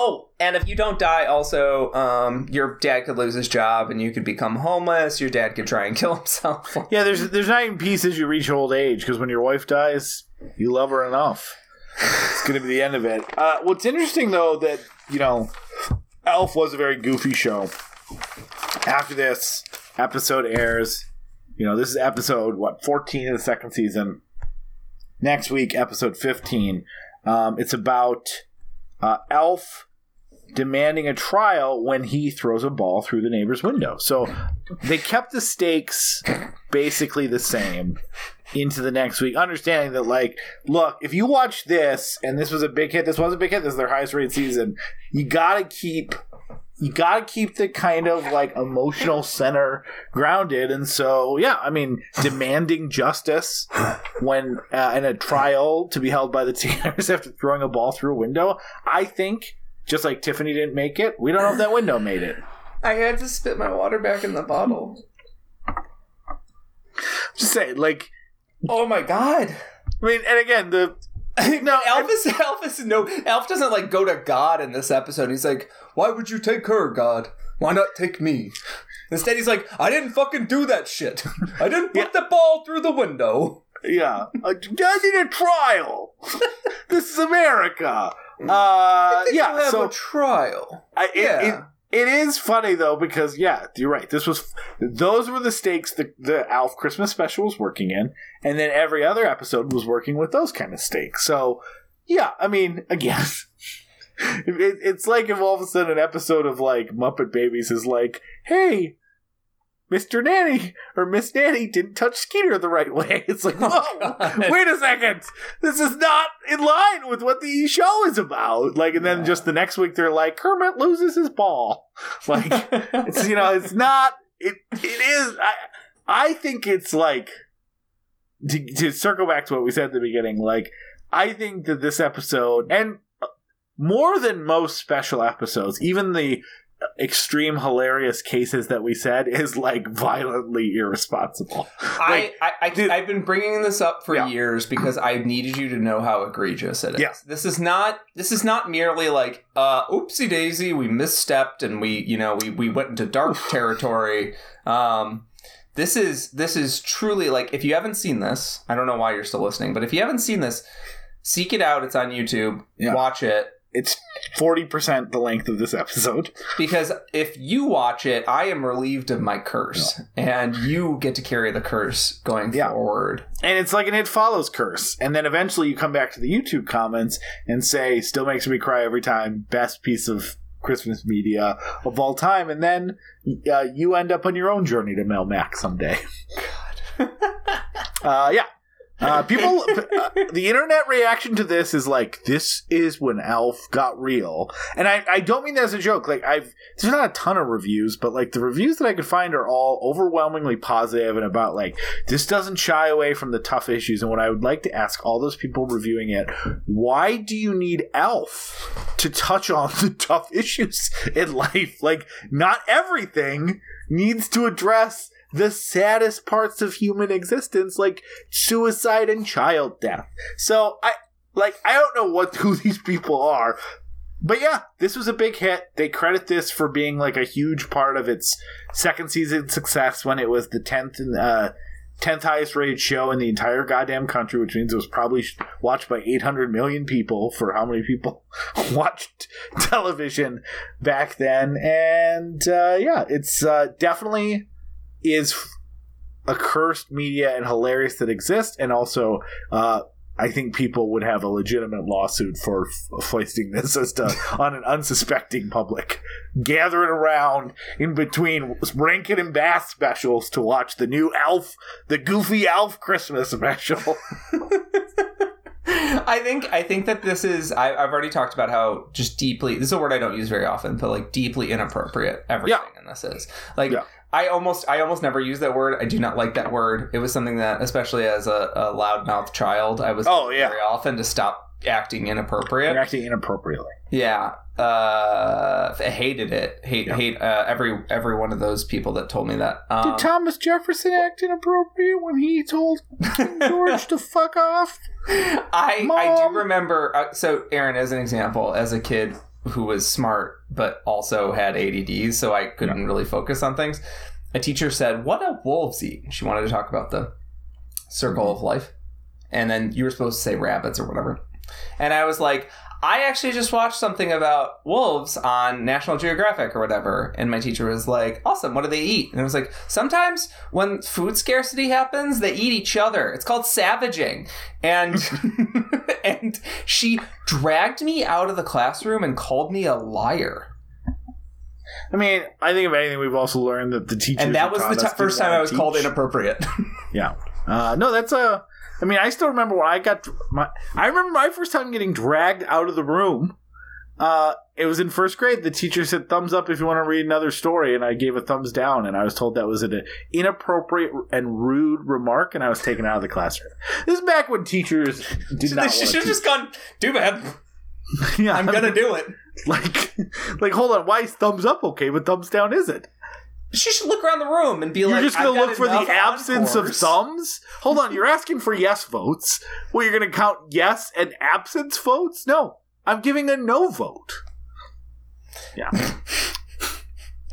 Oh, and if you don't die, also, um, your dad could lose his job and you could become homeless. Your dad could try and kill himself. Yeah, there's there's not even peace as you reach old age because when your wife dies, you love her enough. It's gonna be the end of it. Uh, what's interesting though that you know, Alf was a very goofy show. After this episode airs, you know this is episode what 14 of the second season. Next week, episode 15. Um, it's about uh, Alf demanding a trial when he throws a ball through the neighbor's window. So they kept the stakes basically the same into the next week, understanding that, like, look, if you watch this and this was a big hit, this was a big hit, this is their highest rated season, you gotta keep you got to keep the kind of like emotional center grounded, and so yeah, I mean, demanding justice when uh, in a trial to be held by the Tanners after throwing a ball through a window. I think just like Tiffany didn't make it, we don't know if that window made it. I had to spit my water back in the bottle. Just say like, Oh my god. I mean, and again the No, Elvis, Elvis, no, Alf doesn't like go to God in this episode. He's like, "Why would you take her, God? Why not take me?" Instead, he's like, "I didn't fucking do that shit. I didn't put the ball through the window." Yeah, I did a trial. this is America. Uh, yeah, so a trial. I, it, Yeah. it, it is funny though because yeah, you're right. This was those were the stakes the the Alf Christmas special was working in, and then every other episode was working with those kind of stakes. So yeah, I mean, again. It, it's like if all of a sudden an episode of like Muppet Babies is like, "Hey, Mr. Nanny or Miss Nanny didn't touch Skeeter the right way." It's like, oh, whoa, God. wait a second, this is not in line with what the show is about. Like, and then just the next week they're like, Kermit loses his ball. Like, it's you know, it's not. It it is. I I think it's like to, to circle back to what we said at the beginning. Like, I think that this episode and uh, more than most special episodes, even the extreme hilarious cases that we said is like violently irresponsible. I, I, I, dude- I've been bringing this up for Yeah. years because I needed you to know how egregious it is. Yeah. This is not. This is not merely like, uh, oopsie daisy, we misstepped and we, you know, we we went into dark territory. Um, this is this is truly like if you haven't seen this, I don't know why you're still listening, but if you haven't seen this, seek it out. It's on YouTube. Yeah. Watch it. It's forty percent the length of this episode. Because if you watch it, I am relieved of my curse, and you get to carry the curse going Yeah. forward. And it's like an it follows curse. And then eventually you come back to the YouTube comments and say, still makes me cry every time, best piece of Christmas media of all time. And then uh, you end up on your own journey to Melmac someday. uh, yeah. Uh, people, uh, the internet reaction to this is like, this is when Alf got real. And I, I don't mean that as a joke. Like, I've, there's not a ton of reviews, but like the reviews that I could find are all overwhelmingly positive and about like, this doesn't shy away from the tough issues. And what I would like to ask all those people reviewing it, why do you need Alf to touch on the tough issues in life? Like, not everything needs to address the saddest parts of human existence, like suicide and child death. So I like I don't know what who these people are. But yeah, this was a big hit. They credit this for being like a huge part of its second season success when it was the tenth and uh, tenth highest rated show in the entire goddamn country, which means it was probably watched by eight hundred million people. For how many people watched television back then? And uh, yeah, it's uh, definitely is a cursed media and hilarious that exists, and also. Uh, I think people would have a legitimate lawsuit for f- foisting this as to, on an unsuspecting public, gathering around in between Rankin and Bass specials to watch the new Alf, the Goofy Alf Christmas special. I think I think that this is I, I've already talked about how just deeply this is a word I don't use very often, but like deeply inappropriate everything in this is. Like Yeah. I almost I almost never use that word. I do not like that word. It was something that especially as a, a loudmouth child, I was Oh, yeah. very often to stop acting inappropriate. They're acting inappropriately. Yeah, uh, I hated it. Hate Yeah. hate uh, every every one of those people that told me that. Um, Did Thomas Jefferson act inappropriate when he told King George to fuck off? I I do remember. Uh, so, Aaron, as an example, as a kid who was smart but also had ADD, so I couldn't really focus on things. A teacher said, "What do wolves eat?" She wanted to talk about the circle mm-hmm. of life, and then you were supposed to say rabbits or whatever. And I was like, I actually just watched something about wolves on National Geographic or whatever. And my teacher was like, Awesome, what do they eat? And I was like, Sometimes when food scarcity happens, they eat each other. It's called savaging. And and she dragged me out of the classroom and called me a liar. I mean, I think if anything, we've also learned that the teachers. And that was the t- first time I was called inappropriate. Yeah. Uh, no, that's a. I mean, I still remember when I got my. I remember my first time getting dragged out of the room Uh, it was in first grade. The teacher said thumbs up if you want to read another story, and I gave a thumbs down. And I was told that was an inappropriate and rude remark, and I was taken out of the classroom. This is back when teachers did not. she should have just gone. Too bad. yeah, I'm gonna do it. like, like, hold on. Why is thumbs up okay, but thumbs down isn't? She should look around the room and be like, You're just gonna "I've got look for the absence of encores." thumbs? Hold on, you're asking for yes votes. Well, you're gonna count yes and absence votes? No, I'm giving a no vote. Yeah,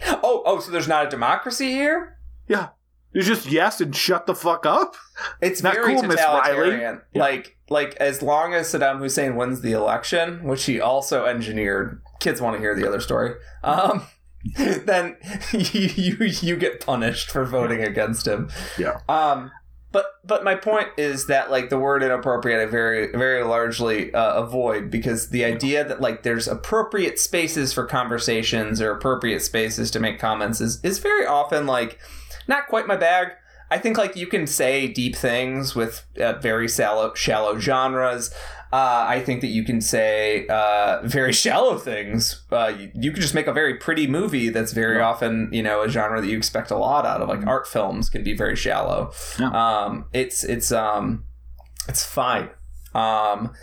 Oh, oh, so there's not a democracy here? yeah. There's just yes and shut the fuck up. It's Not very cool, Miss Riley. totalitarian. Yeah. Like, like as long as Saddam Hussein wins the election, which he also engineered, kids want to hear the other story. Um, then you, you you get punished for voting against him. Yeah. Um, but but my point is that like the word inappropriate, I very very largely uh, avoid because the idea that like there's appropriate spaces for conversations or appropriate spaces to make comments is is very often like not quite my bag. I think like you can say deep things with uh, very shallow shallow genres. Uh, I think that you can say uh, very shallow things. Uh, you, you can just make a very pretty movie that's very often, you know, a genre that you expect a lot out of. Like art films can be very shallow. Yeah. Um, it's it's um, it's fine. Um,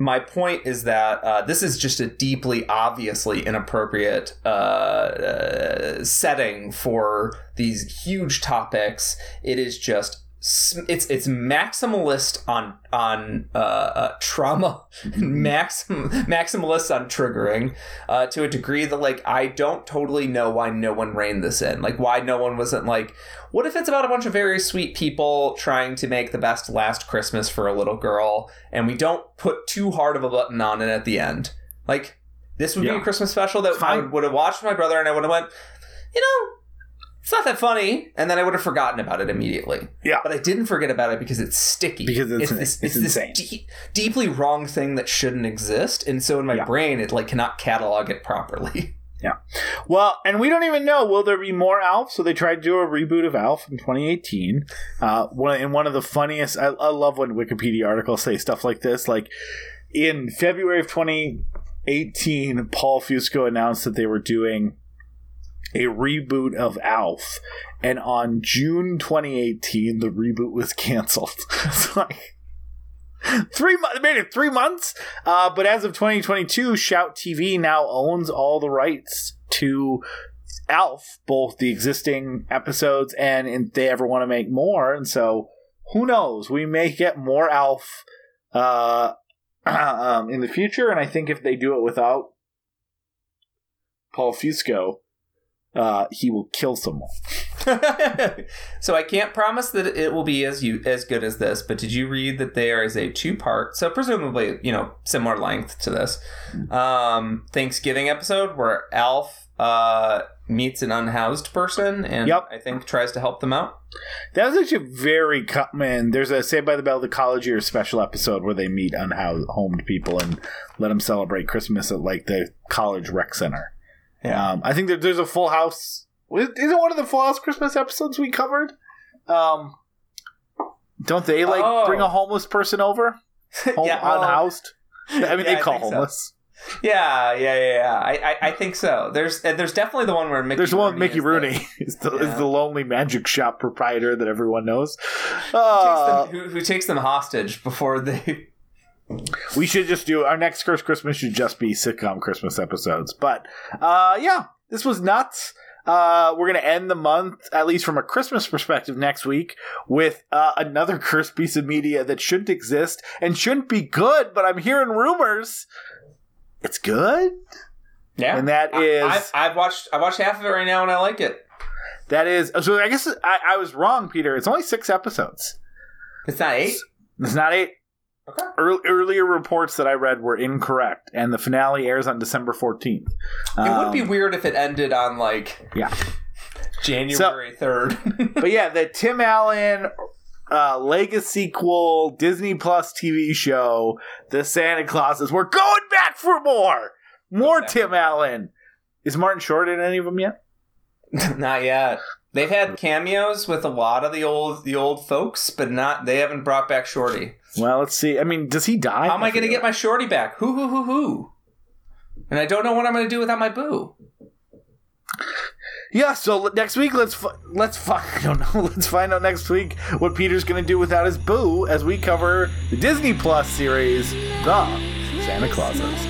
my point is that uh, this is just a deeply obviously inappropriate uh, uh, setting for these huge topics. It is just it's it's maximalist on on uh, uh, trauma, maxim maximalist on triggering uh, to a degree that like I don't totally know why no one reined this in. Like why no one wasn't like, what if it's about a bunch of very sweet people trying to make the best last Christmas for a little girl, and we don't put too hard of a button on it at the end? Like this would be a Christmas special that I Fine. would have watched with my brother, and I would have went, you know. It's not that funny, and then I would have forgotten about it immediately. Yeah. but I didn't forget about it because it's sticky. Because it's- this, it's this insane. de- deeply wrong thing that shouldn't exist, and so in my Yeah. brain, it like cannot catalog it properly. Yeah. Well, and we don't even know will there be more Alf? So they tried to do a reboot of Alf in 2018. Uh, one in one of the funniest. I, I love when Wikipedia articles say stuff like this. Like in February of 2018, Paul Fusco announced that they were doing a reboot of Alf, and on June 2018, the reboot was canceled. it's like. Three months, made it three months. Uh, but as of 2022, Shout TV now owns all the rights to Alf, both the existing episodes and if they ever want to make more. And so, who knows? We may get more Alf uh, um, in the future. And I think if they do it without Paul Fusco, uh, he will kill someone. so I can't promise that it will be as you as good as this, but did you read that there is a two part, so presumably you know similar length to this um, Thanksgiving episode where Alf uh, meets an unhoused person and Yep. I think tries to help them out. That was actually very Man, There's a Saved by the Bell, the college year special episode where they meet unhomed people and let them celebrate Christmas at like the college rec center. Yeah. Um, I think there's a Full House. Isn't one of the Full House Christmas episodes we covered? Um, don't they like Oh. bring a homeless person over? Home, Yeah, well, unhoused? I mean, yeah, they call think so. homeless. Yeah, yeah, yeah, yeah. I, I, I think so. There's, and there's definitely the one where Mickey. There's the one with Rooney Mickey is the- Rooney. is the, is the lonely magic shop proprietor that everyone knows. takes Uh, them- who, who takes them hostage before they We should just do our next Curse Christmas should just be sitcom Christmas episodes. But uh yeah, this was nuts. Uh we're gonna end the month, at least from a Christmas perspective, next week, with uh, another cursed piece of media that shouldn't exist and shouldn't be good, but I'm hearing rumors it's good. Yeah, And that I- is- I've, I've watched. I watched half of it right now, and I like it. That is so I guess I, I was wrong, Peter. It's only six episodes. It's not eight. It's not eight. Okay. Earl earlier reports that I read were incorrect, and the finale airs on December 14th. It would be Um, weird if it ended on like Yeah. January third. but yeah, the Tim Allen uh, Legacy sequel Disney Plus TV show, The Santa Clauses. We're going back for more, more Tim. Allen. Is Martin Short in any of them yet? not yet. They've had cameos with a lot of the old the old folks, but not. They haven't brought back Shorty. Well, let's see. I mean, does he die? How am I going to get my Shorty back? Who who who who? and I don't know what I'm going to do without my boo. Yeah, so next week let's fi- let's fi- I don't know let's find out next week what Peter's gonna do without his boo as we cover the Disney Plus series The Santa Clauses.